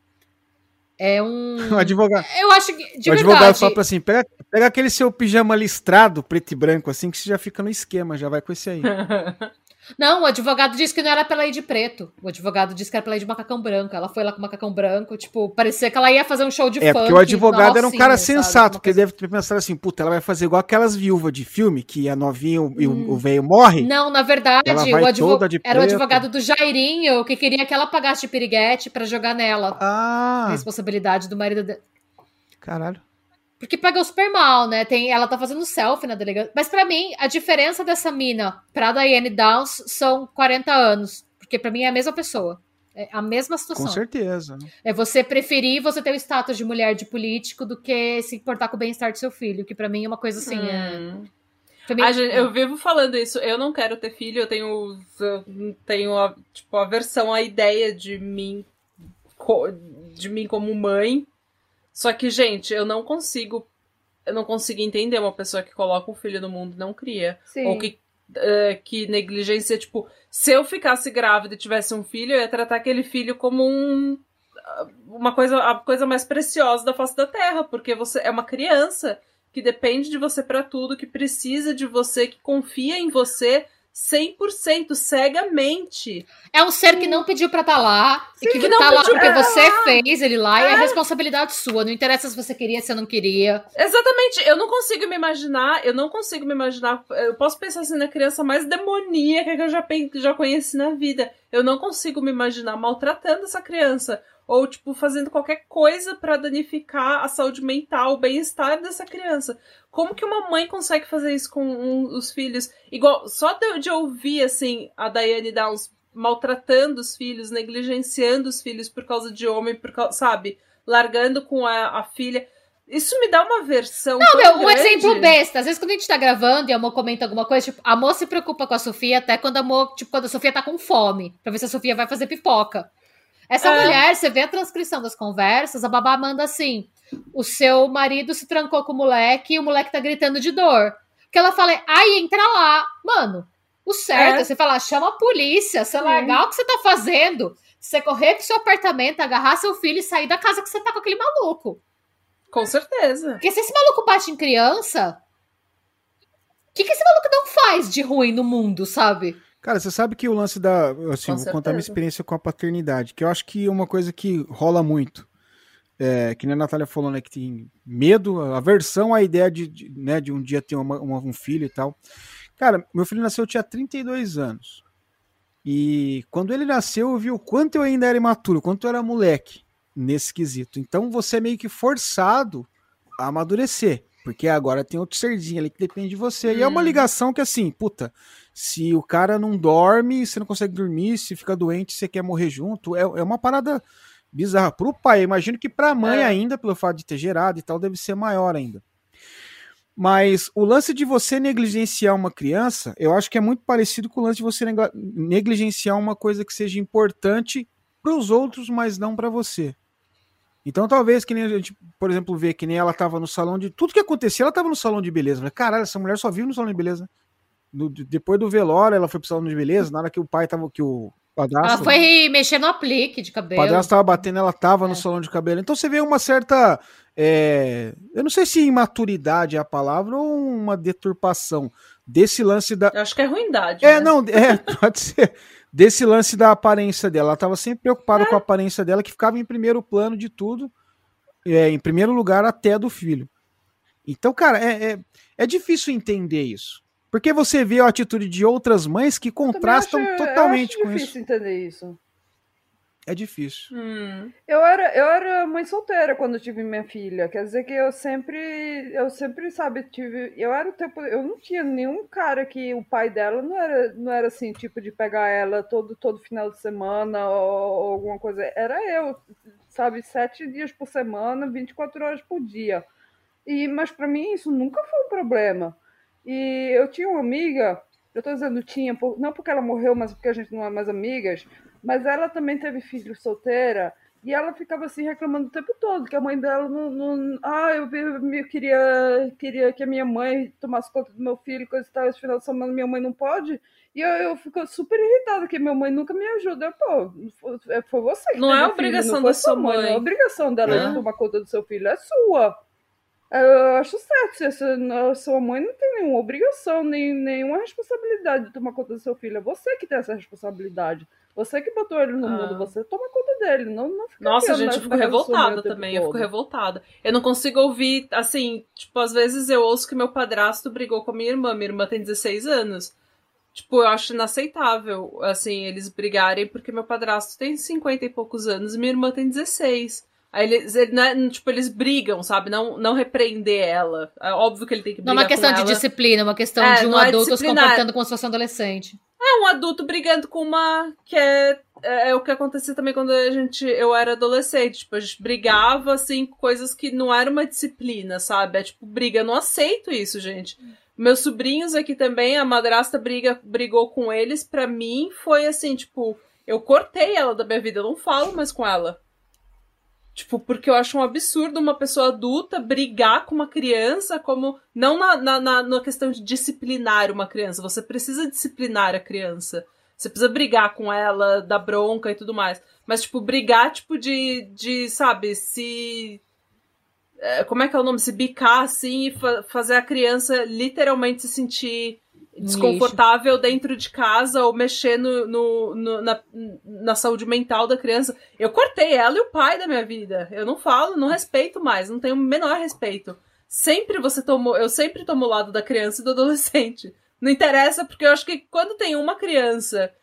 é um. O advogado, Eu acho que, de o advogado verdade, fala pra assim, pega, pega aquele seu pijama listrado, preto e branco, assim, que você já fica no esquema, já vai com esse aí. Não, o advogado disse que não era pra ela ir de preto. O advogado disse que era pra ela ir de macacão branco. Ela foi lá com macacão branco, tipo, parecia que ela ia fazer um show de É, funk. porque o advogado era um cara sensato, porque ele deve ter pensado assim, puta, ela vai fazer igual aquelas viúvas de filme, que a novinha e o- velho morre. Não, na verdade, Ela vai o de era o preto. advogado do Jairinho que queria que ela pagasse de piriguete pra jogar nela. A Ah, responsabilidade do marido dela. caralho. Porque pagou super mal, né? Tem, ela tá fazendo selfie na delegacia. Mas pra mim, a diferença dessa mina pra Diane Downs são 40 anos. Porque pra mim é a mesma pessoa. É a mesma situação. Com certeza. É você preferir você ter o status de mulher de político do que se importar com o bem-estar do seu filho. Que pra mim é uma coisa assim. É... Hum. mim- A gente- eu vivo falando isso. Eu não quero ter filho. Eu tenho, eu tenho a, tipo, aversão à ideia de mim, de mim como mãe. Só que, gente, eu não consigo. Eu não consigo entender uma pessoa que coloca um filho no mundo e não cria. Sim. Ou que, eh, que negligencia, tipo, se eu ficasse grávida e tivesse um filho, eu ia tratar aquele filho como um. Uma coisa, a coisa mais preciosa da face da terra, porque você é uma criança que depende de você pra tudo, que precisa de você, que confia em você 100%, cegamente. É um ser que não pediu pra estar lá. e que, que não tá lá porque pra você fez ele lá. E é responsabilidade sua. Não interessa se você queria, se você não queria. Exatamente, eu não consigo me imaginar, eu não consigo me imaginar, eu posso pensar assim na criança mais demoníaca que eu já, já conheci na vida. Eu não consigo me imaginar maltratando essa criança. Ou, tipo, fazendo qualquer coisa pra danificar a saúde mental, o bem-estar dessa criança. Como que uma mãe consegue fazer isso com um- os filhos? Igual, só de, de ouvir, assim, a Diane Downs maltratando os filhos, negligenciando os filhos por causa de homem, por causa, sabe? Largando com a, a filha. Isso me dá uma versão. Não, meu, um grande. exemplo besta. Às vezes quando a gente tá gravando e a Mo comenta alguma coisa, tipo, a Mo se preocupa com a Sofia até quando a Mo, tipo, quando a Sofia tá com fome, pra ver se a Sofia vai fazer pipoca. Essa É. mulher, você vê a transcrição das conversas, a babá manda assim: o seu marido se trancou com o moleque e o moleque tá gritando de dor. Que ela fala, ai, entra lá. Mano, o certo é, É. você falar, chama a polícia, você Sim. largar o que você tá fazendo, você correr pro seu apartamento, agarrar seu filho e sair da casa que você tá com aquele maluco. Com certeza. Porque se esse maluco bate em criança, o que, que esse maluco não faz de ruim no mundo, sabe? Cara, você sabe que o lance da. Assim, Com vou contar minha experiência com a paternidade, que eu acho que é uma coisa que rola muito. É, que nem a Natália falou, né? Que tem medo, aversão à ideia de, de, né, de um dia ter uma- uma- um filho e tal. Cara, meu filho nasceu, eu tinha 32 anos. E quando ele nasceu, eu vi o quanto eu ainda era imaturo, o quanto eu era moleque nesse quesito. Então você é meio que forçado a amadurecer. Porque agora tem outro serzinho ali que depende de você. E é uma Hum. ligação que, assim, puta, se o cara não dorme, você não consegue dormir, se fica doente, você quer morrer junto, é, é uma parada bizarra. Pro pai, eu imagino que pra mãe É. ainda, pelo fato de ter gerado e tal, deve ser maior ainda. Mas o lance de você negligenciar uma criança, eu acho que é muito parecido com o lance de você negligenciar uma coisa que seja importante para os outros, mas não para você. Então, talvez que nem a gente, por exemplo, vê que nem ela tava no salão de. Tudo que acontecia, ela tava no salão de beleza. Caralho, essa mulher só vive no salão de beleza. No- depois do velório, ela foi pro salão de beleza. Na hora que o pai tava. Que o, Ela foi mexer no aplique de cabelo. O padrasto tava batendo, ela tava é. no salão de cabelo. Então você vê uma certa. É, eu não sei se imaturidade é a palavra ou uma deturpação desse lance da. Eu acho que é ruindade. É, né? não, é, pode ser. Desse lance da aparência dela. Ela tava sempre preocupada é. com a aparência dela, que ficava em primeiro plano de tudo. É, em primeiro lugar, até do filho. Então, cara, é, é, é difícil entender isso. Porque você vê a atitude de outras mães que contrastam acho, totalmente com isso. É difícil entender isso. É difícil. Hum. Eu, era, eu era mãe solteira quando tive minha filha. Quer dizer que eu sempre, eu sempre, sabe, tive. Eu era o tempo. Eu não tinha nenhum cara que o pai dela não era, não era assim, tipo, de pegar ela todo, todo final de semana ou, ou alguma coisa. Era eu, sabe, sete dias por semana, 24 horas por dia. E, mas para mim isso nunca foi um problema. E eu tinha uma amiga, eu estou dizendo tinha, não porque ela morreu, mas porque a gente não é mais amigas, mas ela também teve filho solteira e ela ficava assim reclamando o tempo todo que a mãe dela não. não ah, eu, eu, eu, queria, queria que a minha mãe tomasse conta do meu filho, coisa e tal, esse final de semana minha mãe não pode. E eu, eu fico super irritada, que minha mãe nunca me ajuda. Pô, foi, foi você que Não é obrigação filho, não da sua mãe. mãe. Não é obrigação dela é. de tomar conta do seu filho, é sua. Eu acho certo. Se a sua mãe não tem nenhuma obrigação, nem, nenhuma responsabilidade de tomar conta do seu filho. É você que tem essa responsabilidade. Você que botou ele no ah. mundo, você toma conta dele. Não, não fica Nossa, gente, eu fico revoltada também. Eu fico revoltada. Eu não consigo ouvir, assim, tipo, às vezes eu ouço que meu padrasto brigou com a minha irmã. Minha irmã tem 16 anos. Tipo, eu acho inaceitável, assim, eles brigarem, porque meu padrasto tem 50 e poucos anos e minha irmã tem 16. Aí eles, ele, né, tipo, eles brigam, sabe? Não, não repreender ela. É óbvio que ele tem que brigar Não é uma questão de disciplina, é uma questão é, de um é adulto se comportando como se fosse um adolescente. É, um adulto brigando com uma... Que é, é, é, o que acontecia também quando a gente... Eu era adolescente. Tipo, a gente brigava, assim, coisas que não era uma disciplina, sabe? É tipo, briga. Eu não aceito isso, gente. Meus sobrinhos aqui também, a madrasta briga, brigou com eles. Pra mim, foi assim, tipo... Eu cortei ela da minha vida. Eu não falo mais com ela. Tipo, porque eu acho um absurdo uma pessoa adulta brigar com uma criança como. Não na, na, na, na questão de disciplinar uma criança. Você precisa disciplinar a criança. Você precisa brigar com ela, dar bronca e tudo mais. Mas, tipo, brigar, tipo, de, de sabe, se. É, como é que é o nome? Se bicar assim e fa fazer a criança literalmente se sentir desconfortável dentro de casa ou mexer no, no, no, na, na saúde mental da criança. Eu cortei ela e o pai da minha vida. Eu não falo, não respeito mais, não tenho o menor respeito. Sempre você tomou, eu sempre tomo o lado da criança e do adolescente. Não interessa, porque eu acho que quando tem uma criança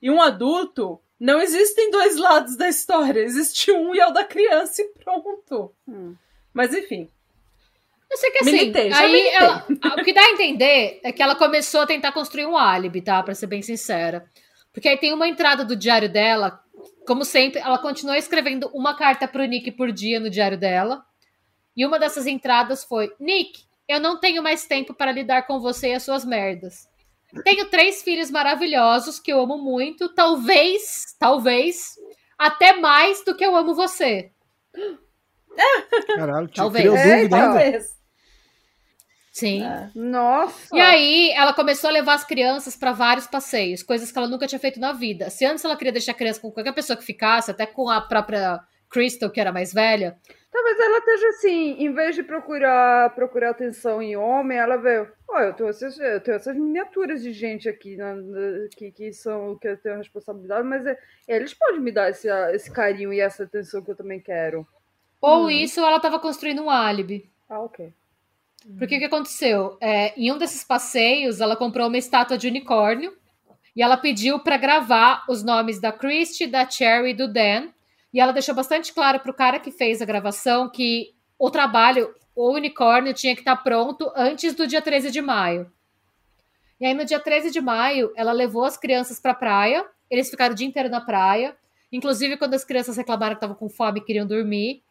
e um adulto, não existem dois lados da história. Existe um e é o da criança e pronto. Hum. Mas enfim, eu sei que assim, militei, aí ela, o que dá a entender é que ela começou a tentar construir um álibi, tá? Pra ser bem sincera. Porque aí tem uma entrada do diário dela, como sempre, ela continua escrevendo uma carta pro Nick por dia no diário dela. E uma dessas entradas foi: Nick, eu não tenho mais tempo para lidar com você e as suas merdas. Tenho três filhos maravilhosos que eu amo muito, talvez, talvez, até mais do que eu amo você. Caralho, talvez. É, talvez. Sim. É. Nossa. E aí, ela começou a levar as crianças para vários passeios, coisas que ela nunca tinha feito na vida. Se antes ela queria deixar a criança com qualquer pessoa que ficasse, até com a própria Crystal, que era mais velha. Talvez ela esteja assim, em vez de procurar procurar atenção em homem, ela vê, olha, eu tenho essas, eu tenho essas miniaturas de gente aqui na, na, que, que são que eu tenho responsabilidade, mas é, eles podem me dar esse, esse carinho e essa atenção que eu também quero. Ou hum. isso, ela estava construindo um álibi. Ah, ok. Porque o que aconteceu? É, em um desses passeios, ela comprou uma estátua de unicórnio e ela pediu para gravar os nomes da Christie, da Cherry e do Dan. E ela deixou bastante claro para o cara que fez a gravação que o trabalho, o unicórnio, tinha que estar tá pronto antes do dia 13 de maio. E aí, no dia 13 de maio, ela levou as crianças para a praia. Eles ficaram o dia inteiro na praia. Inclusive, quando as crianças reclamaram que estavam com fome e queriam dormir,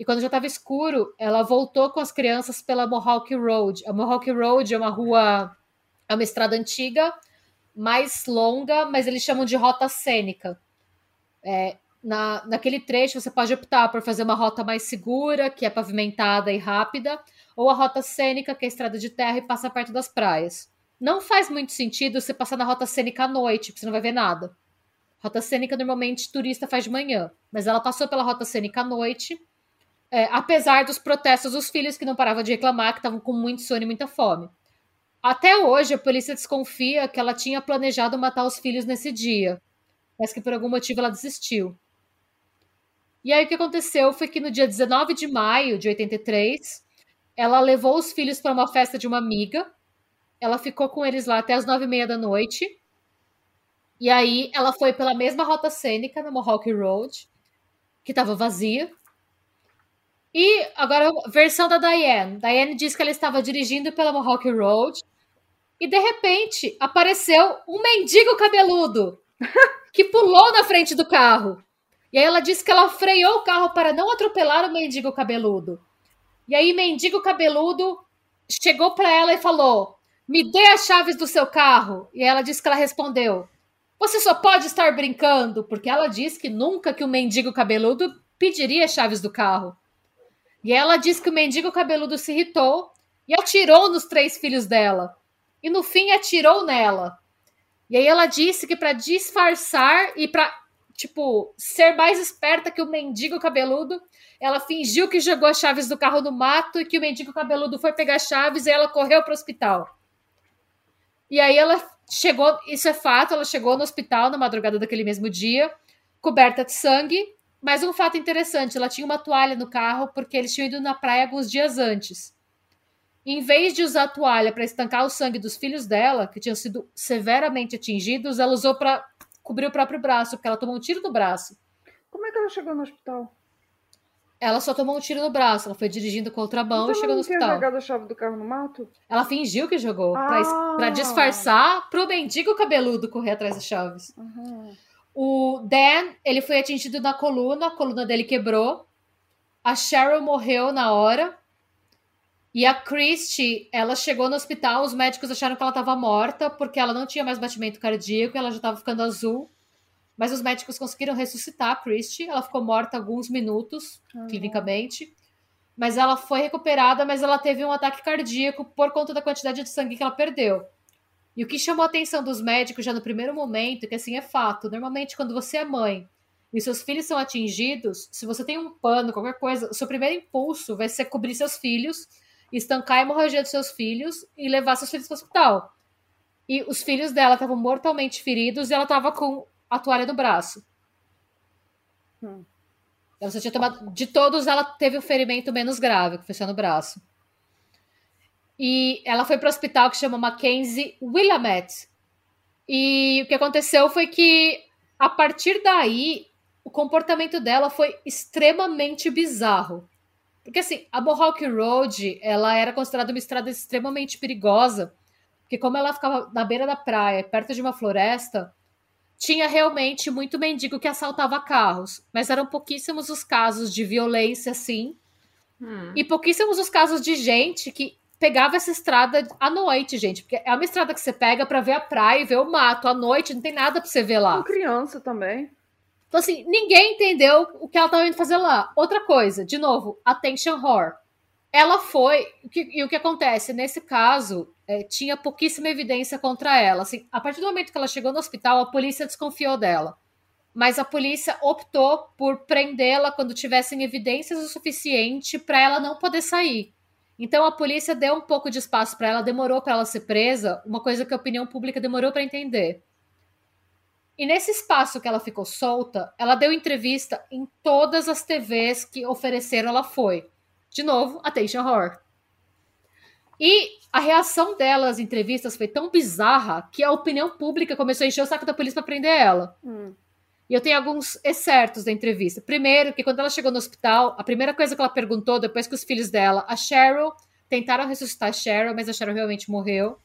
e quando já estava escuro, ela voltou com as crianças pela Mohawk Road. A Mohawk Road é uma rua, é uma estrada antiga, mais longa, mas eles chamam de rota cênica. É, na, naquele trecho, você pode optar por fazer uma rota mais segura, que é pavimentada e rápida, ou a rota cênica, que é estrada de terra e passa perto das praias. Não faz muito sentido você passar na rota cênica à noite, porque você não vai ver nada. Rota cênica normalmente turista faz de manhã, mas ela passou pela rota cênica à noite, é, apesar dos protestos dos filhos que não paravam de reclamar, que estavam com muito sono e muita fome. Até hoje, a polícia desconfia que ela tinha planejado matar os filhos nesse dia, mas que por algum motivo ela desistiu. E aí o que aconteceu foi que no dia 19 de maio de 83, ela levou os filhos para uma festa de uma amiga. Ela ficou com eles lá até as nove e meia da noite. E aí ela foi pela mesma rota cênica na Mohawk Road, que estava vazia. E agora, versão da Diane. Diane diz que ela estava dirigindo pela Mohawk Road e de repente apareceu um mendigo cabeludo que pulou na frente do carro. E aí ela disse que ela freou o carro para não atropelar o mendigo cabeludo. E aí, mendigo cabeludo chegou para ela e falou: Me dê as chaves do seu carro. E ela disse que ela respondeu: Você só pode estar brincando, porque ela disse que nunca que o mendigo cabeludo pediria as chaves do carro. E ela disse que o mendigo cabeludo se irritou e atirou nos três filhos dela. E no fim atirou nela. E aí ela disse que para disfarçar e para tipo, ser mais esperta que o mendigo cabeludo. Ela fingiu que jogou as chaves do carro no mato e que o mendigo cabeludo foi pegar as chaves e ela correu para o hospital. E aí ela chegou, isso é fato, ela chegou no hospital na madrugada daquele mesmo dia, coberta de sangue. Mas um fato interessante, ela tinha uma toalha no carro porque eles tinham ido na praia alguns dias antes. Em vez de usar a toalha para estancar o sangue dos filhos dela, que tinham sido severamente atingidos, ela usou para cobrir o próprio braço, porque ela tomou um tiro no braço. Como é que ela chegou no hospital? Ela só tomou um tiro no braço. Ela foi dirigindo com outra mão então e chegou no hospital. jogado a chave do carro no mato? Ela fingiu que jogou Ah. pra disfarçar pro mendigo cabeludo correr atrás das chaves. Aham. O Dan, ele foi atingido na coluna, a coluna dele quebrou. A Cheryl morreu na hora. E a Christie, ela chegou no hospital, os médicos acharam que ela estava morta porque ela não tinha mais batimento cardíaco, ela já estava ficando azul. Mas os médicos conseguiram ressuscitar a Christie, ela ficou morta alguns minutos, Uhum. clinicamente. Mas ela foi recuperada, mas ela teve um ataque cardíaco por conta da quantidade de sangue que ela perdeu. E o que chamou a atenção dos médicos já no primeiro momento, que assim é fato, normalmente quando você é mãe e seus filhos são atingidos, se você tem um pano, qualquer coisa, o seu primeiro impulso vai ser cobrir seus filhos, estancar a hemorragia dos seus filhos e levar seus filhos para o hospital. E os filhos dela estavam mortalmente feridos e ela estava com a toalha no braço. Hum. Ela só tinha tomado. De todos, ela teve o ferimento menos grave, que foi só no braço. E ela foi para o hospital que chama Mackenzie Willamette. E o que aconteceu foi que, a partir daí, o comportamento dela foi extremamente bizarro. Porque, assim, a Mohawk Road, ela era considerada uma estrada extremamente perigosa, porque como ela ficava na beira da praia, perto de uma floresta, tinha realmente muito mendigo que assaltava carros. Mas eram pouquíssimos os casos de violência, assim, Hum. e pouquíssimos os casos de gente que pegava essa estrada à noite, gente. Porque é uma estrada que você pega pra ver a praia e ver o mato. À noite não tem nada pra você ver lá. Com criança também. Então, assim, ninguém entendeu o que ela estava indo fazer lá. Outra coisa, de novo, attention whore. Ela foi. E o que acontece? Nesse caso, é, tinha pouquíssima evidência contra ela. Assim, a partir do momento que ela chegou no hospital, a polícia desconfiou dela. Mas a polícia optou por prendê-la quando tivessem evidências o suficiente para ela não poder sair. Então a polícia deu um pouco de espaço para ela, demorou para ela ser presa, uma coisa que a opinião pública demorou para entender. E nesse espaço que ela ficou solta, ela deu entrevista em todas as TVs que ofereceram, ela foi. De novo, attention horror. E a reação dela às entrevistas foi tão bizarra que a opinião pública começou a encher o saco da polícia para prender ela. Hum. E eu tenho alguns excertos da entrevista. Primeiro, que quando ela chegou no hospital, a primeira coisa que ela perguntou, depois que os filhos dela, a Cheryl, tentaram ressuscitar a Cheryl, mas a Cheryl realmente morreu.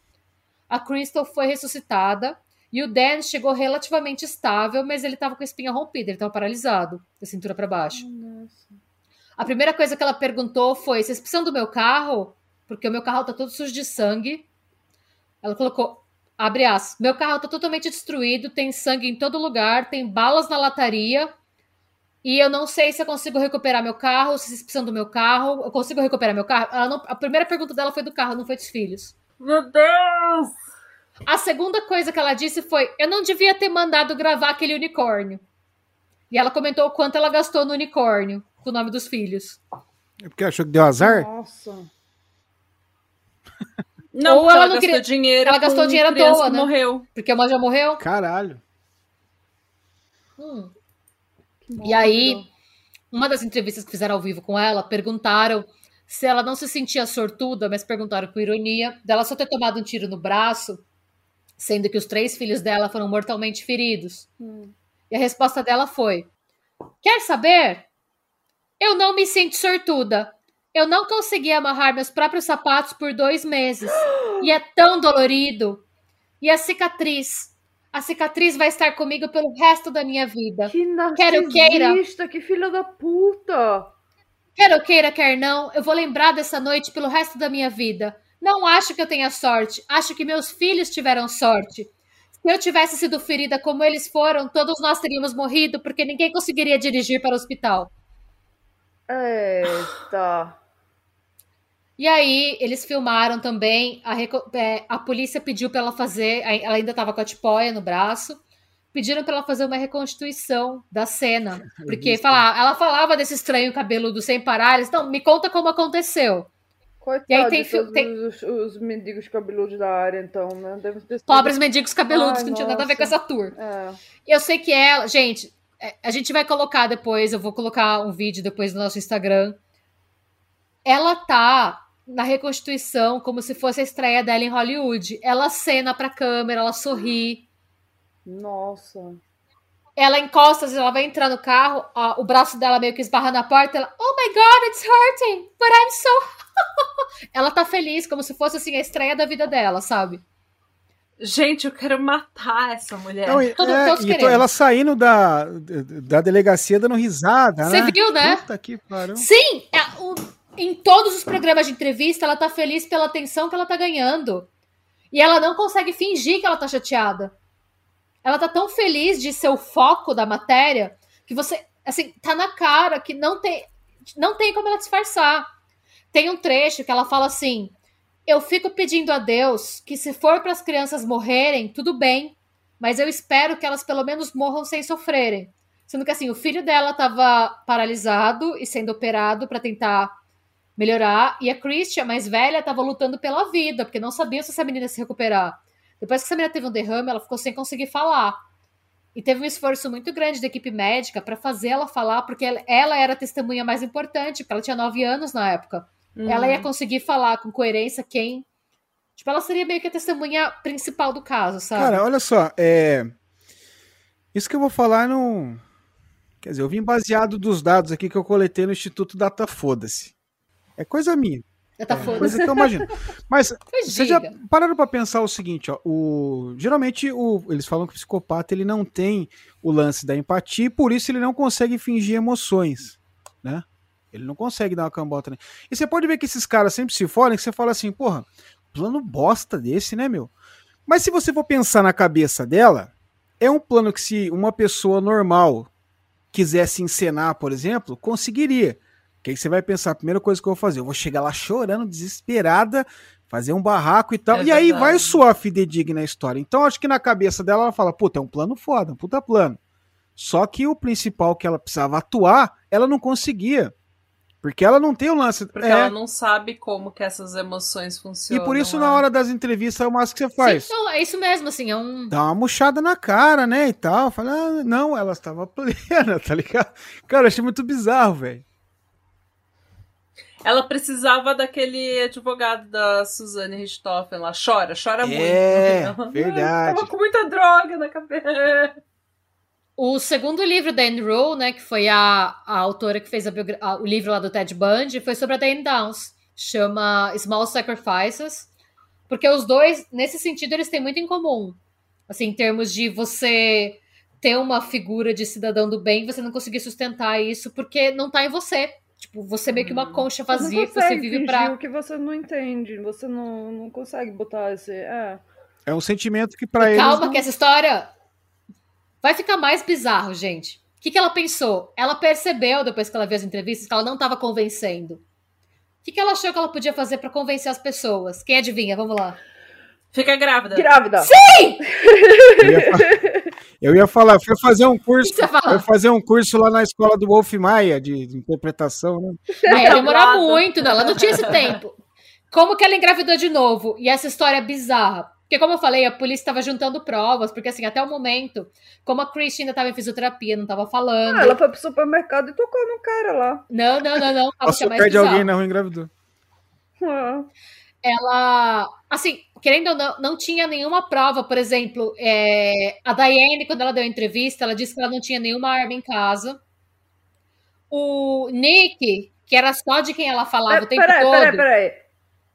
A Crystal foi ressuscitada. E o Dan chegou relativamente estável, mas ele estava com a espinha rompida, ele estava paralisado, da cintura para baixo. Nossa. A primeira coisa que ela perguntou foi: vocês precisam do meu carro? Porque o meu carro tá todo sujo de sangue. Ela colocou, abre aspas, meu carro tá totalmente destruído, tem sangue em todo lugar, tem balas na lataria. E eu não sei se eu consigo recuperar meu carro, se vocês precisam do meu carro. Eu consigo recuperar meu carro? Ela não- a primeira pergunta dela foi do carro, não foi dos filhos. Meu Deus! A segunda coisa que ela disse foi: Eu não devia ter mandado gravar aquele unicórnio. E ela comentou o quanto ela gastou no unicórnio, com o nome dos filhos. É porque achou que deu azar? Nossa. Não, Ou ela ela, não gastou queria- dinheiro. ela gastou dinheiro à toa, que né? morreu. Porque a mãe já morreu. Caralho. Hum. E aí, uma das entrevistas que fizeram ao vivo com ela, perguntaram se ela não se sentia sortuda, mas perguntaram com ironia, dela só ter tomado um tiro no braço, sendo que os três filhos dela foram mortalmente feridos. Hum. E a resposta dela foi: Quer saber? Eu não me sinto sortuda. Eu não consegui amarrar meus próprios sapatos por dois meses. E é tão dolorido. E a cicatriz? A cicatriz vai estar comigo pelo resto da minha vida. Que Quero queira. que filha da puta. Quer eu queira, quer não, eu vou lembrar dessa noite pelo resto da minha vida. Não acho que eu tenha sorte, acho que meus filhos tiveram sorte. Se eu tivesse sido ferida como eles foram, todos nós teríamos morrido porque ninguém conseguiria dirigir para o hospital. Eita. E aí, eles filmaram também. A, é, a polícia pediu para ela fazer. Ela ainda estava com a tipóia no braço. Pediram para ela fazer uma reconstituição da cena. Porque fala, ela falava desse estranho cabeludo sem parar. Eles, não, me conta como aconteceu. Coitado E aí tem todos tem- os, os mendigos cabeludos da área, então, né? Deve ter sido- Pobres mendigos cabeludos, Ai, que não tinha nada a ver com essa tour. É. Eu sei que ela. Gente, é, a gente vai colocar depois, eu vou colocar um vídeo depois no nosso Instagram. Ela tá na reconstituição como se fosse a estreia dela em Hollywood. Ela cena pra câmera, ela sorri. Nossa. Ela encosta, às vezes ela vai entrar no carro, ó, o braço dela meio que esbarra na porta, ela, oh my god, it's hurting, but I'm so. ela tá feliz, como se fosse assim a estreia da vida dela, sabe? Gente, eu quero matar essa mulher. Não, e- Todo- é, todos e ela saindo da, da delegacia dando risada, Você né? viu, né? Puta que pariu. Sim, é, o- em todos os programas de entrevista, ela tá feliz pela atenção que ela tá ganhando. E ela não consegue fingir que ela tá chateada. Ela tá tão feliz de ser o foco da matéria que você, assim, tá na cara que não tem, não tem como ela disfarçar. Tem um trecho que ela fala assim: Eu fico pedindo a Deus que se for para as crianças morrerem, tudo bem, mas eu espero que elas pelo menos morram sem sofrerem. Sendo que assim, o filho dela estava paralisado e sendo operado para tentar melhorar, e a Christian, mais velha, estava lutando pela vida, porque não sabia se essa menina ia se recuperar. Depois que essa menina teve um derrame, ela ficou sem conseguir falar. E teve um esforço muito grande da equipe médica para fazer ela falar, porque ela, ela era a testemunha mais importante, porque ela tinha nove anos na época. Uhum. Ela ia conseguir falar com coerência quem. Tipo, ela seria meio que a testemunha principal do caso, sabe? Cara, olha só, é... isso que eu vou falar não. Quer dizer, eu vim baseado dos dados aqui que eu coletei no Instituto Data Foda-se. É coisa minha. Já tá É, foda. coisa que eu imagino. Mas Vocês já pararam pra pensar o seguinte, ó, o, geralmente o, eles falam que o psicopata ele não tem o lance da empatia e por isso ele não consegue fingir emoções, né? Ele não consegue dar uma cambota. Né? E você pode ver que esses caras sempre se forem, que você fala assim, porra, plano bosta desse, né, meu? Mas se você for pensar na cabeça dela, é um plano que se uma pessoa normal quisesse encenar, por exemplo, conseguiria. Que aí você vai pensar, a primeira coisa que eu vou fazer, eu vou chegar lá chorando, desesperada, fazer um barraco e tal. É e aí vai soar fidedigna a história. Então acho que na cabeça dela ela fala, puta, é um plano foda, um puta plano. Só que o principal que ela precisava atuar, ela não conseguia. Porque ela não tem o lance. Porque é, ela não sabe como que essas emoções e funcionam. por isso, é. na hora das entrevistas, é o máximo que você faz. Sim, não, é isso mesmo, assim, é um. Dá uma murchada na cara, né? E tal. Fala, ah, não, ela estava plena, tá ligado? Cara, eu achei muito bizarro, velho. Ela precisava daquele advogado da Suzane Richthofen lá. Chora, chora É, muito. verdade. Tava com muita droga na cabeça. O segundo livro da Anne Rowe, né, que foi a, a autora que fez a a- o livro lá do Ted Bundy, foi sobre a Diane Downs. Chama Small Sacrifices. Porque os dois, nesse sentido, eles têm muito em comum. Assim, em termos de você ter uma figura de cidadão do bem, você não conseguir sustentar isso porque não tá em você. Tipo, você meio que uma Hum. concha Você não vazia que você vive pra. o que você não entende. Você não, não consegue botar esse. É. É um sentimento que pra eles. Calma, não- que essa história vai ficar mais bizarro, gente. O que, que ela pensou? Ela percebeu, depois que ela viu as entrevistas, que ela não estava convencendo. O que, que ela achou que ela podia fazer para convencer as pessoas? Quem adivinha? Vamos lá. Fica grávida. Grávida. Sim! Eu ia, eu ia falar, foi fazer um curso, foi fazer um curso lá na escola do Wolf Maia de, de interpretação, né? Não ia demorar muito, não. Ela não tinha esse tempo. Como que ela engravidou de novo? E essa história é bizarra. Porque, como eu falei, a polícia estava juntando provas, porque, assim, até o momento, como a Christie ainda estava em fisioterapia, não estava falando. Ah, ela foi pro supermercado e tocou no cara lá. Não, não, não, não. Passou perto de alguém na rua engravidou. Ah, ela, assim, querendo ou não, não tinha nenhuma prova, por exemplo, é, a Diane, quando ela deu a entrevista, ela disse que ela não tinha nenhuma arma em casa. O Nick, que era só de quem ela falava o tempo peraí, todo. peraí, peraí.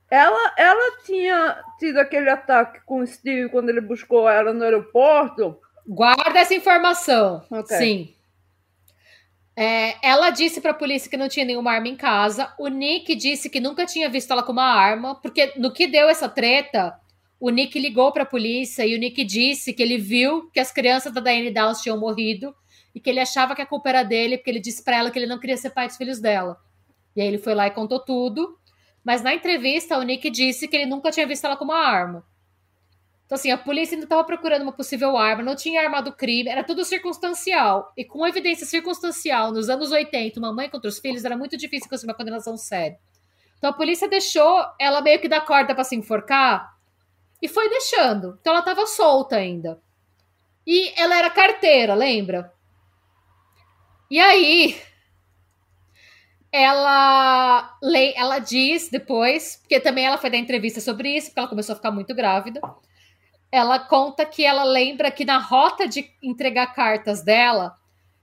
Ela, ela tinha tido aquele ataque com o Steve quando ele buscou ela no aeroporto. Guarda essa informação. Ok. Sim. É, ela disse pra polícia que não tinha nenhuma arma em casa. O Nick disse que nunca tinha visto ela com uma arma, porque no que deu essa treta, o Nick ligou pra polícia e o Nick disse que ele viu que as crianças da Diane Downs tinham morrido e que ele achava que a culpa era dele, porque ele disse pra ela que ele não queria ser pai dos filhos dela. E aí ele foi lá e contou tudo. Mas na entrevista, o Nick disse que ele nunca tinha visto ela com uma arma. Então, assim, a polícia ainda estava procurando uma possível arma, não tinha arma do crime, era tudo circunstancial. E com evidência circunstancial, nos anos 80, uma mãe contra os filhos, era muito difícil conseguir uma condenação séria. Então a polícia deixou ela meio que dar corda para se enforcar e foi deixando. Então ela estava solta ainda. E ela era carteira, lembra? E aí, ela, ela diz depois, porque também ela foi dar entrevista sobre isso, porque ela começou a ficar muito grávida. Ela conta que ela lembra que na rota de entregar cartas dela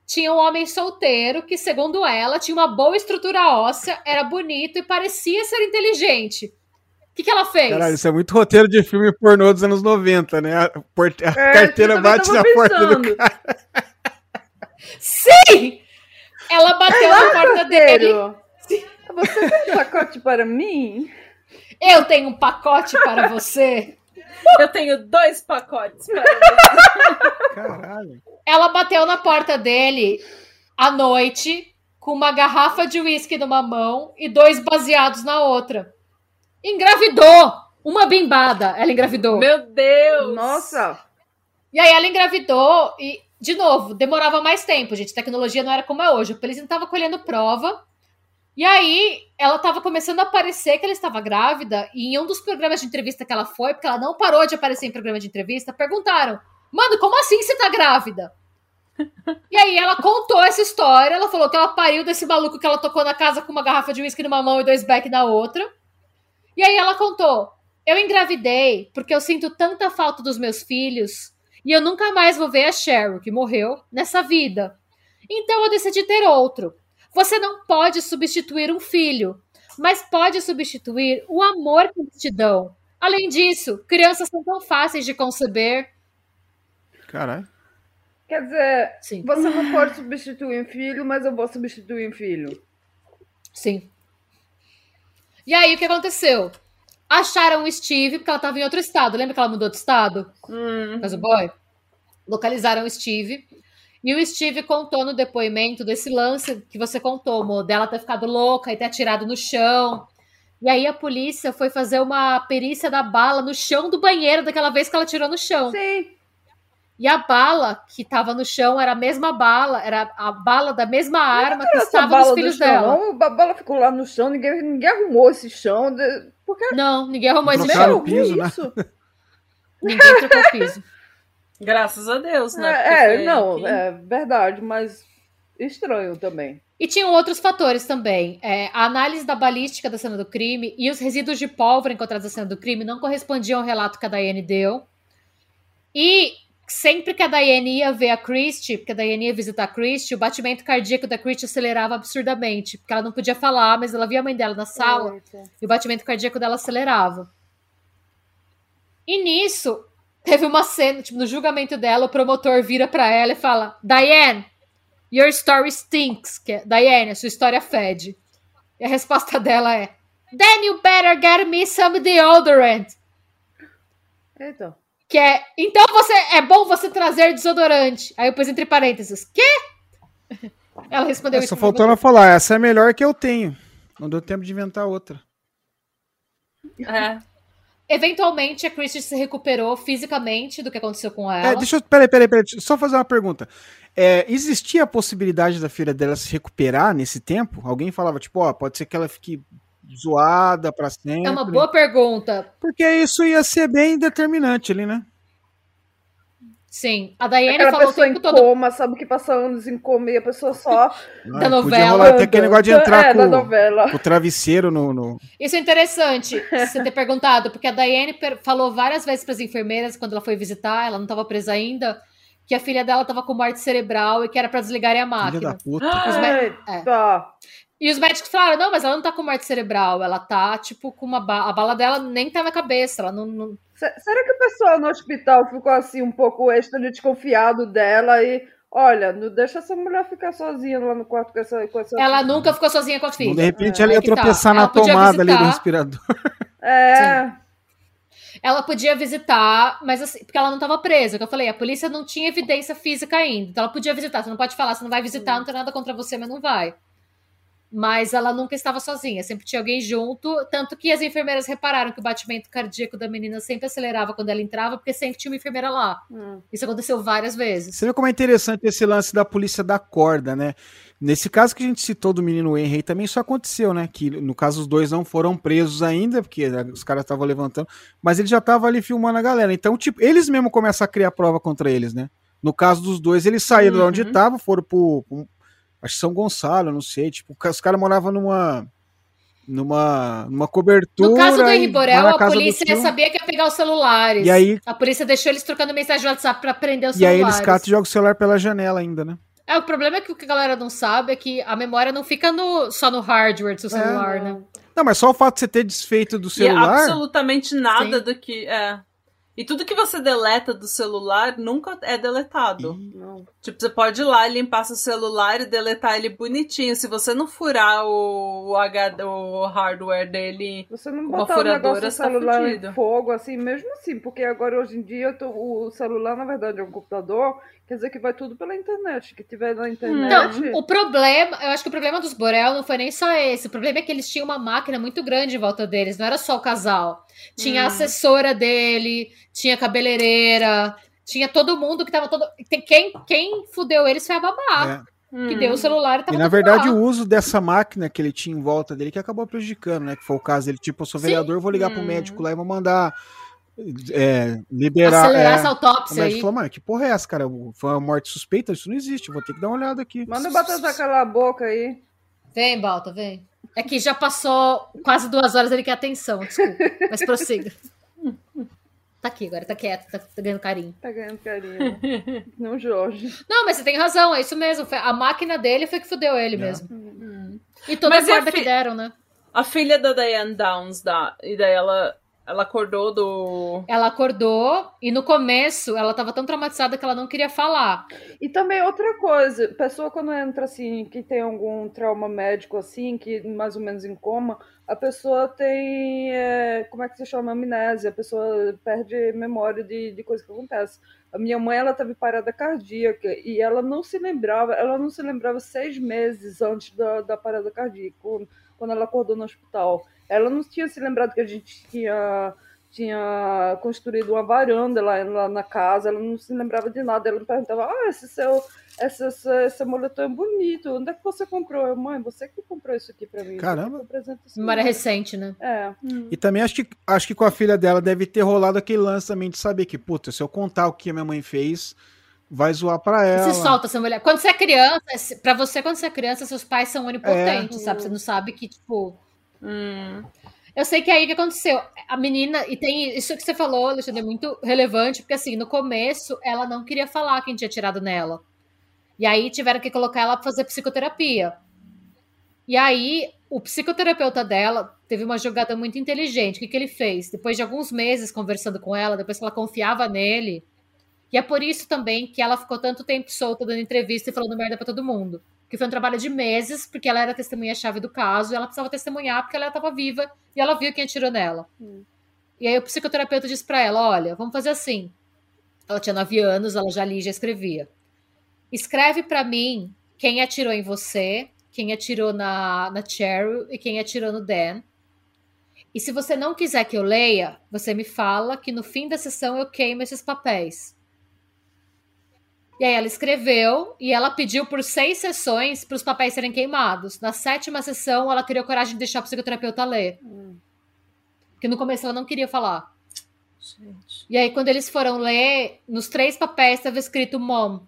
tinha um homem solteiro que, segundo ela, tinha uma boa estrutura óssea, era bonito e parecia ser inteligente. O que, que ela fez? Caralho, isso é muito roteiro de filme pornô dos anos 90, né? A, porte- a É, carteira bate na porta do cara. Sim! Ela bateu na porta dele. Carteiro, você tem um pacote para mim? Eu tenho um pacote para você. Eu tenho dois pacotes para você. Caralho. Ela bateu na porta dele à noite com uma garrafa de uísque numa mão e dois baseados na outra. Engravidou! Uma bimbada, ela engravidou. Meu Deus! Nossa! E aí ela engravidou e, de novo, demorava mais tempo, gente. A tecnologia não era como é hoje. A polícia não estava colhendo prova. E aí ela estava começando a aparecer que ela estava grávida. E em um dos programas de entrevista que ela foi, porque ela não parou de aparecer em programa de entrevista, perguntaram: Mano, como assim você tá grávida? E aí ela contou essa história. Ela falou que ela pariu desse maluco que ela tocou na casa com uma garrafa de uísque numa mão e dois beck na outra. E aí ela contou: Eu engravidei porque eu sinto tanta falta dos meus filhos e eu nunca mais vou ver a Cheryl, que morreu, nessa vida. Então eu decidi ter outro. Você não pode substituir um filho, mas pode substituir o amor que eles te dão. Além disso, crianças são tão fáceis de conceber. Caralho. Quer dizer, Sim, você não pode substituir um filho, mas eu vou substituir um filho. sim. E aí, o que aconteceu? Acharam o Steve, porque ela estava em outro estado. Lembra que ela mudou de estado? Hum, Mas o boy. Localizaram o Steve. E o Steve contou no depoimento desse lance que você contou, Mo, dela ter ficado louca e ter atirado no chão. E aí a polícia foi fazer uma perícia da bala no chão do banheiro daquela vez que ela tirou no chão. Sim. E a bala que estava no chão era a mesma bala, era a bala da mesma arma que estava nos filhos dela. não. A bala ficou lá no chão, ninguém, ninguém arrumou esse chão. Porque Não, ninguém arrumou esse chão. o piso, que né? isso? Ninguém trocou o piso. Graças a Deus, né? É, é, não, é verdade, mas estranho também. E tinham outros fatores também. É, a análise da balística da cena do crime e os resíduos de pólvora encontrados na cena do crime não correspondiam ao relato que a Diane deu. E sempre que a Diane ia ver a Christie, porque a Diane ia visitar a Christie, o batimento cardíaco da Christie acelerava absurdamente. Porque ela não podia falar, mas ela via a mãe dela na sala e o batimento cardíaco dela acelerava. E nisso, teve uma cena, tipo, no julgamento dela, o promotor vira pra ela e fala: Diane, your story stinks. Que é, Diane, a sua história fede. E a resposta dela é: Then you better get me some deodorant. Eita. Que é, então você é bom você trazer desodorante. Aí eu pus entre parênteses, quê? Ela respondeu É, isso. só faltou ela falar, essa é a melhor que eu tenho. Não deu tempo de inventar outra. É. Eventualmente a Christie se recuperou fisicamente do que aconteceu com ela. É, deixa eu. Peraí, peraí, peraí. Só fazer uma pergunta. É, existia a possibilidade da filha dela se recuperar nesse tempo? Alguém falava, tipo, ó, pode ser que ela fique zoada pra sempre. É uma boa pergunta. Porque isso ia ser bem determinante ali, né? Sim, a Daiane Aquela falou o pessoa em tempo todo coma, sabe que passa anos em coma e a pessoa só. Ah, Da novela. Podia rolar até aquele negócio de entrar é, da com, novela. com o travesseiro no. no- Isso é interessante você ter perguntado, porque a Daiane per- falou várias vezes para as enfermeiras quando ela foi visitar, ela não estava presa ainda, que a filha dela estava com morte cerebral e que era para desligarem a Filha máquina. da puta. Os mé- Eita. E os médicos falaram: não, mas ela não tá com morte cerebral, ela tá, tipo, com uma bala. A bala dela nem tá na cabeça, ela não. não- Será que o pessoal no hospital ficou assim um pouco extra desconfiado dela e olha, não deixa essa mulher ficar sozinha lá no quarto com essa. Com essa... Ela nunca ficou sozinha com a filha. De repente É, ela ia que tá. tropeçar na Ela podia tomada ali do visitar. respirador. É. Ela podia visitar, mas assim, porque ela não estava presa. Que eu falei, a polícia não tinha evidência física ainda. Então ela podia visitar. Você não pode falar, você não vai visitar, não tem nada contra você, mas não vai. Mas ela nunca estava sozinha, sempre tinha alguém junto. Tanto que as enfermeiras repararam que o batimento cardíaco da menina sempre acelerava quando ela entrava, porque sempre tinha uma enfermeira lá. Hum. Isso aconteceu várias vezes. Você vê como é interessante esse lance da polícia da corda, né? Nesse caso que a gente citou do menino Henry, também isso aconteceu, né? Que no caso os dois não foram presos ainda, porque né, os caras estavam levantando, mas ele já tava ali filmando a galera. Então, tipo, eles mesmo começam a criar prova contra eles, né? No caso dos dois, eles saíram de onde Uhum. estavam, foram pro, pro- Acho que São Gonçalo, não sei. Tipo, os caras moravam numa. Numa, numa cobertura. No caso do e Henri Borel, a polícia sabia que ia pegar os celulares. E aí, A polícia deixou eles trocando mensagem no WhatsApp pra prender os e aí celulares. eles catam e jogam o celular pela janela ainda, né? É, o problema é que o que a galera não sabe é que a memória não fica no, só no hardware do seu É. celular, né? Não, mas só o fato de você ter desfeito do E celular. absolutamente nada Sim. do que. É. E tudo que você deleta do celular nunca é deletado. Não. Tipo, você pode ir lá, limpar seu celular e deletar ele bonitinho. Se você não furar o, o, HD, o hardware dele. Você não Uma botar o furadora, negócio do você tá celular fudido. em fogo, assim, mesmo assim, porque agora hoje em dia tô- o celular, na verdade, é um computador, quer dizer que vai tudo pela internet. Que tiver na internet. Não, o problema, eu acho que o problema dos Borel não foi nem só esse. O problema é que eles tinham uma máquina muito grande em volta deles, não era só o casal. Tinha a Hum. assessora dele, tinha a cabeleireira, tinha todo mundo que tava todo. Quem, quem fudeu eles foi a babá, É. que deu o celular e tava E na verdade lá. o uso dessa máquina que ele tinha em volta dele que acabou prejudicando, né? Que foi o caso dele, tipo, eu sou Sim. vereador, vou ligar pro Hum. médico lá e vou mandar é, liberar. acelerar é. essa O autópsia médico aí. falou, mano, que porra é essa, cara? Foi uma morte suspeita? Isso não existe, vou ter que dar uma olhada aqui. Manda o Batata calar a boca aí. Vem, Balta, vem. É que já passou quase duas horas, ele quer atenção, desculpa. Mas prossiga. Tá aqui agora, tá quieto, tá, tá ganhando carinho. Tá ganhando carinho. Não, Jorge. Não, mas você tem razão, é isso mesmo. foi- A máquina dele foi que fudeu ele É. mesmo. Hum. E toda Mas a a corda fi- que deram, né? A filha da Diane Downs, da, e daí ela, ela acordou do. Ela acordou e no começo ela tava tão traumatizada que ela não queria falar. E também outra coisa, pessoa quando entra assim, que tem algum trauma médico assim, que mais ou menos em coma, a pessoa tem, é, como é que se chama, amnésia, a pessoa perde memória de, de coisa que acontece. A minha mãe, ela teve parada cardíaca e ela não se lembrava, ela não se lembrava seis meses antes da, da parada cardíaca, quando, quando ela acordou no hospital. Ela não tinha se lembrado que a gente tinha tinha construído uma varanda lá, lá na casa, ela não se lembrava de nada. Ela me perguntava: Ah, esse seu, essa, essa, esse moletom é bonito, onde é que você comprou? Eu, mãe, você que comprou isso aqui pra mim. Caramba. Memória mãe." recente, né? É. E também acho que, acho que com a filha dela deve ter rolado aquele lance também de saber que, puta, se eu contar o que a minha mãe fez, vai zoar pra ela. Se solta essa mulher. Quando você é criança, pra você, quando você é criança, seus pais são onipotentes, É. sabe? Você não sabe que, tipo. Hum. Eu sei que aí o que aconteceu? A menina, e tem isso que você falou, Alexandre, é muito relevante, porque assim, no começo ela não queria falar quem tinha tirado nela. E aí tiveram que colocar ela pra fazer psicoterapia. E aí, o psicoterapeuta dela teve uma jogada muito inteligente. O que, que ele fez? Depois de alguns meses conversando com ela, depois que ela confiava nele. E é por isso também que ela ficou tanto tempo solta dando entrevista e falando merda pra todo mundo. Que foi um trabalho de meses, porque ela era testemunha-chave do caso, e ela precisava testemunhar porque ela estava viva e ela viu quem atirou nela. Hum. E aí o psicoterapeuta disse pra ela: olha, vamos fazer assim. Ela tinha nove anos, ela já lia e já escrevia. Escreve pra mim quem atirou em você, quem atirou na, na Cheryl e quem atirou no Dan. E se você não quiser que eu leia, você me fala que no fim da sessão eu queimo esses papéis. E aí ela escreveu e ela pediu por seis sessões para os papéis serem queimados. Na sétima sessão, ela criou coragem de deixar o psicoterapeuta ler. Hum. Porque no começo ela não queria falar. Gente. E aí, quando eles foram ler, nos três papéis estava escrito Mom.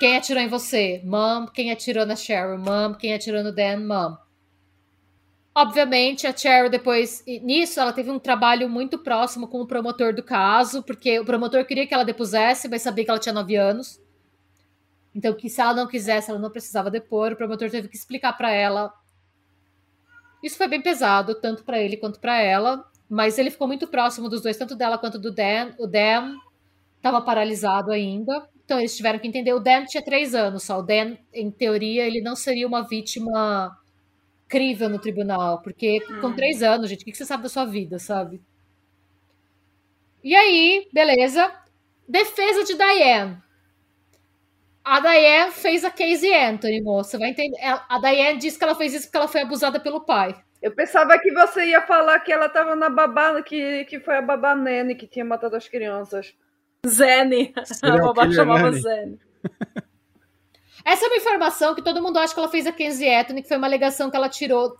Quem atirou em você? Mom. Quem atirou na Cheryl? Mom. Quem atirou no Dan? Mom. Obviamente, a Cheryl depois, nisso, ela teve um trabalho muito próximo com o promotor do caso, porque o promotor queria que ela depusesse, mas sabia que ela tinha nove anos. Então, que se ela não quisesse, ela não precisava depor. O promotor teve que explicar para ela. Isso foi bem pesado, tanto para ele quanto para ela. Mas ele ficou muito próximo dos dois, tanto dela quanto do Dan. O Dan estava paralisado ainda. Então, eles tiveram que entender. O Dan tinha três anos só. O Dan, em teoria, ele não seria uma vítima crível no tribunal. Porque com hum. três anos, gente, o que você sabe da sua vida, sabe? E aí, beleza. Defesa de Diane. A Diane fez a Casey Anthony, moça. Vai entender. A Diane disse que ela fez isso porque ela foi abusada pelo pai. Eu pensava que você ia falar que ela estava na babá, que, que foi a babá Nene que tinha matado as crianças. Zene. A babá chamava Zene. Essa é uma informação que todo mundo acha que ela fez a Casey Anthony, que foi uma alegação que ela tirou.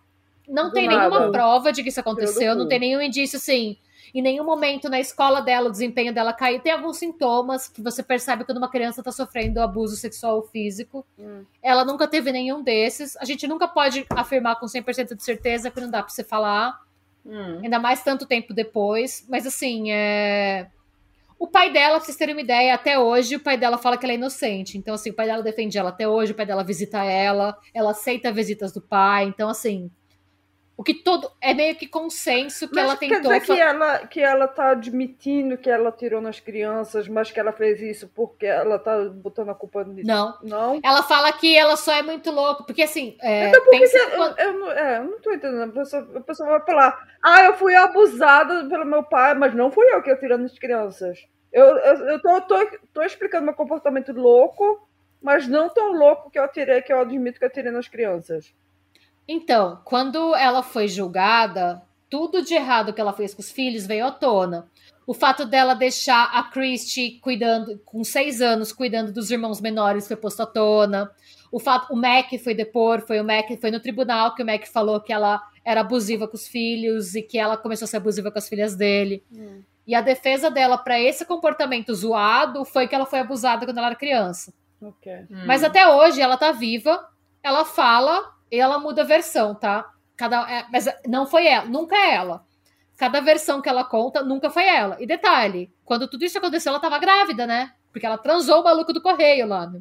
Não Do tem nada. nenhuma prova de que isso aconteceu, não tem nenhum indício, assim em nenhum momento na escola dela o desempenho dela caiu. Tem alguns sintomas que você percebe quando uma criança está sofrendo abuso sexual ou físico. Hum. Ela nunca teve nenhum desses. A gente nunca pode afirmar com 100% de certeza que não dá para você falar. Hum. Ainda mais tanto tempo depois. Mas assim, é... O pai dela, pra vocês terem uma ideia, até hoje o pai dela fala que ela é inocente. Então, assim, o pai dela defende ela até hoje, o pai dela visita ela, ela aceita visitas do pai. Então, assim, o que todo é meio que consenso que mas ela tentou quer dizer que ela que ela tá admitindo que ela tirou nas crianças, mas que ela fez isso porque ela tá botando a culpa nisso. Não. Não. Ela fala que ela só é muito louca, porque assim, é, então, porque pensa... eu, eu, não, é, eu não tô entendendo. A pessoa, a pessoa vai falar: "Ah, eu fui abusada pelo meu pai, mas não fui eu que atirei nas crianças". Eu, eu, eu tô, tô, tô explicando meu comportamento louco, mas não tão louco que eu atirei, que eu admito que eu atirei nas crianças. Então, quando ela foi julgada, tudo de errado que ela fez com os filhos veio à tona. O fato dela deixar a Christie cuidando, com seis anos, cuidando dos irmãos menores foi posto à tona. O fato, o Mac foi depor, foi o Mac, foi no tribunal que o Mac falou que ela era abusiva com os filhos e que ela começou a ser abusiva com as filhas dele. Hum. E a defesa dela para esse comportamento zoado foi que ela foi abusada quando ela era criança. Okay. Hum. Mas até hoje ela tá viva, ela fala e ela muda a versão, tá? Cada, é, mas não foi ela, nunca é ela. Cada versão que ela conta nunca foi ela. E detalhe, quando tudo isso aconteceu, ela tava grávida, né? Porque ela transou o maluco do correio lá. Né?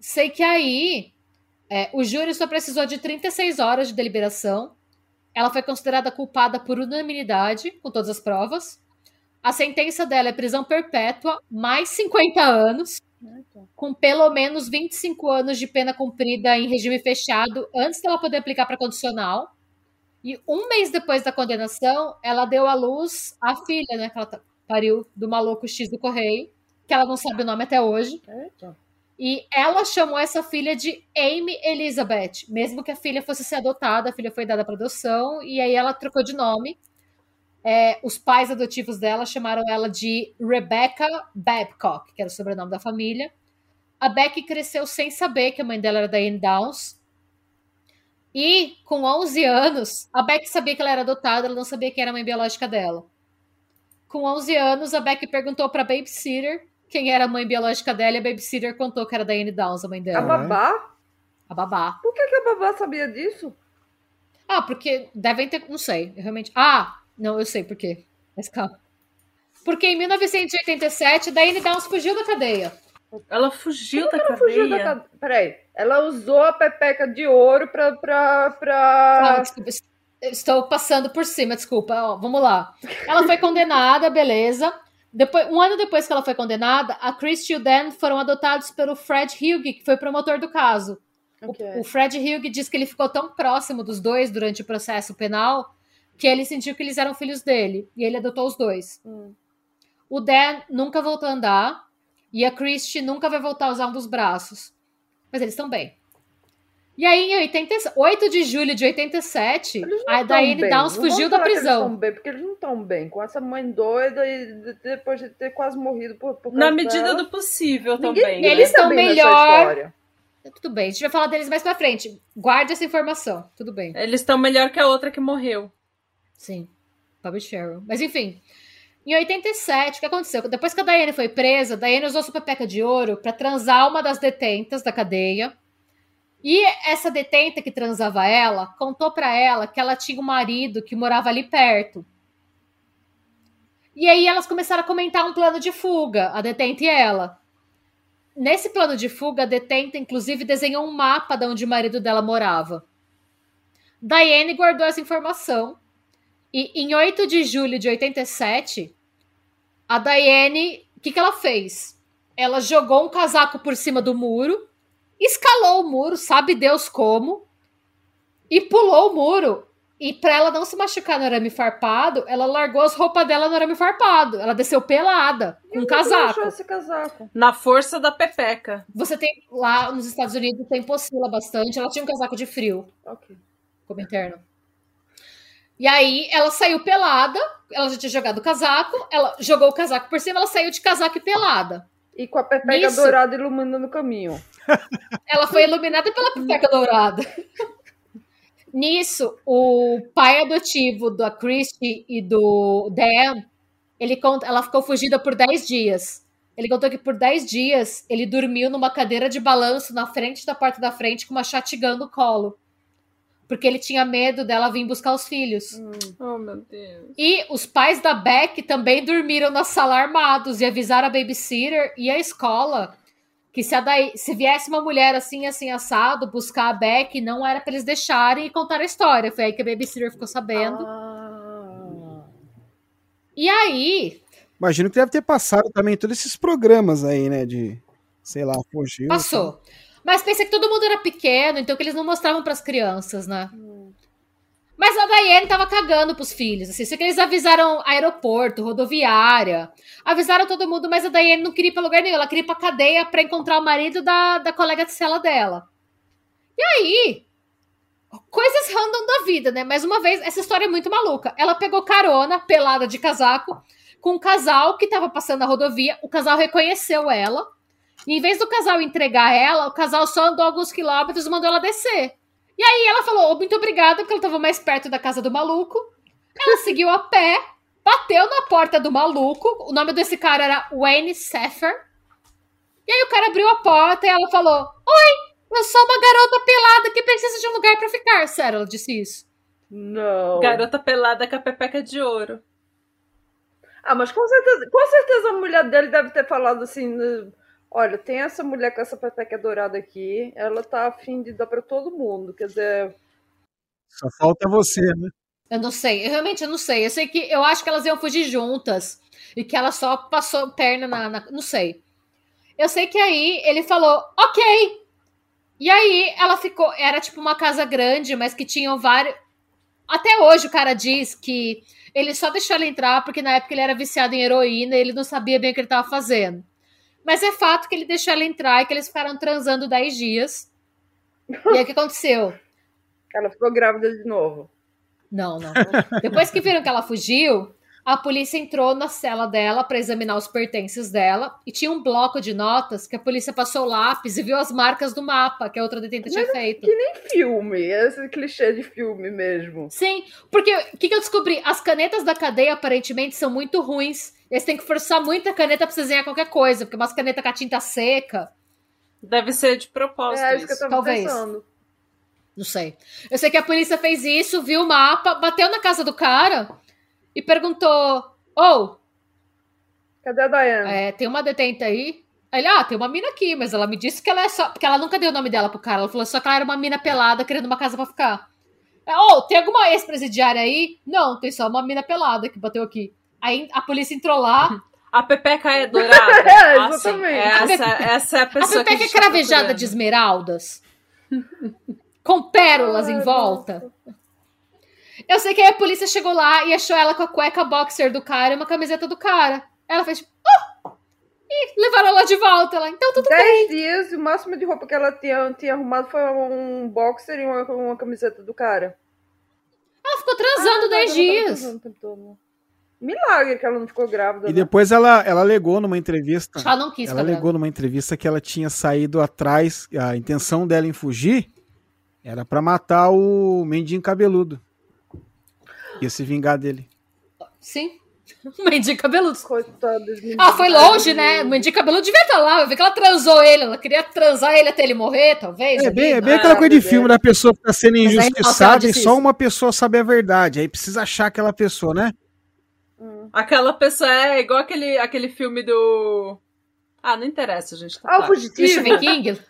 Sei que aí é, o júri só precisou de 36 horas de deliberação. Ela foi considerada culpada por unanimidade, com todas as provas. A sentença dela é prisão perpétua, mais 50 anos com pelo menos 25 anos de pena cumprida em regime fechado antes dela poder aplicar para condicional. E um mês depois da condenação, ela deu à luz a filha, né? Que ela pariu do maluco X do Correio, que ela não sabe o nome até hoje. Eita. E ela chamou essa filha de Amy Elizabeth, mesmo que a filha fosse ser adotada, a filha foi dada para adoção, e aí ela trocou de nome. É, os pais adotivos dela chamaram ela de Rebecca Babcock, que era o sobrenome da família. A Beck cresceu sem saber que a mãe dela era Diane Downs. E, com 11 anos, a Beck sabia que ela era adotada, ela não sabia quem era a mãe biológica dela. Com 11 anos, a Beck perguntou para a babysitter quem era a mãe biológica dela e a babysitter contou que era Diane Downs, a mãe dela. A babá? A babá. Por que, que a babá sabia disso? Ah, porque devem ter. Não sei, realmente. Ah, não, eu sei por quê. Mas calma. Porque em 1987, Diane Downs fugiu da cadeia. Ela fugiu da ela cadeia? Fugiu da cadeia? Peraí, ela usou a pepeca de ouro pra... pra, pra... Ah, desculpa, estou passando por cima, desculpa. Ó, vamos lá. Ela foi condenada, beleza. Depois, um ano depois que ela foi condenada, a Christy e o Dan foram adotados pelo Fred Hugh, que foi promotor do caso. Okay. O, o Fred Hugh diz que ele ficou tão próximo dos dois durante o processo penal que ele sentiu que eles eram filhos dele. E ele adotou os dois. Hum. O Dan nunca voltou a andar. E a Christie nunca vai voltar a usar um dos braços. Mas eles estão bem. E aí, em 80, 8 de julho de 87, Eles não a Diane. Downs Não fugiu da eles prisão. tão bem, porque eles não estão bem. Com essa mãe doida e de- depois de ter quase morrido por, por Na medida dela. do possível Ninguém, também. né? Eles tá estão bem nessa melhor. história. Tudo bem, a gente vai falar deles mais pra frente. Guarde essa informação. Tudo bem. Eles estão melhor que a outra que morreu. Sim. Bobby Cheryl. Mas enfim. Em 87, o que aconteceu? Depois que a Diane foi presa, a Diane usou sua pepeca de ouro pra transar uma das detentas da cadeia. E essa detenta que transava ela contou pra ela que ela tinha um marido que morava ali perto. E aí elas começaram a comentar um plano de fuga, a detenta e ela. Nesse plano de fuga, a detenta inclusive desenhou um mapa de onde o marido dela morava. Diane guardou essa informação e em 8 de julho de 87, a Diane, o que, que ela fez? Ela jogou um casaco por cima do muro, escalou o muro, sabe Deus como, e pulou o muro. E pra ela não se machucar no arame farpado, ela largou as roupas dela no arame farpado. Ela desceu pelada, com um casaco. achou esse casaco? Na força da pepeca. Você tem lá nos Estados Unidos tem pocila bastante. Ela tinha um casaco de frio Ok. como interno. E aí ela saiu pelada, ela já tinha jogado o casaco, ela jogou o casaco por cima, ela saiu de casaco e pelada. E com a pepeca Nisso- dourada iluminando o caminho. Ela foi iluminada pela pepeca dourada. Nisso, o pai adotivo da Christie e do Dan, ele conta, ela ficou fugida por 10 dias. Ele contou que por 10 dias ele dormiu numa cadeira de balanço na frente da porta da frente com uma shotgun no colo. Porque ele tinha medo dela vir buscar os filhos. Oh, meu Deus. E os pais da Beck também dormiram na sala armados e avisaram a babysitter e a escola que se, a Dai- se viesse uma mulher assim, assim, assado, buscar a Beck, não era pra eles deixarem e contar a história. Foi aí que a babysitter ficou sabendo. Ah. E aí, Imagino que deve ter passado também todos esses programas aí, né? De, sei lá, fugir. passou. Mas pensa que todo mundo era pequeno, então que eles não mostravam pras crianças, né? Mas a Diane tava cagando pros filhos, assim, só que eles avisaram aeroporto, rodoviária, avisaram todo mundo, mas a Diane não queria ir pra lugar nenhum, ela queria ir pra cadeia pra encontrar o marido da, da colega de cela dela. E aí, coisas random da vida, né? Mais uma vez, essa história é muito maluca. Ela pegou carona, pelada de casaco, com um casal que tava passando na rodovia, o casal reconheceu ela, e em vez do casal entregar ela, o casal só andou alguns quilômetros e mandou ela descer. E aí ela falou, "Oh, muito obrigada, porque ela tava mais perto da casa do maluco. Ela seguiu a pé, bateu na porta do maluco. O nome desse cara era Wayne Seffer. E aí o cara abriu a porta e ela falou: Oi, eu sou uma garota pelada que precisa de um lugar pra ficar. Sério, ela disse isso. Não. Garota pelada com a pepeca de ouro. Ah, mas com certeza, com certeza a mulher dele deve ter falado assim: né, olha, tem essa mulher com essa pepeca dourada aqui, ela tá afim de dar pra todo mundo. Quer dizer, Só falta você, né? Eu não sei, eu realmente eu não sei. Eu sei que eu acho que elas iam fugir juntas e que ela só passou perna na, na- Não sei. Eu sei que aí ele falou, ok. E aí ela ficou. Era tipo uma casa grande, mas que tinham vários. Até hoje o cara diz que ele só deixou ela entrar porque na época ele era viciado em heroína e ele não sabia bem o que ele estava fazendo. Mas é fato que ele deixou ela entrar e que eles ficaram transando 10 dias. E aí o que aconteceu? ela ficou grávida de novo. Não, não. Depois que viram que ela fugiu, a polícia entrou na cela dela para examinar os pertences dela e tinha um bloco de notas que a polícia passou o lápis e viu as marcas do mapa que a outra detenta tinha feito. Que nem filme, esse clichê de filme mesmo. Sim, porque o que, que eu descobri? As canetas da cadeia aparentemente são muito ruins. Eles têm que forçar muito a caneta pra você desenhar qualquer coisa, porque umas canetas com a tinta seca, Deve ser de propósito É isso que eu tava Talvez. pensando. não sei. Eu sei que a polícia fez isso, viu o mapa, bateu na casa do cara e perguntou: Ô, Cadê a Diane? É, tem uma detenta aí. Aí Ele, ah, tem uma mina aqui, mas ela me disse que ela é só. Porque ela nunca deu o nome dela pro cara. Ela falou só que ela era uma mina pelada querendo uma casa pra ficar. É, oh, tem alguma ex-presidiária aí? Não, tem só uma mina pelada que bateu aqui. Aí a polícia entrou lá. A pepeca é dourada. É, Ah, exatamente. essa, essa é a A pessoa que a pepeca é gente tá cravejada procurando. de esmeraldas. com pérolas em volta. Eu sei que aí a polícia chegou lá e achou ela com a cueca boxer do cara e uma camiseta do cara. Ela fez tipo, oh! E levaram ela de volta lá. Então tudo Dez bem. dias, o máximo de roupa que ela tinha, tinha arrumado foi um boxer e uma, uma camiseta do cara. Ela ficou transando Ah, 10 ela tava dias. transando o tempo todo. Milagre que ela não ficou grávida. E né? depois ela, ela alegou numa entrevista. Ela não quis Ela alegou numa entrevista que ela tinha saído atrás, a intenção dela em fugir era pra matar o mendinho cabeludo. Ia se vingar dele. Sim. Mendigo cabeludo. Meninos. Ah, foi longe, né? O mendigo cabeludo devia estar lá. Eu vi que ela transou ele. Ela queria transar ele até ele morrer, talvez. É bem, é bem Ah, aquela coisa de bebê. filme da pessoa que tá sendo ela injustiçada e só uma pessoa sabe a verdade. Aí precisa achar aquela pessoa, né? Hum. Aquela pessoa é igual aquele, aquele filme do. Ah, não interessa, gente. Tá Ah, o fugitivo. Stephen King?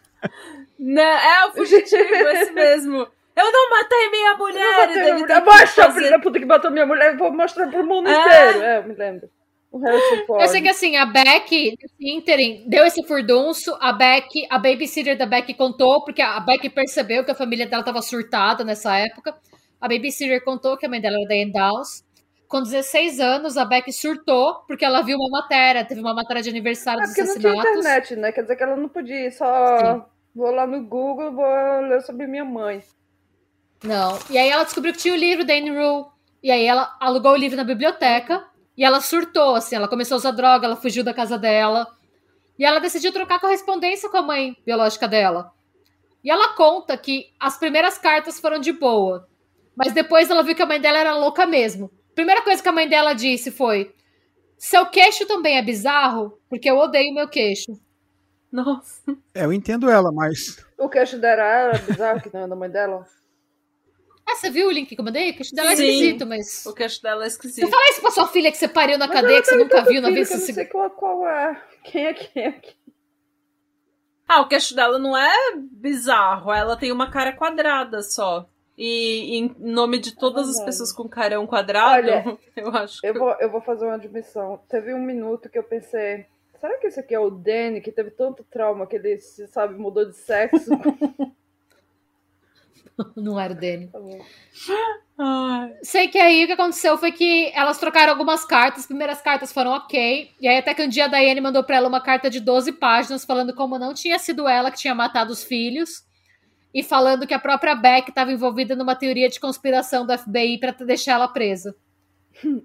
Não, é o fugitivo, esse mesmo. Eu não matei minha Eu mulher! não batei e minha mulher. Mostra a fazer- filha da puta que matou minha mulher. Vou mostrar pro mundo É. inteiro. É, eu me lembro. Eu sei que assim, a Beck, nesse ínterim, deu esse furdunço, a Beck, a babysitter da Beck contou, porque a Beck percebeu que a família dela estava surtada nessa época. A babysitter contou que a mãe dela era Diane Downs. Com 16 anos, a Beck surtou, porque ela viu uma matéria, teve uma matéria de aniversário É dos porque não tinha assassinatos. internet, né? Quer dizer que ela não podia só. Vou lá no Google, vou ler sobre minha mãe. Não. E aí ela descobriu que tinha o livro da Anne Rule. E aí ela alugou o livro na biblioteca. E ela surtou, assim. Ela começou a usar droga, ela fugiu da casa dela. E ela decidiu trocar correspondência com a mãe biológica dela. E ela conta que as primeiras cartas foram de boa. Mas depois ela viu que a mãe dela era louca mesmo. Primeira coisa que a mãe dela disse foi: Seu queixo também é bizarro? Porque eu odeio meu queixo. Nossa. É, eu entendo ela, mas. O queixo dela era bizarro, que não é da mãe dela. Ah, você viu o link que eu mandei? O queixo dela é Sim. esquisito, mas. O queixo dela é Você esquisito. fala isso pra sua filha que você pariu na Mas cadeia, ela que você nunca viu na vida. que Eu Você não sei qual, qual é. Quem é quem é quem? Ah, o queixo dela não é bizarro. Ela tem uma cara quadrada só. E em nome de todas as pessoas com carão quadrado, Olha, eu acho que. Eu vou, eu vou fazer uma admissão. Teve um minuto que eu pensei. Será que esse aqui é o Danny, que teve tanto trauma que ele, se sabe, mudou de sexo? Não era o Danny. Tá. Sei que aí o que aconteceu foi que elas trocaram algumas cartas. As primeiras cartas foram ok. E aí até que um dia a Diane mandou pra ela uma carta de 12 páginas falando como não tinha sido ela que tinha matado os filhos. E falando que a própria Beck estava envolvida numa teoria de conspiração do FBI pra deixar ela presa.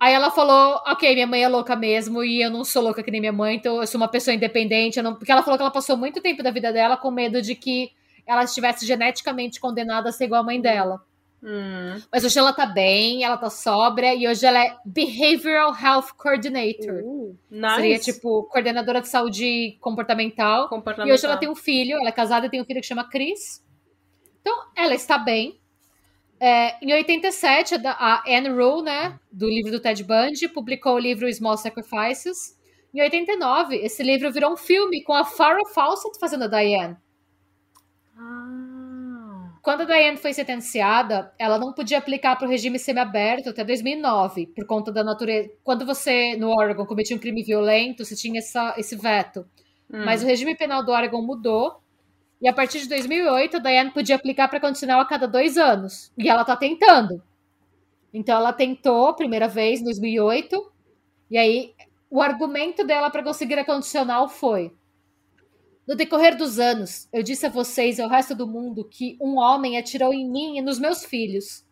Aí ela falou, ok, minha mãe é louca mesmo e eu não sou louca que nem minha mãe, então eu sou uma pessoa independente. não- Porque ela falou que ela passou muito tempo da vida dela com medo de que ela estivesse geneticamente condenada a ser igual a mãe dela. Hum. Mas hoje ela tá bem, ela tá sóbria e hoje ela é Behavioral Health Coordinator. Uh, Nice. Seria tipo coordenadora de saúde comportamental. E hoje ela tem um filho, ela é casada e tem um filho que chama Chris. Então, ela está bem. É, em 87, a da- a Anne Rule, né, do livro do Ted Bundy, publicou o livro Small Sacrifices. Em 89, esse livro virou um filme com a Farrah Fawcett fazendo a Diane. Ah. Quando a Diane foi sentenciada, ela não podia aplicar para o regime semiaberto até 2009, por conta da natureza. Quando você, no Oregon, cometia um crime violento, você tinha essa, esse veto. Hum. Mas o regime penal do Oregon mudou. E a partir de 2008, a Diane podia aplicar para condicional a cada dois anos. E ela tá tentando. Então, ela tentou a primeira vez em 2008. E aí, o argumento dela para conseguir a condicional foi: No decorrer dos anos, eu disse a vocês e ao resto do mundo que um homem atirou em mim e nos meus filhos.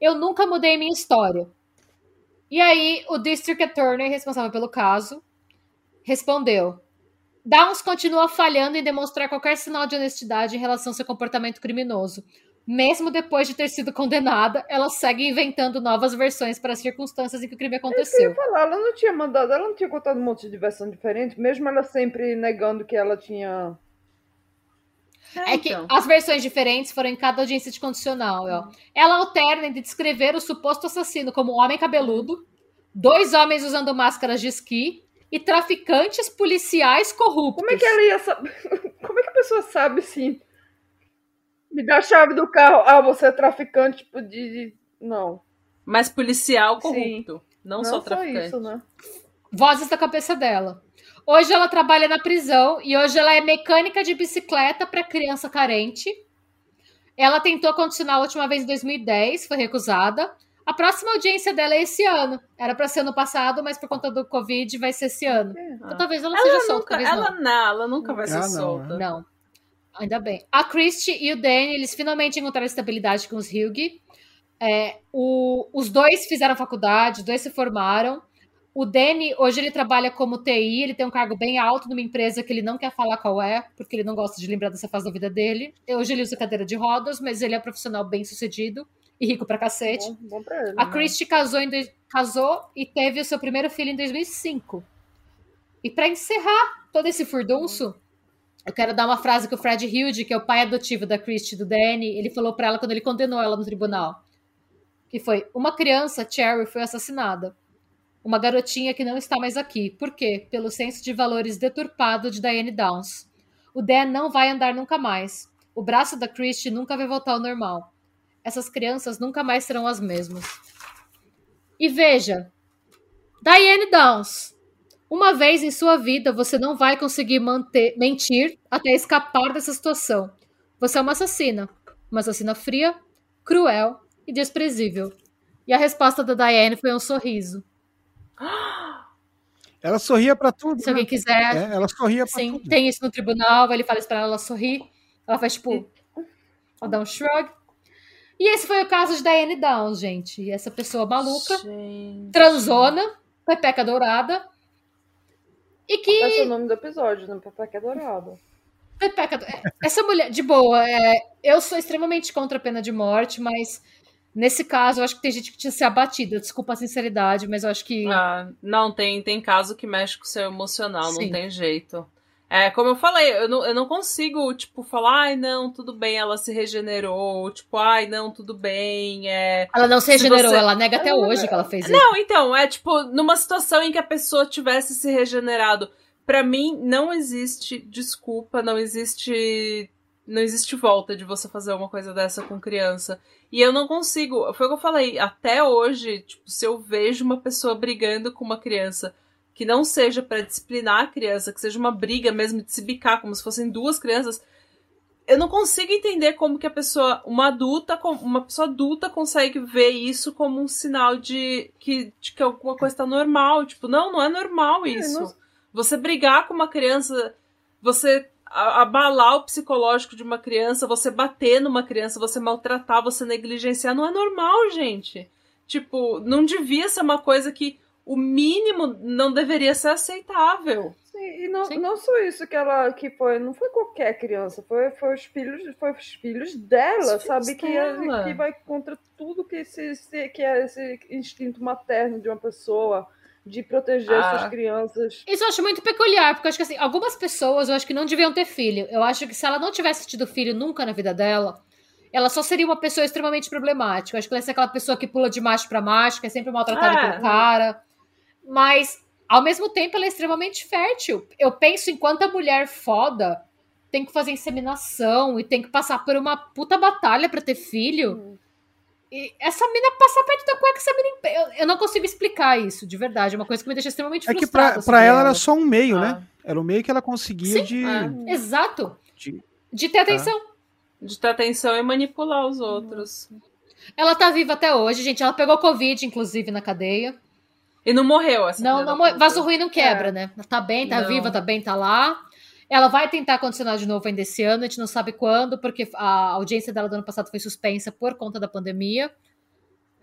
Eu nunca mudei minha história. E aí, o District Attorney, responsável pelo caso, respondeu: Downs continua falhando em demonstrar qualquer sinal de honestidade em relação ao seu comportamento criminoso. Mesmo depois de ter sido condenada, ela segue inventando novas versões para as circunstâncias em que o crime aconteceu. falar, ela não tinha mandado, ela não tinha contado um monte de versão diferente, mesmo ela sempre negando que ela tinha. É que então. as versões diferentes foram em cada audiência de condicional. Ó. Ela alterna de descrever o suposto assassino como um homem cabeludo, dois homens usando máscaras de esqui e traficantes policiais corruptos. Como é que ela ia saber? Como é que a pessoa sabe assim? Me dá a chave do carro. Ah, você é traficante tipo, de. de- Não. Mas policial Sim. corrupto. Não, Não só só traficante. isso, né? Vozes da cabeça dela. Hoje ela trabalha na prisão e hoje ela é mecânica de bicicleta para criança carente. Ela tentou condicionar a última vez em 2010, foi recusada. A próxima audiência dela é esse ano. Era para ser ano passado, mas por conta do Covid vai ser esse ano. Então talvez ela, Ela seja nunca, solta, ela não. não, ela nunca vai ser Ah, não, solta. Não. Ainda bem. A Christie e o Danny, eles finalmente encontraram estabilidade com os Hugh. É, o- os dois fizeram faculdade, os dois se formaram. O Danny, hoje ele trabalha como TI, ele tem um cargo bem alto numa empresa que ele não quer falar qual é, porque ele não gosta de lembrar dessa fase da vida dele. Hoje ele usa cadeira de rodas, mas ele é profissional bem sucedido e rico pra cacete. Bom, bom pra ele. A né? Christie casou, em casou e teve o seu primeiro filho em 2005. E pra encerrar todo esse furdunço, eu quero dar uma frase que o Fred Hilde, que é o pai adotivo da Christie do Danny, ele falou pra ela quando ele condenou ela no tribunal. Que foi: Uma criança, Cherry, foi assassinada. Uma garotinha que não está mais aqui. Por quê? Pelo senso de valores deturpado de Diane Downs. O Dan não vai andar nunca mais. O braço da Christie nunca vai voltar ao normal. Essas crianças nunca mais serão as mesmas. E veja, Diane Downs, uma vez em sua vida você não vai conseguir manter, mentir até escapar dessa situação. Você é uma assassina, uma assassina fria, cruel e desprezível. E a resposta da Diane foi um sorriso. Ela sorria pra tudo. Se alguém né? quiser, É, ela sorria pra sim, tudo. tem isso no tribunal, ele fala isso pra ela, ela sorri, ela faz tipo, ela dá um shrug. E esse foi o caso de Diane Downs, gente. E essa pessoa maluca, Gente. transona, pepeca dourada, e que Esse é o nome do episódio, né? Pepeca Dourado. Pepeca, é, essa mulher, de boa, é, eu sou extremamente contra a pena de morte, mas nesse caso eu acho que tem gente que tinha se abatido. Desculpa a sinceridade, mas eu acho que. Ah, não, tem, tem caso que mexe com o seu emocional, Sim. não tem jeito. É, como eu falei, eu não, eu não consigo, tipo, falar, ai, não, tudo bem, ela se regenerou, tipo, ai, não, tudo bem, é... Ela não se regenerou, você- ela nega até Ela- hoje que ela fez isso. Não, então, é tipo, numa situação em que a pessoa tivesse se regenerado, pra mim não existe desculpa, não existe não existe volta de você fazer uma coisa dessa com criança. E eu não consigo, foi o que eu falei, até hoje, tipo, se eu vejo uma pessoa brigando com uma criança que não seja pra disciplinar a criança, que seja uma briga mesmo de se bicar como se fossem duas crianças, eu não consigo entender como que a pessoa, uma adulta, uma pessoa adulta consegue ver isso como um sinal de que, de que alguma coisa tá normal. Tipo, não, não é normal isso. não- Você brigar com uma criança, você abalar o psicológico de uma criança, você bater numa criança, você maltratar, você negligenciar, não é normal, gente. Tipo, não devia ser uma coisa que o mínimo não deveria ser aceitável. Sim, e não, Sim. não só isso que ela que foi, não foi qualquer criança, foi, foi os filhos, foi os filhos dela, Os sabe filhos que, é- dela. que vai contra tudo que esse, que é esse instinto materno de uma pessoa de proteger Ah. suas crianças. Isso eu acho muito peculiar, porque eu acho que assim, algumas pessoas eu acho que não deviam ter filho. Eu acho que se ela não tivesse tido filho nunca na vida dela, ela só seria uma pessoa extremamente problemática. Eu acho que ela ia ser aquela pessoa que pula de macho pra macho, que é sempre maltratada É. pelo cara. Mas, ao mesmo tempo, ela é extremamente fértil. Eu penso em quanta mulher foda tem que fazer inseminação e tem que passar por uma puta batalha pra ter filho. E essa mina passa perto da cueca, essa mina. Eu, eu não consigo explicar isso, de verdade. É uma coisa que me deixa extremamente É que frustrada. pra, pra ela era só um meio, Ah. né? Era o meio que ela conseguia Sim. de, Ah. Exato. de- De ter atenção. De ter atenção e manipular os outros. Ela tá viva até hoje, gente. Ela pegou Covid, inclusive, na cadeia. E não morreu essa Não, não da morre- puta. vaso ruim não quebra, É. né? Tá bem, tá Não. viva, tá bem, tá lá. Ela vai tentar condicionar de novo ainda esse ano, a gente não sabe quando, porque a audiência dela do ano passado foi suspensa por conta da pandemia.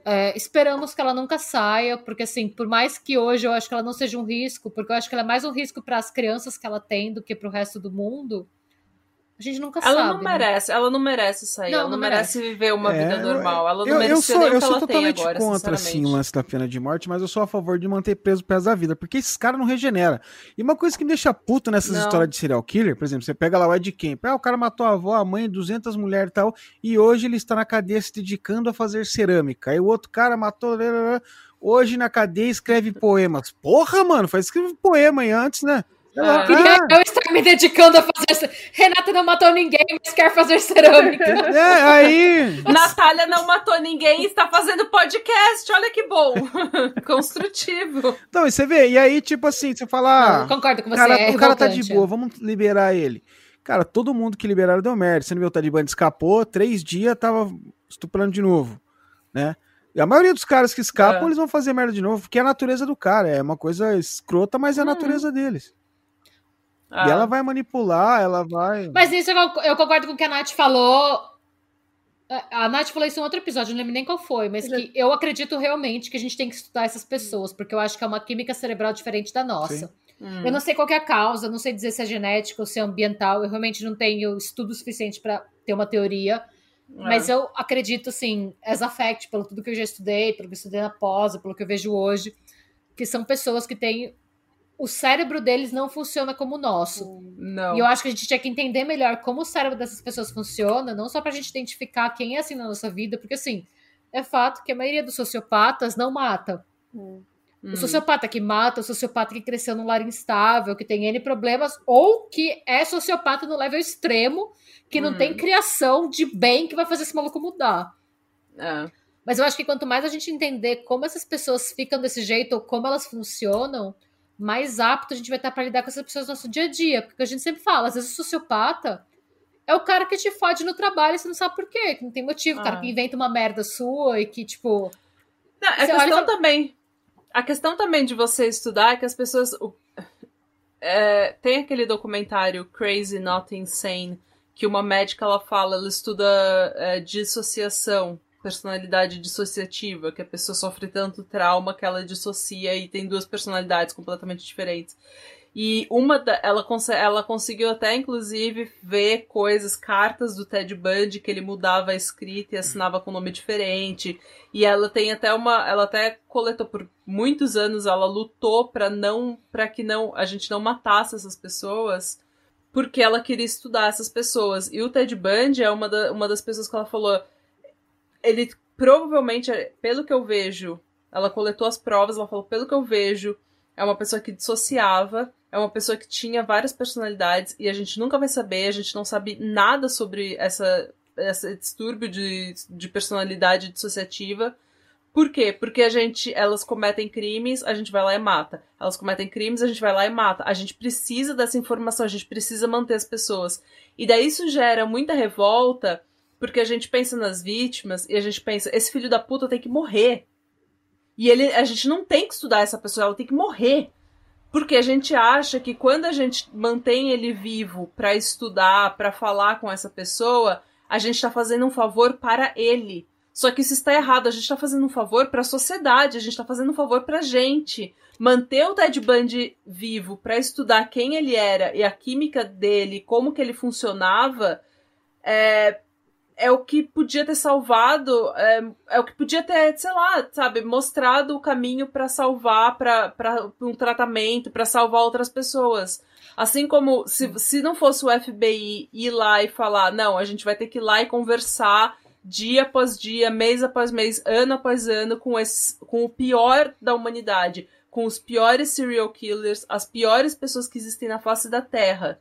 É, esperamos que ela nunca saia, porque assim, por mais que hoje eu acho que ela não seja um risco, porque eu acho que ela é mais um risco para as crianças que ela tem do que pro resto do mundo. A gente nunca Ela sabe. não né? merece, ela não merece sair, Não, ela não, não merece viver uma É, vida normal. Ela não eu, eu merecia sou, nem o eu que sou ela tem totalmente agora, contra assim, o lance da pena de morte, mas eu sou a favor de manter preso resto da vida, porque esses caras não regenera. E uma coisa que me deixa puto nessas Não. histórias de serial killer, por exemplo, você pega lá o Ed Kemp, ah, o cara matou a avó, a mãe, 200 mulheres e tal, e hoje ele está na cadeia se dedicando a fazer cerâmica. Aí o outro cara matou, hoje na cadeia escreve poemas. Porra, mano, faz escrever poema aí antes, né? É. Queria ah, eu estar me dedicando a fazer. Renata não matou ninguém, mas quer fazer cerâmica. é, aí Natália não matou ninguém e está fazendo podcast, olha que bom. Construtivo. Então, e você vê, e aí, tipo assim, você fala. ah, Concordo com você. cara, é o cara tá de boa, vamos liberar ele. Cara, todo mundo que liberaram deu merda. Você não viu o Talibã escapou, três dias tava estuprando de novo, né? E a maioria dos caras que escapam, É. eles vão fazer merda de novo, porque é a natureza do cara. É uma coisa escrota, mas é a natureza deles. Ah, E ela vai manipular, ela vai. Mas isso eu, eu concordo com o que a Nath falou. A Nath falou isso em outro episódio, não lembro nem qual foi, mas que eu acredito realmente que a gente tem que estudar essas pessoas, porque eu acho que é uma química cerebral diferente da nossa. hum. Eu não sei qual que é a causa, não sei dizer se é genética ou se é ambiental, eu realmente não tenho estudo suficiente para ter uma teoria, mas É. eu acredito, assim, as affect, pelo tudo que eu já estudei, pelo que eu estudei na pós, pelo que eu vejo hoje, que são pessoas que têm. O cérebro deles não funciona como o nosso. Não. E eu acho que a gente tinha que entender melhor como o cérebro dessas pessoas funciona, não só pra gente identificar quem é assim na nossa vida, porque assim, é fato que a maioria dos sociopatas não mata. Hum. O sociopata que mata, o sociopata que cresceu num lar instável, que tem N problemas, ou que é sociopata no level extremo, que não Hum. tem criação de bem que vai fazer esse maluco mudar. É. Mas eu acho que quanto mais a gente entender como essas pessoas ficam desse jeito ou como elas funcionam, mais apto a gente vai estar para lidar com essas pessoas no nosso dia a dia. Porque a gente sempre fala, às vezes o sociopata é o cara que te fode no trabalho e você não sabe por quê, que não tem motivo, o cara Ah. que inventa uma merda sua e que, tipo. Não, a olha e questão fala- também. A questão também de você estudar é que as pessoas. é, tem aquele documentário Crazy Not Insane, que uma médica ela fala, ela estuda é, dissociação, personalidade dissociativa, que a pessoa sofre tanto trauma que ela dissocia e tem duas personalidades completamente diferentes. E uma da, ela, ela conseguiu até, inclusive, ver coisas, cartas do Ted Bundy, que ele mudava a escrita e assinava com nome diferente. E ela tem até uma. Ela até coletou por muitos anos, ela lutou para não. para que não a gente não matasse essas pessoas. Porque ela queria estudar essas pessoas. E o Ted Bundy é uma, da- uma das pessoas que ela falou. Ele provavelmente, pelo que eu vejo, ela coletou as provas, ela falou, pelo que eu vejo, é uma pessoa que dissociava, é uma pessoa que tinha várias personalidades e a gente nunca vai saber, a gente não sabe nada sobre essa, esse distúrbio de, de personalidade dissociativa. Por quê? Porque a gente, elas cometem crimes, a gente vai lá e mata. Elas cometem crimes, a gente vai lá e mata. A gente precisa dessa informação, a gente precisa manter as pessoas. E daí isso gera muita revolta, porque a gente pensa nas vítimas e a gente pensa, esse filho da puta tem que morrer. E ele, a gente não tem que estudar essa pessoa, ela tem que morrer. Porque a gente acha que quando a gente mantém ele vivo pra estudar, pra falar com essa pessoa, a gente tá fazendo um favor para ele. Só que isso está errado, a gente tá fazendo um favor para a sociedade, a gente tá fazendo um favor pra gente. Manter o Ted Bundy vivo pra estudar quem ele era e a química dele, como que ele funcionava, é, é o que podia ter salvado, é, é o que podia ter, sei lá, sabe, mostrado o caminho pra salvar, pra um tratamento, pra salvar outras pessoas. Assim como se, se não fosse o FBI ir lá e falar, não, a gente vai ter que ir lá e conversar dia após dia, mês após mês, ano após ano com, esse, com o pior da humanidade, com os piores serial killers, as piores pessoas que existem na face da Terra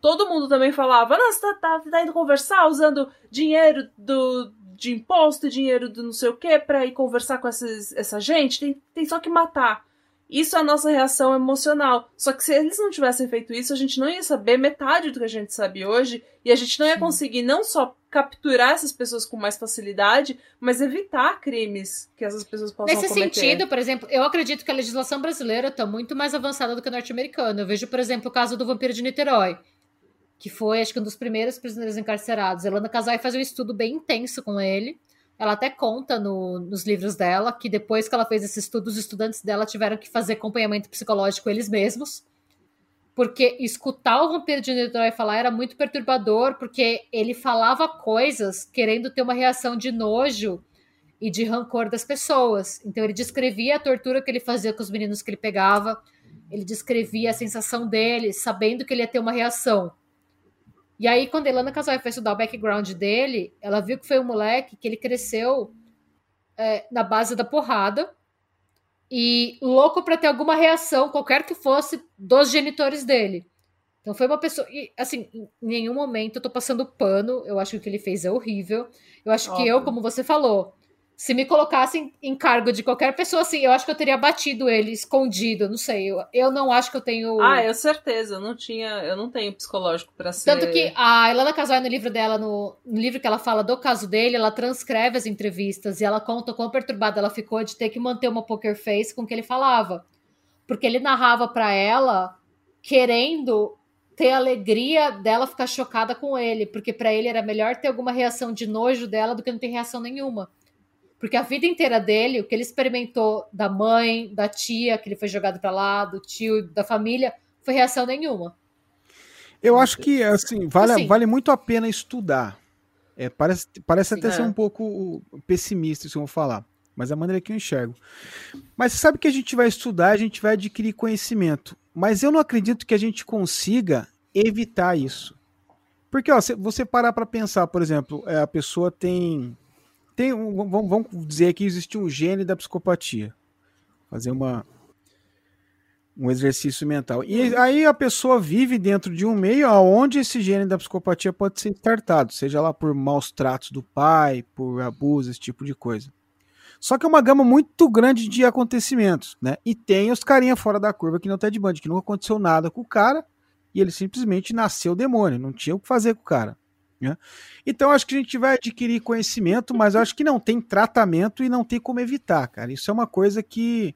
todo mundo também falava, você tá, tá, tá indo conversar usando dinheiro do, de imposto, dinheiro do não sei o que pra ir conversar com essas, essa gente, tem, tem só que matar. Isso é a nossa reação emocional. Só que se eles não tivessem feito isso, a gente não ia saber metade do que a gente sabe hoje, e a gente não ia conseguir não só capturar essas pessoas com mais facilidade, mas evitar crimes que essas pessoas possam Nesse cometer. sentido, por exemplo, eu acredito que a legislação brasileira está muito mais avançada do que a norte-americana. Eu vejo, por exemplo, o caso do vampiro de Niterói, que foi, acho que, um dos primeiros prisioneiros encarcerados. Elana Casai faz um estudo bem intenso com ele. Ela até conta no- nos livros dela que depois que ela fez esse estudo, os estudantes dela tiveram que fazer acompanhamento psicológico eles mesmos. Porque escutar o vampiro de Niterói falar era muito perturbador, porque ele falava coisas querendo ter uma reação de nojo e de rancor das pessoas. Então ele descrevia a tortura que ele fazia com os meninos que ele pegava, ele descrevia a sensação dele, sabendo que ele ia ter uma reação. E aí, quando a Ilana Casal foi estudar o background dele, ela viu que foi um moleque que ele cresceu é, na base da porrada e louco para ter alguma reação, qualquer que fosse, dos genitores dele. Então foi uma pessoa. E, assim, em nenhum momento eu tô passando pano. Eu acho que o que ele fez é horrível. Eu acho que eu, Óbvio. como você falou, se me colocassem em cargo de qualquer pessoa, assim, eu acho que eu teria batido ele, escondido, não sei. Eu, eu não acho que eu tenho. Ah, eu certeza, eu não tinha, eu não tenho psicológico para ser. Tanto que a Ilana Casoy, no livro dela, no, no, livro que ela fala do caso dele, ela transcreve as entrevistas e ela conta quão perturbada ela ficou de ter que manter uma poker face com o que ele falava. Porque ele narrava para ela querendo ter alegria dela ficar chocada com ele, porque para ele era melhor ter alguma reação de nojo dela do que não ter reação nenhuma. Porque a vida inteira dele, o que ele experimentou da mãe, da tia, que ele foi jogado para lá, do tio, da família, foi reação nenhuma. Eu acho que, assim, vale, assim, vale muito a pena estudar. É, parece parece até é. ser um pouco pessimista isso que eu vou falar, mas é a maneira que eu enxergo. Mas você sabe que a gente vai estudar, a gente vai adquirir conhecimento. Mas eu não acredito que a gente consiga evitar isso. Porque, ó, você parar para pensar, por exemplo, é, a pessoa tem tem um, vamos, vamos dizer que existe um gene da psicopatia. Fazer uma um exercício mental. E aí a pessoa vive dentro de um meio onde esse gene da psicopatia pode ser startado, seja lá por maus tratos do pai, por abuso, esse tipo de coisa. Só que é uma gama muito grande de acontecimentos, né? E tem os carinha fora da curva que não tá de band, que nunca aconteceu nada com o cara e ele simplesmente nasceu demônio, não tinha o que fazer com o cara. Né? Então acho que a gente vai adquirir conhecimento, mas acho que não tem tratamento e não tem como evitar, cara. Isso é uma coisa que.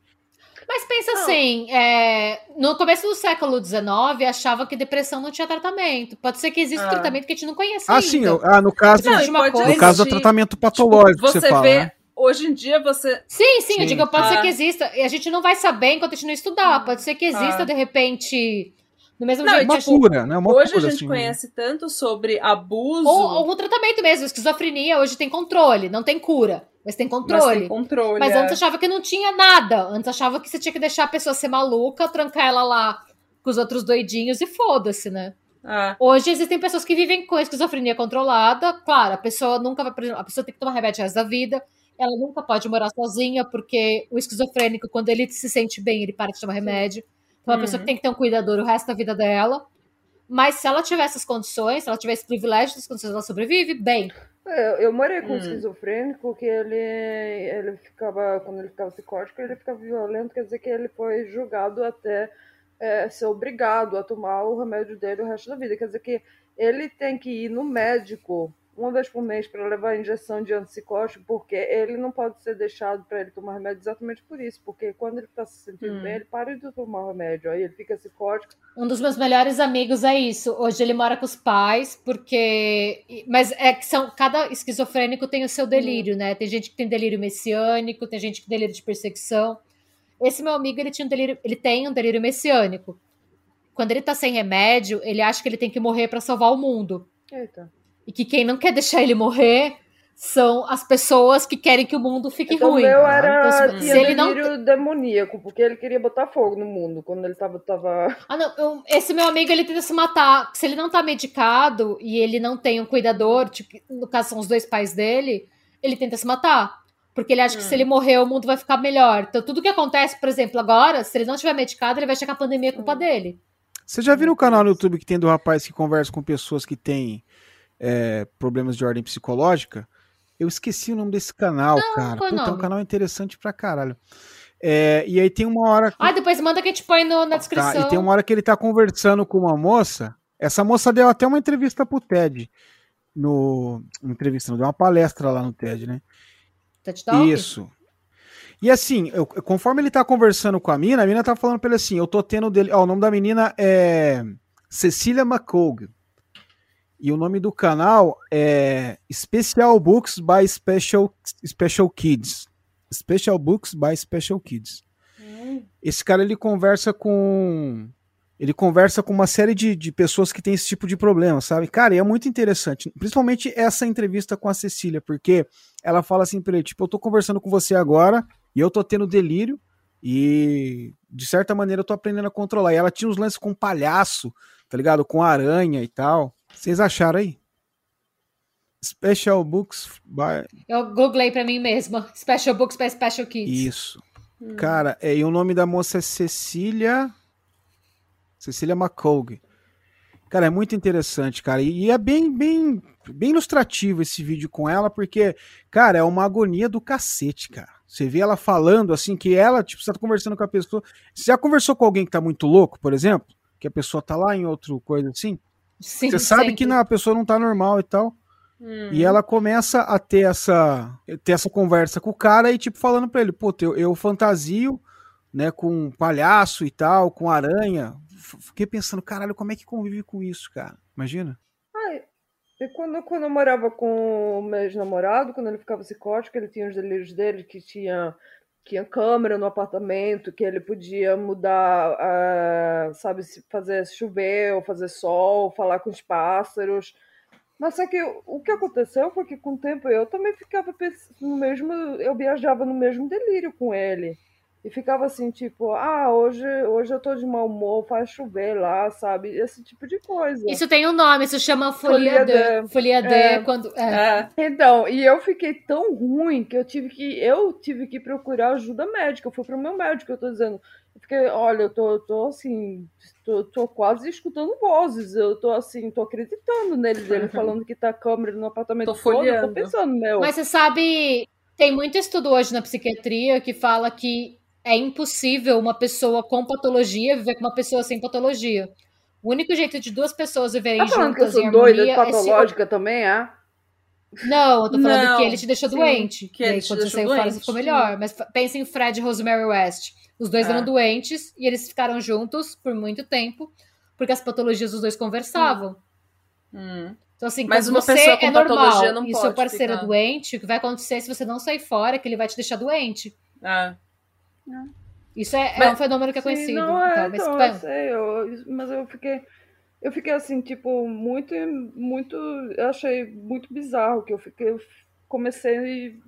Mas pensa não. assim, é, no começo do século XIX, achava que depressão não tinha tratamento. Pode ser que exista ah. tratamento que a gente não conhece ah, ainda. Sim, ah, no caso, não, no caso do tratamento patológico tipo, você, você fala, vê, né? Hoje em dia você. Sim, sim, sim. eu digo, pode ah. ser que exista. E a gente não vai saber enquanto a gente não estudar. Pode ser que exista, ah. de repente, do mesmo não, jeito. Uma tipo, cura, né? Uma hoje cura, a gente assim, conhece tanto sobre abuso. Ou, ou um tratamento mesmo. Esquizofrenia hoje tem controle, não tem cura. Mas tem controle. Mas, tem controle, mas antes é. achava que não tinha nada. Antes achava que você tinha que deixar a pessoa ser maluca, trancar ela lá com os outros doidinhos e foda-se, né? Ah. Hoje existem pessoas que vivem com esquizofrenia controlada. Claro, a pessoa nunca vai. A pessoa tem que tomar remédio o resto da vida. Ela nunca pode morar sozinha, porque o esquizofrênico, quando ele se sente bem, ele para de tomar remédio. Então, uma uhum. pessoa que tem que ter um cuidador o resto da vida dela. Mas se ela tiver essas condições, se ela tiver esse privilégio das condições, ela sobrevive bem. É, eu morei com um hum. esquizofrênico que ele, ele ficava, quando ele ficava psicótico, ele ficava violento, quer dizer que ele foi julgado até é, ser obrigado a tomar o remédio dele o resto da vida. Quer dizer que ele tem que ir no médico uma vez por mês para levar a injeção de antipsicótico, porque ele não pode ser deixado para ele tomar remédio exatamente por isso, porque quando ele está se sentindo hum. bem, ele para de tomar remédio, aí ele fica psicótico. Um dos meus melhores amigos é isso. Hoje ele mora com os pais, porque. Mas é que são. Cada esquizofrênico tem o seu delírio, hum. né? Tem gente que tem delírio messiânico, tem gente que tem delírio de perseguição. Esse meu amigo, ele, tinha um delírio, ele tem um delírio messiânico. Quando ele tá sem remédio, ele acha que ele tem que morrer para salvar o mundo. Eita e que quem não quer deixar ele morrer são as pessoas que querem que o mundo fique então, ruim. O meu era então, se, se ele não demoníaco, porque ele queria botar fogo no mundo quando ele tava. tava... Ah, não. Eu, esse meu amigo ele tenta se matar. Se ele não tá medicado e ele não tem um cuidador, tipo, no caso são os dois pais dele, ele tenta se matar. Porque ele acha hum. que se ele morrer, o mundo vai ficar melhor. Então, tudo que acontece, por exemplo, agora, se ele não tiver medicado, ele vai achar que a pandemia é culpa hum. dele. Você já viu o canal no YouTube que tem do rapaz que conversa com pessoas que têm é, problemas de ordem psicológica. Eu esqueci o nome desse canal, não, cara. Puta, é um canal interessante pra caralho. É, e aí tem uma hora. Que... Ah, depois manda que a gente põe no, na descrição. Tá, e tem uma hora que ele tá conversando com uma moça. Essa moça deu até uma entrevista pro TED. No. Entrevista, não, deu uma palestra lá no TED, né? TED Talk? Isso. E assim, eu, conforme ele tá conversando com a mina, a mina tá falando pra ele assim: eu tô tendo dele. Ó, o nome da menina é Cecília McCogue. E o nome do canal é Special Books by Special, Special Kids. Special Books by Special Kids. Hum. Esse cara ele conversa com ele conversa com uma série de, de pessoas que têm esse tipo de problema, sabe? Cara, e é muito interessante, principalmente essa entrevista com a Cecília, porque ela fala assim pra ele, tipo, eu tô conversando com você agora e eu tô tendo delírio e de certa maneira eu tô aprendendo a controlar. E ela tinha uns lances com palhaço, tá ligado? Com aranha e tal. Vocês acharam aí? Special Books by... Eu googlei pra mim mesma. Special Books by Special Kids. Isso. Hum. Cara, é, e o nome da moça é Cecília... Cecília McCogue. Cara, é muito interessante, cara. E, e é bem, bem, bem ilustrativo esse vídeo com ela, porque, cara, é uma agonia do cacete, cara. Você vê ela falando assim, que ela, tipo, você tá conversando com a pessoa. Você já conversou com alguém que tá muito louco, por exemplo? Que a pessoa tá lá em outra coisa assim? Sim, Você sabe sempre. que não, a pessoa não tá normal e tal. Hum. E ela começa a ter essa, ter essa conversa com o cara e, tipo, falando pra ele, pô, eu, eu fantasio, né, com palhaço e tal, com aranha. Fiquei pensando, caralho, como é que convive com isso, cara? Imagina. Ai, e quando, quando eu morava com o meu ex-namorado, quando ele ficava psicótico, ele tinha os delírios dele, que tinha, tinha câmera no apartamento, que ele podia mudar, ah, sabe, fazer chover ou fazer sol, falar com os pássaros. Mas só que o que aconteceu foi que com o tempo eu também ficava no mesmo, eu viajava no mesmo delírio com ele. E ficava assim, tipo, ah, hoje, hoje eu tô de mau humor, faz chover lá, sabe? Esse tipo de coisa. Isso tem um nome, isso chama folia Folia de. Folia de É. quando. É. É. Então, e eu fiquei tão ruim que eu tive que eu tive que procurar ajuda médica. Eu fui pro meu médico, eu tô dizendo, eu fiquei, olha, eu tô, eu tô assim, tô, tô quase escutando vozes. Eu tô assim, tô acreditando nele, dele falando que tá câmera no apartamento Tô todo. Eu tô pensando, meu. Mas você sabe, tem muito estudo hoje na psiquiatria que fala que é impossível uma pessoa com patologia viver com uma pessoa sem patologia. O único jeito de duas pessoas viverem Tá falando que eu juntas em sou doida, harmonia é se... patológica também, é? Não, eu tô falando Não, que ele te deixou sim, doente. que e ele aí, te quando você saiu fora, você doente, ficou sim. melhor. Mas fa- pensa em Fred e Rosemary West. Os dois É. eram doentes e eles ficaram juntos por muito tempo, porque as patologias dos dois conversavam. Hum. Então, assim, Mas uma você pessoa com é normal não e seu parceiro é ficar. doente, o que vai acontecer se você não sair fora é que ele vai te deixar doente. Ah. Isso é, é Mas- um fenômeno que é Sim, conhecido. não, é, então, mas, então, bom, eu sei, eu- mas eu fiquei, eu fiquei assim, tipo, muito, muito, eu achei muito bizarro que eu fiquei, eu comecei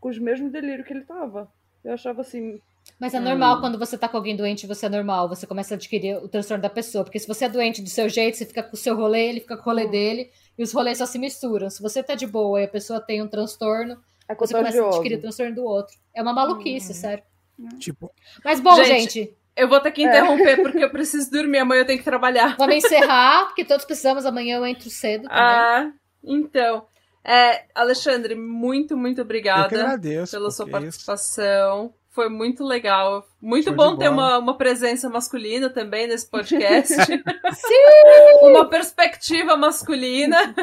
com os mesmos delírios que ele tava. Eu achava assim, mas é Hum. normal quando você tá com alguém doente, você é normal, você começa a adquirir o transtorno da pessoa. Porque se você é doente do seu jeito, você fica com o seu rolê, ele fica com o rolê Hum. dele, e os rolês só se misturam. Se você tá de boa e a pessoa tem um transtorno, é você começa a adquirir o transtorno do outro. É uma maluquice, Hum. sério. Tipo, Mas bom, Gente, gente, Eu vou ter que interromper porque eu preciso dormir. Amanhã eu tenho que trabalhar. vamos encerrar, porque todos precisamos. Amanhã eu entro cedo também. Ah, então. É, Alexandre, muito, muito eu que obrigada agradeço. pela sua é isso. Foi muito legal. Muito Show bom ter uma, uma presença masculina também nesse podcast. Sim! uma perspectiva masculina.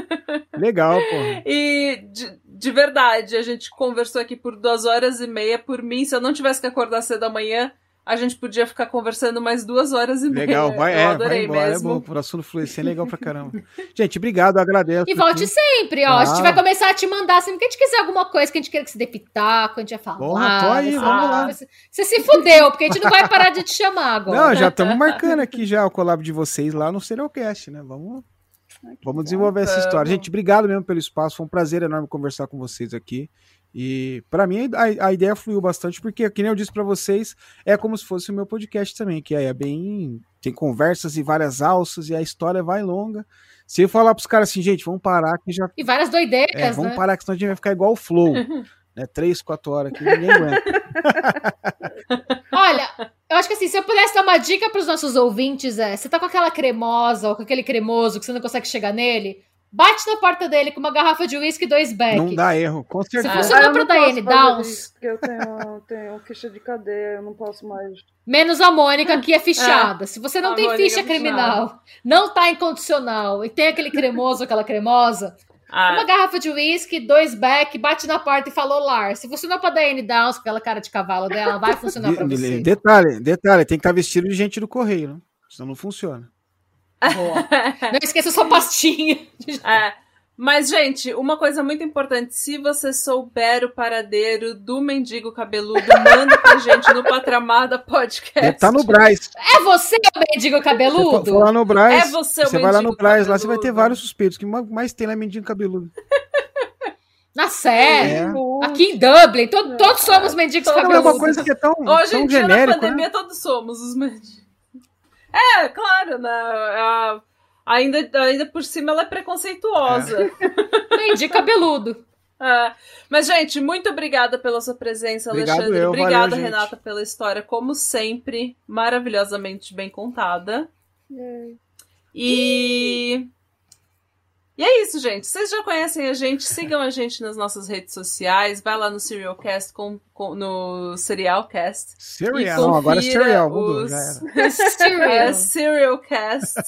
Legal, pô. E de, de verdade, a gente conversou aqui por duas horas e meia. Por mim, se eu não tivesse que acordar cedo amanhã, a gente podia ficar conversando mais duas horas e Legal, meia. vai, eu é, vai adorei embora. mesmo. É bom, por assunto fluir, é legal pra caramba. Gente, obrigado, agradeço. E volte aqui. sempre, ó. A gente Ah. vai começar a te mandar sempre que a gente quiser alguma coisa que a gente queira que se dê pitaco, a gente vai falar. Porra, tô aí, vai vamos lá. vai Você se fudeu, porque a gente não vai parar de te chamar agora. Não, já estamos marcando aqui já o collab de vocês lá no Serialcast, né? Vamos, vamos desenvolver essa Vamos. história. Gente, obrigado mesmo pelo espaço. Foi um prazer enorme conversar com vocês aqui. E pra mim a, a ideia fluiu bastante, porque, que nem eu disse pra vocês, é como se fosse o meu podcast também, que é bem. Tem conversas e várias alças, e a história vai longa. Se eu falar pros caras assim, gente, vamos parar que já. E várias doideiras, É, vamos né? parar, que senão a gente vai ficar igual o Flow. né? Três, quatro horas aqui, ninguém aguenta. Olha, eu acho que assim, se eu pudesse dar uma dica pros nossos ouvintes, é: você tá com aquela cremosa ou com aquele cremoso que você não consegue chegar nele, bate na porta dele com uma garrafa de uísque e dois beck. Não dá erro, com Se certeza. fosse- Ah, Funcionou eu pra fazer Downs? eu tenho, tenho ficha de cadeia, eu não posso mais. Menos a Mônica, que é fichada. Se você não A tem Mônica ficha é criminal, não tá incondicional e tem aquele cremoso, aquela cremosa, Ah, uma garrafa de uísque, dois beck, bate na porta e falou lar. Se funcionou pra Diane Downs, com aquela cara de cavalo dela, vai funcionar pra você. Detalhe, detalhe, tem que estar vestido de gente do correio, né? Senão não funciona. Boa. Não esqueça sua pastinha. É. Mas, gente, uma coisa muito importante: se você souber o paradeiro do mendigo cabeludo, manda pra gente no Patramada Podcast. Deve tá no Braz. É você o mendigo Você cabeludo? for lá no Braz. É você o Você vai lá no mendigo Braz, lá você vai ter cabeludo. vários suspeitos. O que ma- mais tem lá é mendigo cabeludo. Na série. É. Aqui em Dublin, to- todos somos mendigos Todo Não, é cabeludos. uma coisa que é tão, Hoje tão em dia, na genérico, pandemia, né? todos somos os mendigos. É, claro, né? A- ainda, ainda por cima ela é preconceituosa. Mendigo cabeludo. É. Mas, gente, muito obrigada pela sua presença, Obrigado Alexandre. eu, obrigada, valeu, gente. Renata, pela história, como sempre, maravilhosamente bem contada. Yay. E. E é isso, gente. Vocês já conhecem a gente, sigam a gente nas nossas redes sociais, vai lá no Serialcast, com, com, no Serialcast. Serial, não, agora é Serial, mudou, os... já era. é Serialcast.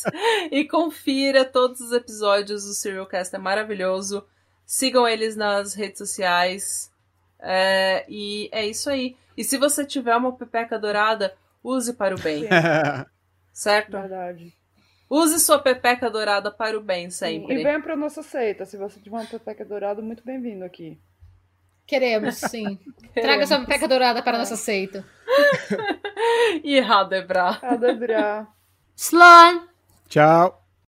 e confira todos os episódios do Serialcast, é maravilhoso. Sigam eles nas redes sociais. É, e é isso aí. E se você tiver uma pepeca dourada, use para o bem. certo? Verdade. Use sua pepeca dourada para o bem sempre. E venha para nossa seita. Se você tiver uma pepeca dourada, muito bem-vindo aqui. Queremos, sim. Traga sua pepeca dourada para a nossa seita. e Radebra. Radebra. Sloan. Tchau.